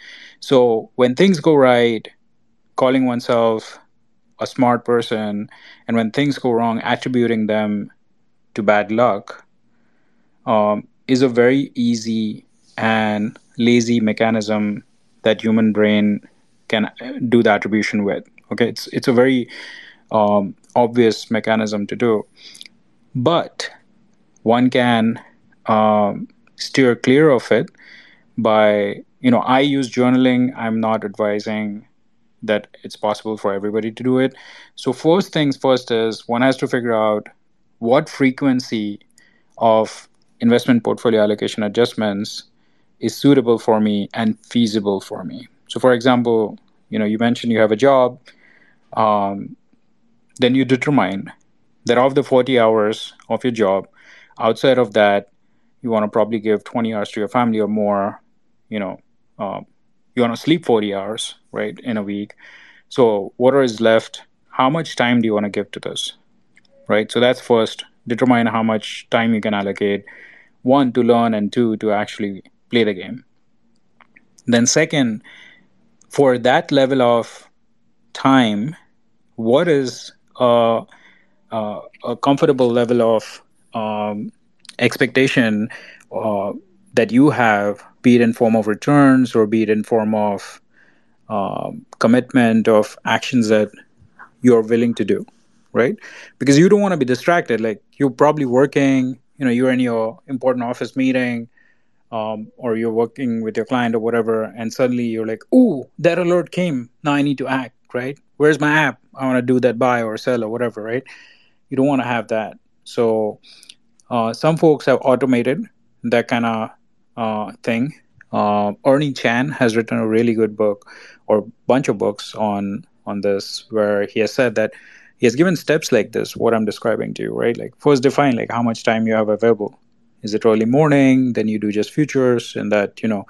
So when things go right, calling oneself a smart person, and when things go wrong, attributing them to bad luck um, is a very easy and lazy mechanism that human brain can do the attribution with. Okay, it's it's a very um, obvious mechanism to do, but one can um, steer clear of it by you know i use journaling. I'm not advising that it's possible for everybody to do it. So first things first is one has to figure out what frequency of investment portfolio allocation adjustments is suitable for me and feasible for me. So for example you know you mentioned you have a job um, then you determine that of the 40 hours of your job outside of that you want to probably give 20 hours to your family or more you know um, you want to sleep 40 hours right in a week. So what is left? How much time do you want to give to this right? So that's first. Determine how much time you can allocate. One to learn and two to actually play the game. Then second for that level of time what is a, a, comfortable level of um, expectation uh, that you have be it in form of returns or be it in form of um, commitment of actions that you're willing to do right? Because you don't want to be distracted like you're probably working you know you're in your important office meeting um, or you're working with your client or whatever and suddenly you're like oh that alert came now i need to act right where's my app i want to do that buy or sell or whatever right you don't want to have that so uh, some folks have automated that kind of uh, thing. Uh, Ernie Chan has written a really good book or bunch of books on on this, where he has said that he has given steps like this. What I'm describing to you, right? Like first define like how much time you have available. Is it early morning? Then you do just futures, and that you know,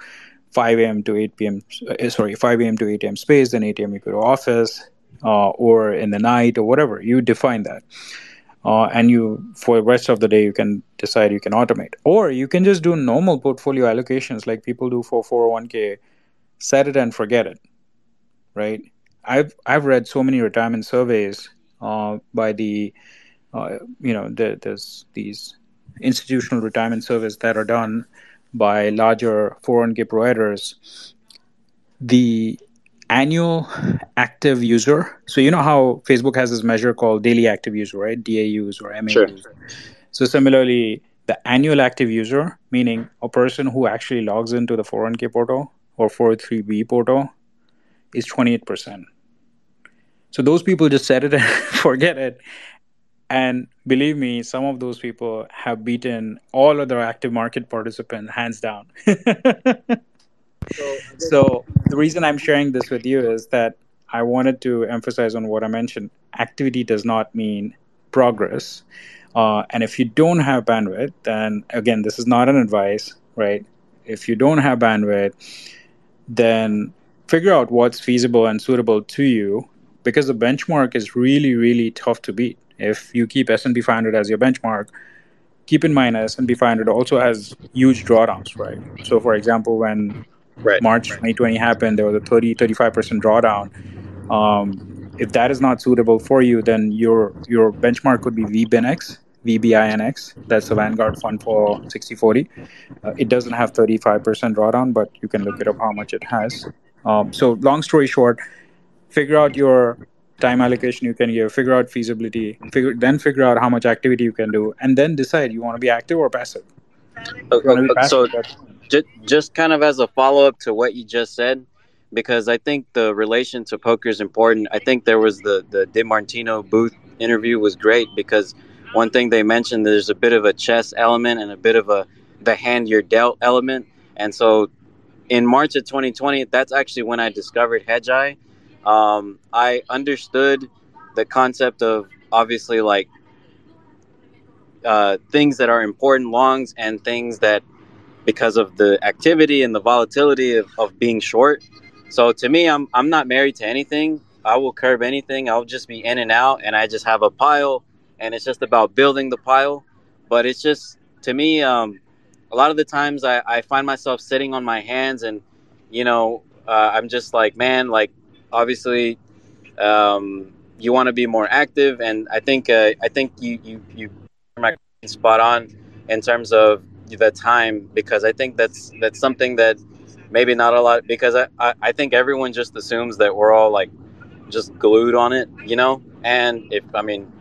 5 a.m. to 8 p.m. Uh, sorry, 5 a.m. to 8 a.m. space. Then 8 a.m. you go to office, uh, or in the night or whatever. You define that uh, and you for the rest of the day you can decide you can automate or you can just do normal portfolio allocations like people do for 401k set it and forget it right i've i've read so many retirement surveys uh, by the uh, you know the, there's these institutional retirement service that are done by larger 401k providers the annual active user. So you know how Facebook has this measure called daily active user, right? DAUs or MAUs. Sure. So similarly, the annual active user, meaning a person who actually logs into the 401k portal or 403b portal, is 28%. So those people just set it and forget it. And believe me, some of those people have beaten all other active market participants hands down. so the reason I'm sharing this with you is that I wanted to emphasize on what I mentioned. Activity does not mean progress. Uh, and if you don't have bandwidth, then again, this is not an advice, right? If you don't have bandwidth, then figure out what's feasible and suitable to you because the benchmark is really, really tough to beat. If you keep S&P 500 as your benchmark, keep in mind S&P 500 also has huge drawdowns, right? So for example, when right, March right. 2020 happened, there was a 30, 35% drawdown. Um, if that is not suitable for you, then your your benchmark could be VBINX, VBINX. That's the Vanguard fund for 6040. Uh, it doesn't have 35% drawdown, but you can look it up how much it has. Um, so, long story short, figure out your time allocation you can give, figure out feasibility, figure, then figure out how much activity you can do, and then decide you want to be active or passive. Okay, so, just, just kind of as a follow up to what you just said, because I think the relation to poker is important. I think there was the the DiMartino Booth interview was great because one thing they mentioned there's a bit of a chess element and a bit of a the hand you're dealt element and so in march of 2020 that's actually when i discovered hedgeye um, i understood the concept of obviously like uh, things that are important longs and things that because of the activity and the volatility of, of being short. So to me i'm i'm not married to anything. I will curve anything. I'll just be in and out and i just have a pile and it's just about building the pile. But it's just to me, um, a lot of the times I, I find myself sitting on my hands, and you know, uh, I'm just like, man, like obviously, um, you want to be more active, and I think uh, I think you you you my spot on in terms of the time because I think that's that's something that maybe not a lot because I, I, I think everyone just assumes that we're all like just glued on it, you know. And if I mean,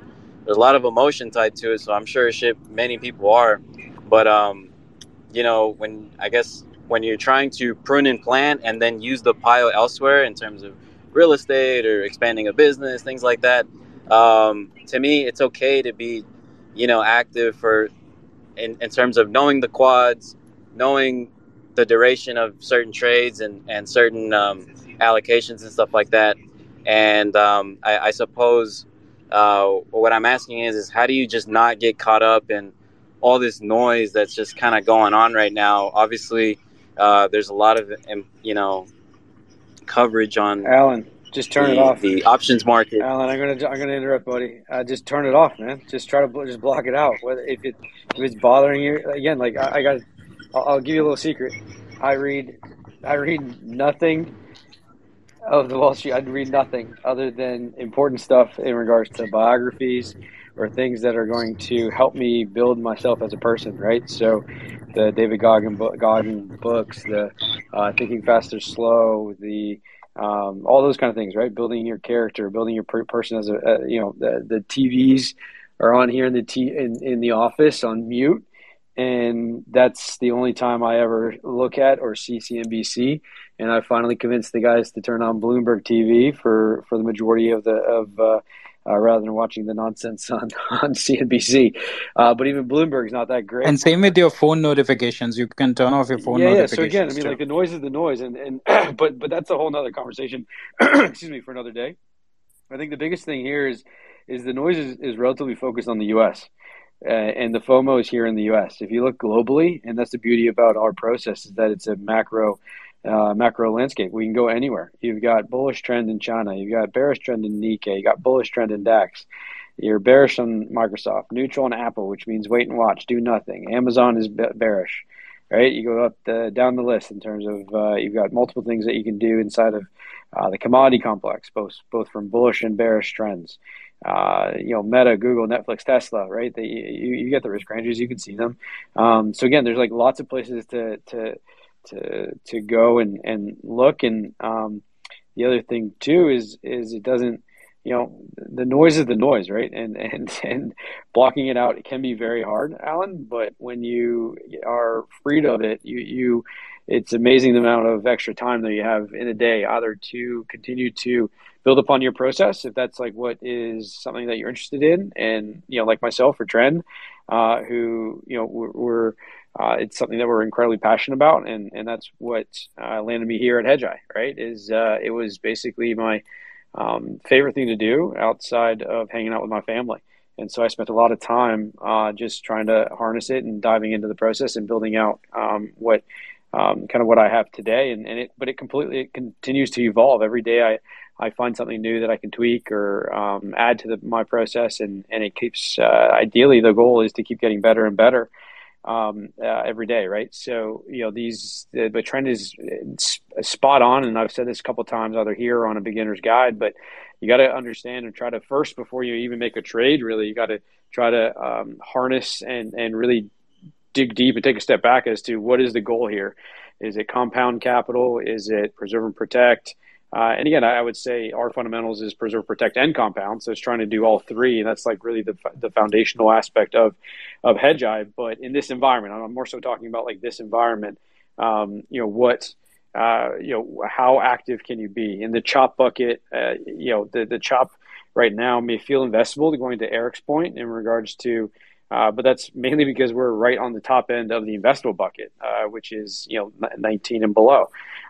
there's a lot of emotion tied to it, so I'm sure shit many people are. But um, you know, when I guess when you're trying to prune and plant and then use the pile elsewhere in terms of real estate or expanding a business, things like that. Um, to me, it's okay to be, you know, active for in, in terms of knowing the quads, knowing the duration of certain trades and, and certain um, allocations and stuff like that. And um, I, I, suppose uh, what I'm asking is, is how do you just not get caught up in all this noise that's just kind of going on right now? Obviously, uh, there's a lot of you know coverage on Alan. Just turn the, it off. The options market. Alan, I'm gonna I'm gonna interrupt, buddy. Uh, just turn it off, man. Just try to just block it out. Whether if it if it's bothering you, again, like I, I got, I'll, I'll give you a little secret. I read I read nothing of the Wall Street, I'd read nothing other than important stuff in regards to biographies or things that are going to help me build myself as a person, right? So, the David Goggin, Goggin books, the uh, Thinking Faster, Slow, the um, all those kind of things, right? Building your character, building your per- person as a, uh, you know, the, the TVs are on here in the t- in, in the office on mute, and that's the only time I ever look at or see CNBC and I finally convinced the guys to turn on Bloomberg TV for, for the majority of the of uh, uh, rather than watching the nonsense on on CNBC. Uh, but even Bloomberg's not that great. And same with your phone notifications. You can turn off your phone yeah, notifications. Yeah. So again, I mean, too. like the noise is the noise, and and but but that's a whole nother conversation. excuse me for another day. I think the biggest thing here is is the noise is, is relatively focused on the U.S. Uh, and the FOMO is here in the U.S. If you look globally, and that's the beauty about our process is that it's a macro uh, macro landscape. We can go anywhere. You've got bullish trend in China. You've got bearish trend in Nikkei. You got bullish trend in DAX. You're bearish on Microsoft, neutral on Apple, which means wait and watch, do nothing. Amazon is bearish, right? You go up the, down the list in terms of uh, you've got multiple things that you can do inside of uh, the commodity complex, both both from bullish and bearish trends. Uh, you know, Meta, Google, Netflix, Tesla, right? They, you, you get the risk ranges, you can see them. Um, so again, there's like lots of places to to to to go and and look. And um, the other thing too is is it doesn't you know the noise is the noise right and and and blocking it out it can be very hard alan but when you are freed of it you you it's amazing the amount of extra time that you have in a day either to continue to build upon your process if that's like what is something that you're interested in and you know like myself or Trent uh, who you know we're, we're uh, it's something that we're incredibly passionate about and and that's what uh, landed me here at Hedge hedgeye right is uh, it was basically my um, favorite thing to do outside of hanging out with my family. And so I spent a lot of time uh, just trying to harness it and diving into the process and building out um, what um, kind of what I have today. And, and, it, but it completely it continues to evolve every day. I I find something new that I can tweak or um, add to the, my process, and and it keeps. Uh, ideally, the goal is to keep getting better and better um, uh, every day, right? So you know these the, the, Trent is spot on, and I've said this a couple times either here on a beginner's guide, but you got to understand and try to first before you even make a trade. Really, you got to try to um, harness and and really dig deep and take a step back as to what is the goal here. Is it compound capital? Is it preserve and protect? Uh, and again, I would say our fundamentals is preserve, protect, and compound. So it's trying to do all three, and that's like really the, the foundational aspect of of Hedgeye. But in this environment, I'm more so talking about like this environment. Um, you know what, uh, you know how active can you be in the chop bucket? Uh, you know the the chop right now may feel investable. Going to Eric's point in regards to uh, but that's mainly because we're right on the top end of the investable bucket, uh, which is you know 19 and below.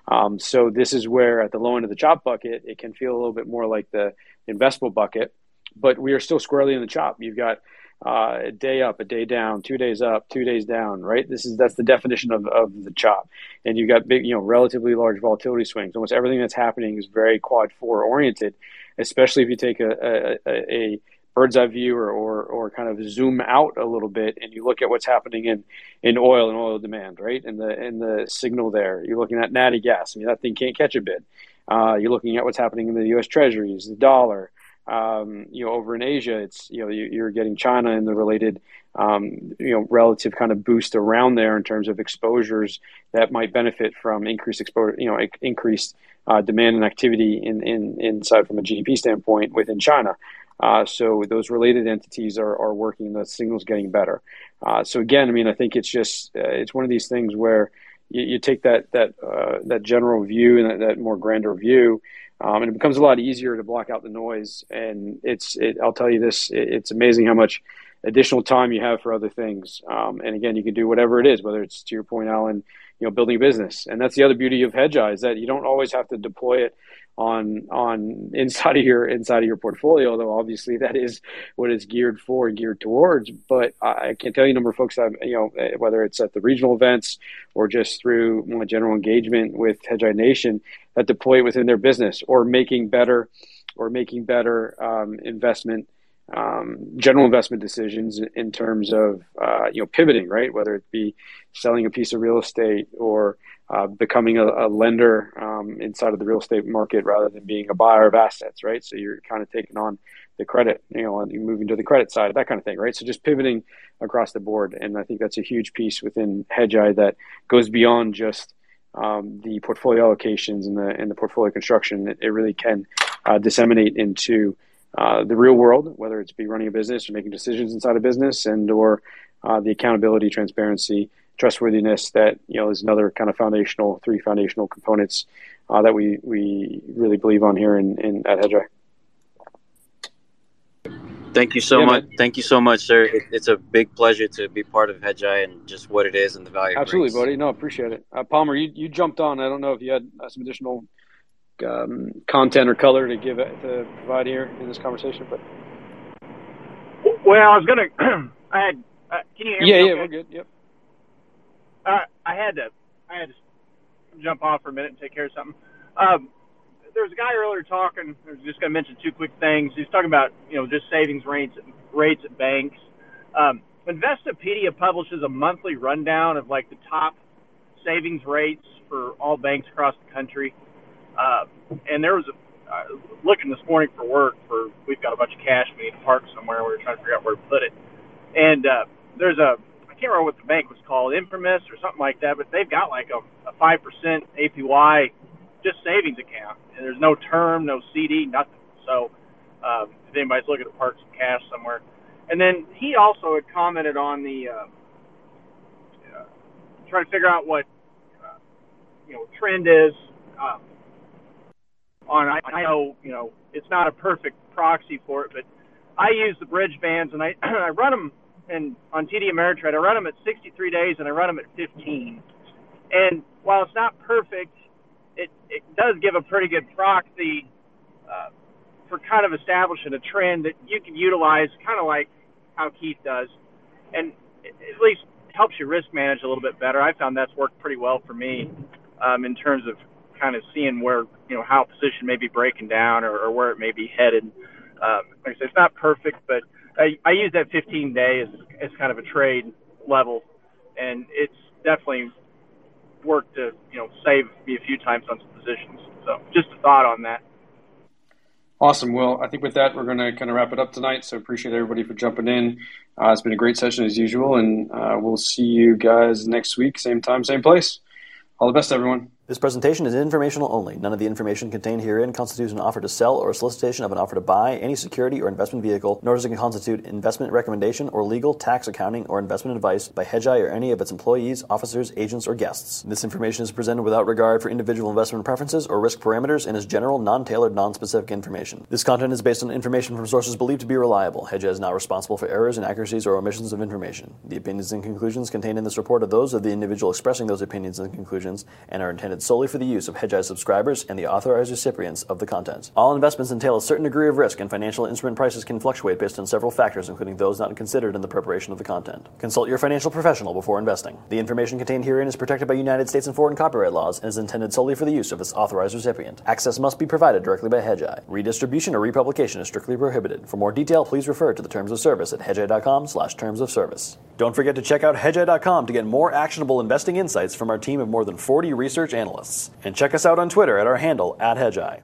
Um, so this is where at the low end of the chop bucket, it can feel a little bit more like the investable bucket, but we are still squarely in the chop. You've got uh, a day up, a day down, two days up, two days down, right? This is that's the definition of, of the chop. And you've got big, you know, relatively large volatility swings. Almost everything that's happening is very quad four oriented, especially if you take a, a, a bird's eye view or, or, or kind of zoom out a little bit and you look at what's happening in, in oil and oil demand, right? And the and the signal there. You're looking at natty gas. I mean that thing can't catch a bid. Uh, you're looking at what's happening in the U.S. Treasuries, the dollar. Um, you know, over in Asia, it's you know you, are getting China and the related um, you know relative kind of boost around there in terms of exposures that might benefit from increased exposure. You know, increased uh, demand and activity in, in inside from a GDP standpoint within China. Uh, so those related entities are, are working. The signal's getting better. Uh, so again, I mean, I think it's just uh, it's one of these things where you, you take that that uh, that general view and that, that more grander view, um, and it becomes a lot easier to block out the noise. And it's it, I'll tell you this: it, it's amazing how much additional time you have for other things. Um, and again, you can do whatever it is, whether it's to your point, Alan, you know, building a business. And that's the other beauty of Hedgeye is that you don't always have to deploy it on on inside of your inside of your portfolio though obviously that is what it's geared for geared towards. But i can tell you a number of folks that you know eh, whether it's at the regional events or just through my general engagement with hedgeye nation that deploy it within their business or making better or making better um, investment um, general investment decisions in terms of uh, you know pivoting right? Whether it be selling a piece of real estate or uh, becoming a, a lender um, inside of the real estate market rather than being a buyer of assets, right? So you're kind of taking on the credit, you know, and moving to the credit side, that kind of thing, right? So just pivoting across the board, and I think that's a huge piece within Hedgeye that goes beyond just um, the portfolio allocations and the and the portfolio construction. It, it really can uh, disseminate into uh, the real world, whether it's be running a business or making decisions inside a business, and or uh, the accountability, transparency, trustworthiness that you know is another kind of foundational three foundational components uh, that we we really believe on here in, in at Hedgeye. Thank you so yeah, much. Man. Thank you so much, sir. It, it's a big pleasure to be part of Hedgeye and just what it is and the value. Absolutely, buddy. No, appreciate it. Uh, Palmer, you, you jumped on. I don't know if you had uh, some additional um, content or color to give to provide here in this conversation, but well, I was gonna. I had. Uh, can you hear yeah, me? Yeah, okay? we're good. Yep. Uh, I had to I had to jump off for a minute and take care of something. Um, there was a guy earlier talking. I was just going to mention two quick things. He's talking about you know just savings rates rates at banks. Um, Investopedia publishes a monthly rundown of like the top savings rates for all banks across the country. Uh, and there was a uh, looking this morning for work for we've got a bunch of cash we need to park somewhere. We are trying to figure out where to put it. And uh, there's a I can't remember what the bank was called, Imprimis or something like that, but they've got like a, a 5% APY just savings account. And there's no term, no CD, nothing. So um, if anybody's looking to park some cash somewhere. And then he also had commented on the uh, uh, trying to figure out what uh, you know trend is. Um, on I, I know you know it's not a perfect proxy for it, but I use the bridge bands and I I run them and on TD Ameritrade I run them at 63 days and I run them at 15. And while it's not perfect, it it does give a pretty good proxy uh, for kind of establishing a trend that you can utilize, kind of like how Keith does, and at least helps you risk manage a little bit better. I found that's worked pretty well for me um, in terms of kind of seeing where you know how a position may be breaking down or, or where it may be headed. Um, like I said, it's not perfect, but I, I use that 15 day as, as kind of a trade level, and it's definitely worked to you know save me a few times on some positions. So just a thought on that. Awesome. Well, I think with that, we're going to kind of wrap it up tonight. So appreciate everybody for jumping in. Uh, it's been a great session as usual, and uh, we'll see you guys next week, same time, same place. All the best, everyone. This presentation is informational only. None of the information contained herein constitutes an offer to sell or a solicitation of an offer to buy any security or investment vehicle, nor does it constitute investment recommendation or legal, tax, accounting, or investment advice by Hedgeye or any of its employees, officers, agents, or guests. This information is presented without regard for individual investment preferences or risk parameters and is general, non-tailored, non-specific information. This content is based on information from sources believed to be reliable. Hedgeye is not responsible for errors, inaccuracies, or omissions of information. The opinions and conclusions contained in this report are those of the individual expressing those opinions and conclusions and are intended solely for the use of Hedgeye subscribers and the authorized recipients of the content. All investments entail a certain degree of risk, and financial instrument prices can fluctuate based on several factors, including those not considered in the preparation of the content. Consult your financial professional before investing. The information contained herein is protected by United States and foreign copyright laws and is intended solely for the use of its authorized recipient. Access must be provided directly by Hedgeye. Redistribution or republication is strictly prohibited. For more detail, please refer to the terms of service at hedgeye.com slash terms of service. Don't forget to check out hedgeye.com to get more actionable investing insights from our team of more than 40 research analysts. And check us out on Twitter at our handle at Hedgeye.